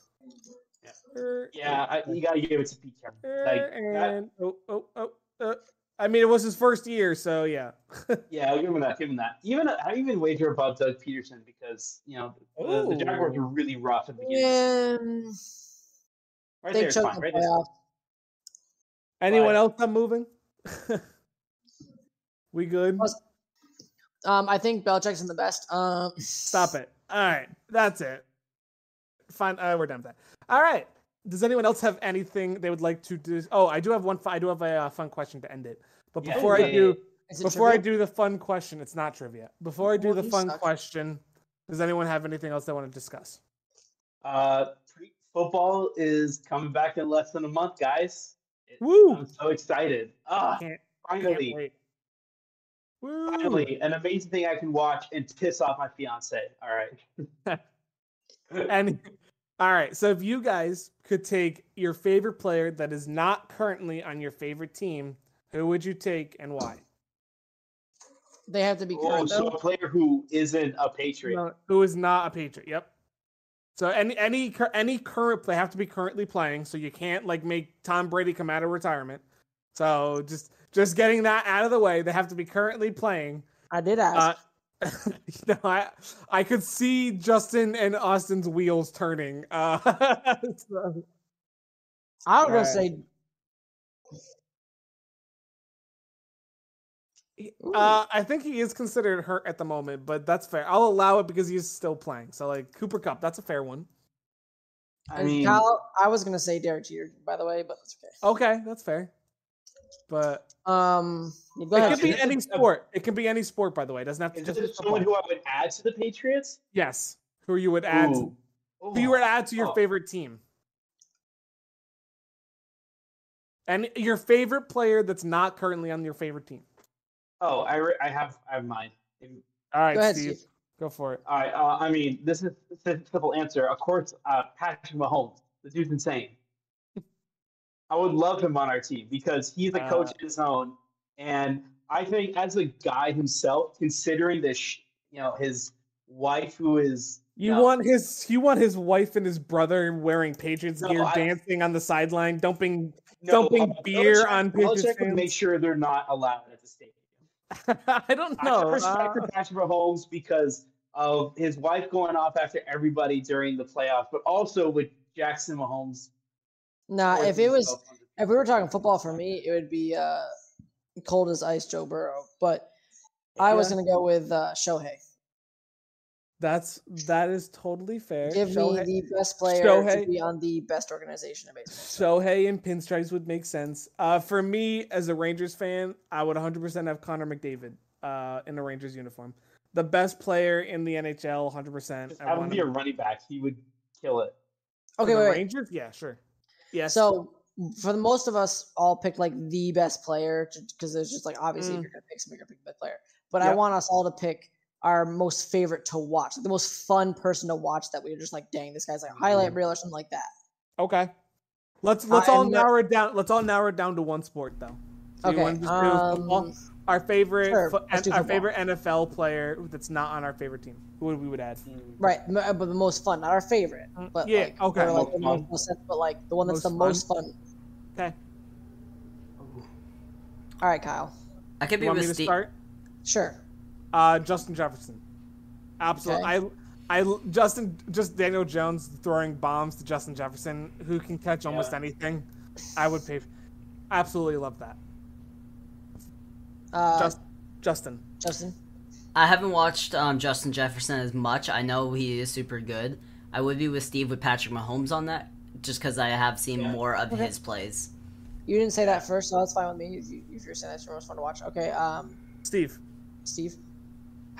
Speaker 2: Yeah.
Speaker 1: Er,
Speaker 2: Yeah, I, you gotta give it to Pete Carroll.
Speaker 1: er,
Speaker 2: Like, that-
Speaker 1: and oh, oh, oh, uh, I mean, it was his first year, so yeah. *laughs*
Speaker 2: yeah, I'll give him that. Give him that. Even I even wager above Doug Pederson because you know the, the Jaguars were really rough at the beginning.
Speaker 3: Yeah,
Speaker 2: Right
Speaker 3: they
Speaker 2: there, it's fine.
Speaker 3: the
Speaker 2: Right there.
Speaker 1: Anyone
Speaker 2: Right.
Speaker 1: else I'm moving? *laughs* we good?
Speaker 3: Um, I think Belichick's in the best. Um,
Speaker 1: Stop it. All right, that's it. Fine, uh, we're done with that. All right. Does anyone else have anything they would like to do? Oh, I do have one. I do have a uh, fun question to end it. But before
Speaker 2: Yeah,
Speaker 1: I do,
Speaker 3: Is it
Speaker 1: before I do the fun question, it's not trivia. Before I do
Speaker 3: Well,
Speaker 1: the fun
Speaker 3: suck.
Speaker 1: question, does anyone have anything else they want to discuss?
Speaker 2: Uh, football is coming back in less than a month, guys. It-
Speaker 1: Woo!
Speaker 2: I'm so excited. Ah,
Speaker 1: Can't,
Speaker 2: finally,
Speaker 1: can't. Woo!
Speaker 2: finally, an amazing thing I can watch and piss off my fiance. All right. *laughs*
Speaker 1: And all right, so if you guys could take your favorite player that is not currently on your favorite team, who would you take and why?
Speaker 3: They have to be
Speaker 2: Oh, so
Speaker 3: though?
Speaker 2: a player who isn't a Patriot.
Speaker 1: No, who is not a Patriot? Yep. So any any any current they have to be currently playing. So you can't like make Tom Brady come out of retirement. So just just getting that out of the way, they have to be currently playing.
Speaker 3: I did ask.
Speaker 1: Uh, *laughs* you know, I I could see Justin and Austin's wheels turning. *laughs* Uh, so-
Speaker 3: I was gonna
Speaker 1: right.
Speaker 3: say.
Speaker 1: Uh, I think he is considered hurt at the moment, but that's fair. I'll allow it because he's still playing. So like Cooper Kupp, that's a fair one.
Speaker 2: I mean,
Speaker 3: Kyle, I was gonna say Derek Jeter, by the way, but that's okay.
Speaker 1: Okay, that's fair. But
Speaker 3: Um, go
Speaker 1: it
Speaker 3: ahead.
Speaker 1: could be
Speaker 2: Is
Speaker 1: any
Speaker 2: it a-
Speaker 1: sport. It can be any sport, by the way. It doesn't have to
Speaker 2: is
Speaker 1: just
Speaker 2: it someone
Speaker 1: football.
Speaker 2: who I would add to the Patriots?
Speaker 1: Yes, who you would add? To,
Speaker 2: Ooh.
Speaker 1: who you would add to your
Speaker 2: Oh.
Speaker 1: favorite team? And your favorite player that's not currently on your favorite team.
Speaker 2: Oh, I, re- I have I have mine.
Speaker 1: All right,
Speaker 3: Go ahead,
Speaker 1: Steve,
Speaker 3: Steve.
Speaker 1: go for it.
Speaker 2: All right. Uh, I mean, this is this is a simple answer. Of course, uh, Patrick Mahomes. The dude's insane. I would love him on our team because he's a coach
Speaker 1: Uh,
Speaker 2: of his own, and I think as a guy himself, considering this, sh- you know, his wife who is
Speaker 1: You
Speaker 2: no,
Speaker 1: want his you want his wife and his brother wearing Patriots
Speaker 2: No,
Speaker 1: gear,
Speaker 2: I-
Speaker 1: dancing on the sideline, dumping.
Speaker 2: no,
Speaker 1: dumping
Speaker 2: uh,
Speaker 1: beer
Speaker 2: Belichick-
Speaker 1: on Patriots
Speaker 2: Belichick would make sure they're not allowed at the stadium. *laughs*
Speaker 1: I don't
Speaker 2: I
Speaker 1: know.
Speaker 2: respect
Speaker 1: uh,
Speaker 2: for Patrick Mahomes because of his wife going off after everybody during the playoffs, but also with Jackson Mahomes.
Speaker 3: Nah, if it was
Speaker 2: himself on the-
Speaker 3: if we were talking football for me, it would be uh cold as ice Joe Burrow. But I was gonna go with uh Shohei.
Speaker 1: That's that is totally fair.
Speaker 3: Give
Speaker 1: Shohei,
Speaker 3: me the best player
Speaker 1: Shohei-
Speaker 3: to be on the best organization in baseball.
Speaker 1: Shohei and pinstripes would make sense. Uh, for me, as a Rangers fan, I would 100% have Connor McDavid uh, in a Rangers uniform. The best player in the NHL, 100%.
Speaker 2: Just
Speaker 1: I
Speaker 2: have him
Speaker 1: want
Speaker 2: be a running back. He would kill it.
Speaker 1: for
Speaker 3: Okay,
Speaker 1: the
Speaker 3: wait, wait.
Speaker 1: Rangers? Yeah, sure. Yes.
Speaker 3: So for the most of us, all picked like the best player because there's just like obviously if
Speaker 1: Mm.
Speaker 3: you're gonna pick somebody, you're gonna pick the best player. But I want us all to pick our most favorite to watch, like the most fun person to watch that we are just like, dang, this guy's like a highlight reel or something like that.
Speaker 1: okay. Let's let's
Speaker 3: Uh,
Speaker 1: all narrow it down. Let's all narrow it down to one sport though. So
Speaker 3: Okay, um,
Speaker 1: Our favorite,
Speaker 3: sure,
Speaker 1: fo-
Speaker 3: let's
Speaker 1: our
Speaker 3: football.
Speaker 1: favorite NFL player that's not on our favorite team. Who would we would add?
Speaker 3: Right, uh, but the most fun, not our favorite,
Speaker 1: Mm,
Speaker 3: but
Speaker 1: yeah,
Speaker 3: like,
Speaker 1: okay.
Speaker 3: or, like,
Speaker 2: Most
Speaker 3: the
Speaker 2: fun.
Speaker 3: most, most- but like the one that's
Speaker 1: Most
Speaker 3: the most fun.
Speaker 1: Okay.
Speaker 3: All right, Kyle.
Speaker 4: I could
Speaker 1: You
Speaker 4: be
Speaker 1: want me
Speaker 4: with
Speaker 1: to start?
Speaker 3: Sure.
Speaker 1: Uh, Justin Jefferson. Absolutely.
Speaker 3: Okay.
Speaker 1: I, I, Justin, just Daniel Jones throwing bombs to Justin Jefferson, who can catch almost
Speaker 2: Yeah.
Speaker 1: anything. I would pay. Absolutely love that.
Speaker 3: Uh,
Speaker 1: Just, Justin.
Speaker 3: Justin.
Speaker 4: I haven't watched um, Justin Jefferson as much. I know he is super good. I would be with Steve with Patrick Mahomes on that, just because I have seen
Speaker 2: Yeah.
Speaker 4: more of
Speaker 3: Okay.
Speaker 4: his plays.
Speaker 3: You didn't say that first, so that's fine with me. If, you, if you're saying that's your most fun to watch, okay. Um,
Speaker 1: Steve.
Speaker 3: Steve.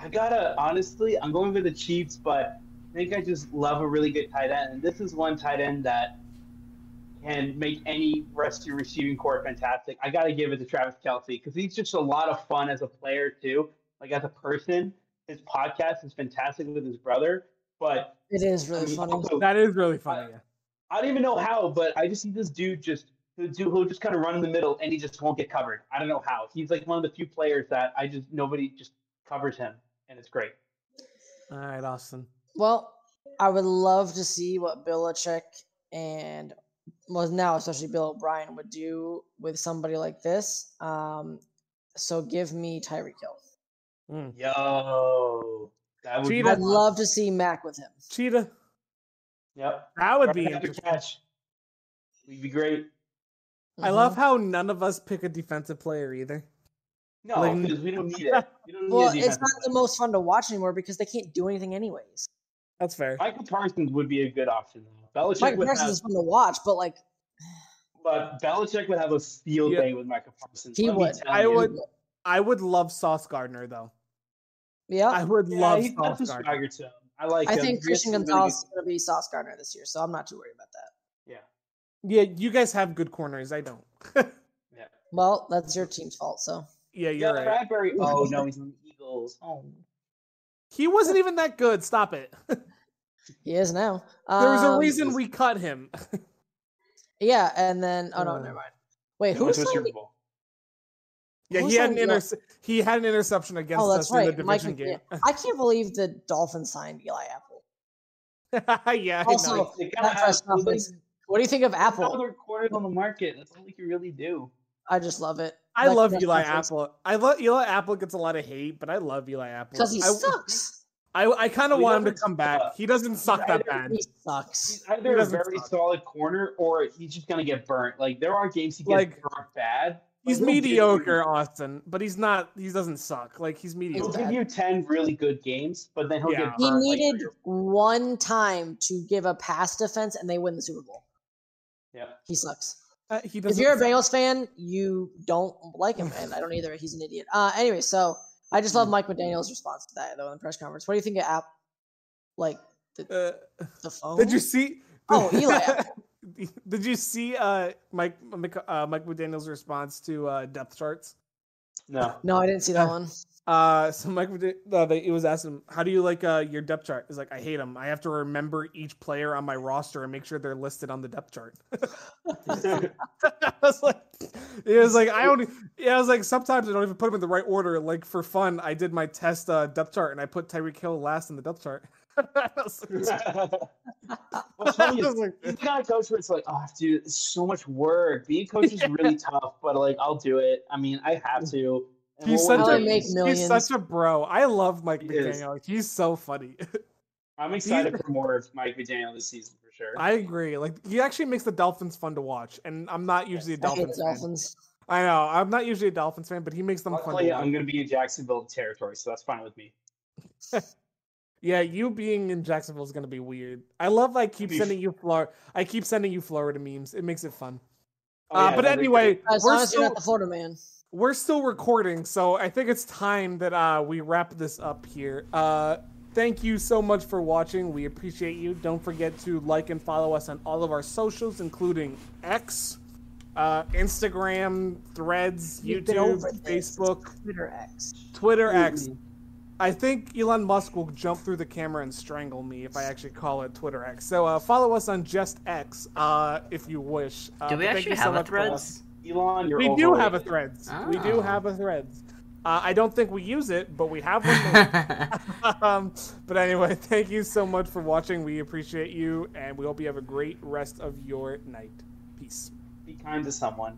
Speaker 2: I gotta honestly, I'm going for the Chiefs, but I think I just love a really good tight end, and this is one tight end that can make any rest of your receiving corps fantastic. I gotta give it to Travis Kelce because he's just a lot of fun as a player too. Like as a person, his podcast is fantastic with his brother, but
Speaker 3: It is really
Speaker 2: I mean,
Speaker 3: funny.
Speaker 2: also,
Speaker 1: That is really funny. yeah.
Speaker 2: I don't even know how, but I just see this dude just who do who just kind of run in the middle and he just won't get covered. I don't know how. He's like one of the few players that I just nobody just covers him, and it's great.
Speaker 1: All right, Austin.
Speaker 3: Well, I would love to see what Belichick and well now especially Bill O'Brien would do with somebody like this. Um, so give me Tyreek Hill.
Speaker 1: Mm.
Speaker 2: Yo, that would
Speaker 1: Cheetah.
Speaker 2: be
Speaker 3: I'd love to see Mac with him.
Speaker 1: Cheetah.
Speaker 2: Yep,
Speaker 1: That would be
Speaker 2: Right after
Speaker 1: interesting.
Speaker 2: catch. Would be great.
Speaker 1: I love how none of us pick a defensive player either.
Speaker 2: No,
Speaker 1: Like-
Speaker 2: we don't need it. *laughs* We don't need
Speaker 3: Well,
Speaker 2: a
Speaker 3: it's
Speaker 2: defensive
Speaker 3: not the most fun to watch anymore because they can't do anything anyways.
Speaker 1: That's fair.
Speaker 2: Micah Parsons would be a good option though. Belichick
Speaker 3: Mike
Speaker 2: would
Speaker 3: Parsons
Speaker 2: have,
Speaker 3: is fun to watch, but like
Speaker 2: but Belichick would have a field
Speaker 1: Yeah.
Speaker 2: day with Micah Parsons.
Speaker 3: He
Speaker 2: Let
Speaker 3: would.
Speaker 1: I
Speaker 2: you.
Speaker 1: would- I would love Sauce Gardner though.
Speaker 3: yeah,
Speaker 1: I would
Speaker 2: Yeah,
Speaker 1: love Sauce Gardner.
Speaker 2: swagger to him. I like.
Speaker 3: I
Speaker 2: him.
Speaker 3: think Christian Gonzalez is going to be Sauce Gardner this year, so I'm not too worried about that.
Speaker 2: Yeah.
Speaker 1: Yeah, you guys have good corners. I don't. *laughs*
Speaker 2: Yeah.
Speaker 3: Well, that's your team's fault. So
Speaker 1: yeah,
Speaker 2: Yeah.
Speaker 1: you're
Speaker 2: Yeah.
Speaker 1: right.
Speaker 2: Bradberry. *laughs* Oh no, he's in the Eagles. Oh.
Speaker 1: He wasn't even that good. Stop it. *laughs*
Speaker 3: he is now.
Speaker 1: There was a
Speaker 3: Um,
Speaker 1: reason we cut him. *laughs*
Speaker 3: Yeah, and then oh no,
Speaker 1: Uh,
Speaker 3: never mind. Wait,
Speaker 2: He
Speaker 3: who
Speaker 2: went to? Super Bowl.
Speaker 1: yeah,
Speaker 3: Who
Speaker 1: he had an inter- he had an interception against
Speaker 3: Oh, that's
Speaker 1: us in
Speaker 3: right,
Speaker 1: the
Speaker 3: Mike
Speaker 1: division game.
Speaker 3: McDaniel. *laughs* I can't believe the Dolphins signed Eli Apple.
Speaker 1: yeah, I
Speaker 3: Also,
Speaker 1: know.
Speaker 2: They gotta
Speaker 3: That press
Speaker 2: have- they-
Speaker 3: What do you think of Apple?
Speaker 2: Other quarters on the market. That's all they can really do.
Speaker 3: I just love it.
Speaker 1: I
Speaker 3: Like,
Speaker 1: love Eli
Speaker 3: conference.
Speaker 1: Apple. I love Eli Apple gets a lot of hate, but I love Eli Apple.
Speaker 3: because he
Speaker 1: I,
Speaker 3: sucks.
Speaker 1: I, I kind of want him to come back.
Speaker 2: suck.
Speaker 1: He doesn't suck that bad.
Speaker 3: He sucks.
Speaker 2: He's either a very
Speaker 1: suck.
Speaker 2: solid corner or he's just gonna get burnt. Like there are games he gets
Speaker 1: Like,
Speaker 2: burnt bad.
Speaker 1: He's
Speaker 2: he'll give you-
Speaker 1: mediocre, Austin, but he's not. He doesn't suck. Like he's
Speaker 2: He'll
Speaker 1: mediocre.
Speaker 2: give you ten really good games, but then he'll
Speaker 1: Yeah.
Speaker 2: get
Speaker 3: He
Speaker 2: burnt. like,
Speaker 3: needed
Speaker 2: three
Speaker 3: one time to give a pass defense, and they win the Super Bowl.
Speaker 2: yeah.
Speaker 3: He sucks.
Speaker 1: Uh, he
Speaker 3: If
Speaker 1: doesn't.
Speaker 3: you're a
Speaker 1: suck.
Speaker 3: Bengals fan, you don't like him, and I don't either. He's an idiot. Uh, anyway, so I just love
Speaker 1: Hmm.
Speaker 3: Mike McDaniel's response to that though in the press conference. What do you think of App? Like the
Speaker 1: Uh,
Speaker 3: the phone?
Speaker 1: did you see?
Speaker 3: Oh, Eli *laughs*
Speaker 1: Did you see uh, Mike Mike, uh, Mike McDaniel's response to uh, depth charts?
Speaker 2: No.
Speaker 3: No, I didn't see that one.
Speaker 1: Uh, so Mike, uh, they, it was asking him, "How do you like uh, your depth chart?" He's like, "I hate them. I have to remember each player on my roster and make sure they're listed on the depth chart." *laughs* I was like, it was like I don't. yeah, I was like, sometimes I don't even put them in the right order. Like for fun, I did my test uh, depth chart and I put Tyreek Hill last in the depth chart. *laughs* Was like-
Speaker 2: What's *laughs* funny
Speaker 1: I
Speaker 2: is
Speaker 1: was like,
Speaker 2: he's the kind coach where it's like, oh, dude, so much work. Being a coach is really tough, but like, I'll do it. I mean, I have to. And
Speaker 1: he's
Speaker 2: we'll
Speaker 1: such a
Speaker 3: make millions.
Speaker 1: he's such a bro. I love Mike
Speaker 2: He is.
Speaker 1: McDaniel. He's so funny. *laughs*
Speaker 2: I'm excited for more of Mike McDaniel this season for sure.
Speaker 1: I agree. Like he actually makes the Dolphins fun to watch, and I'm not usually a
Speaker 3: I hate
Speaker 1: Dolphins
Speaker 3: the
Speaker 1: fan.
Speaker 3: Dolphins.
Speaker 1: I know I'm not usually a Dolphins fan, but he makes them fun
Speaker 2: Luckily,
Speaker 1: to watch.
Speaker 2: I'm going to be in Jacksonville territory, so that's fine with me. *laughs*
Speaker 1: Yeah, you being in Jacksonville is gonna be weird. I love. I keep
Speaker 2: Be-
Speaker 1: sending you Florida. I keep sending you Florida memes. It makes it fun.
Speaker 2: Oh,
Speaker 1: uh, but anyway,
Speaker 2: great.
Speaker 3: As long
Speaker 1: we're
Speaker 3: as you're
Speaker 1: still
Speaker 3: not the Florida man.
Speaker 1: We're still recording, so I think it's time that uh, we wrap this up here. Uh, thank you so much for watching. We appreciate you. Don't forget to like and follow us on all of our socials, including X, uh, Instagram, Threads,
Speaker 3: We've
Speaker 1: YouTube. Facebook,
Speaker 3: Twitter X.
Speaker 1: Twitter, X. I think Elon Musk will jump through the camera and strangle me if I actually call it Twitter X. So uh, follow us on Just X uh, if you wish. Uh,
Speaker 4: Do we
Speaker 1: thank
Speaker 4: actually
Speaker 1: you so
Speaker 4: have a
Speaker 1: much for
Speaker 4: threads?
Speaker 2: Elon, you're
Speaker 1: we do have a
Speaker 2: overrated.
Speaker 1: Threads. We do
Speaker 4: Oh.
Speaker 1: have a Threads. Uh, I don't think we use it, but we have one. *laughs* *laughs* um, but anyway, *laughs* thank you so much for watching. We appreciate you, and we hope you have a great rest of your night. Peace.
Speaker 2: Be kind to someone.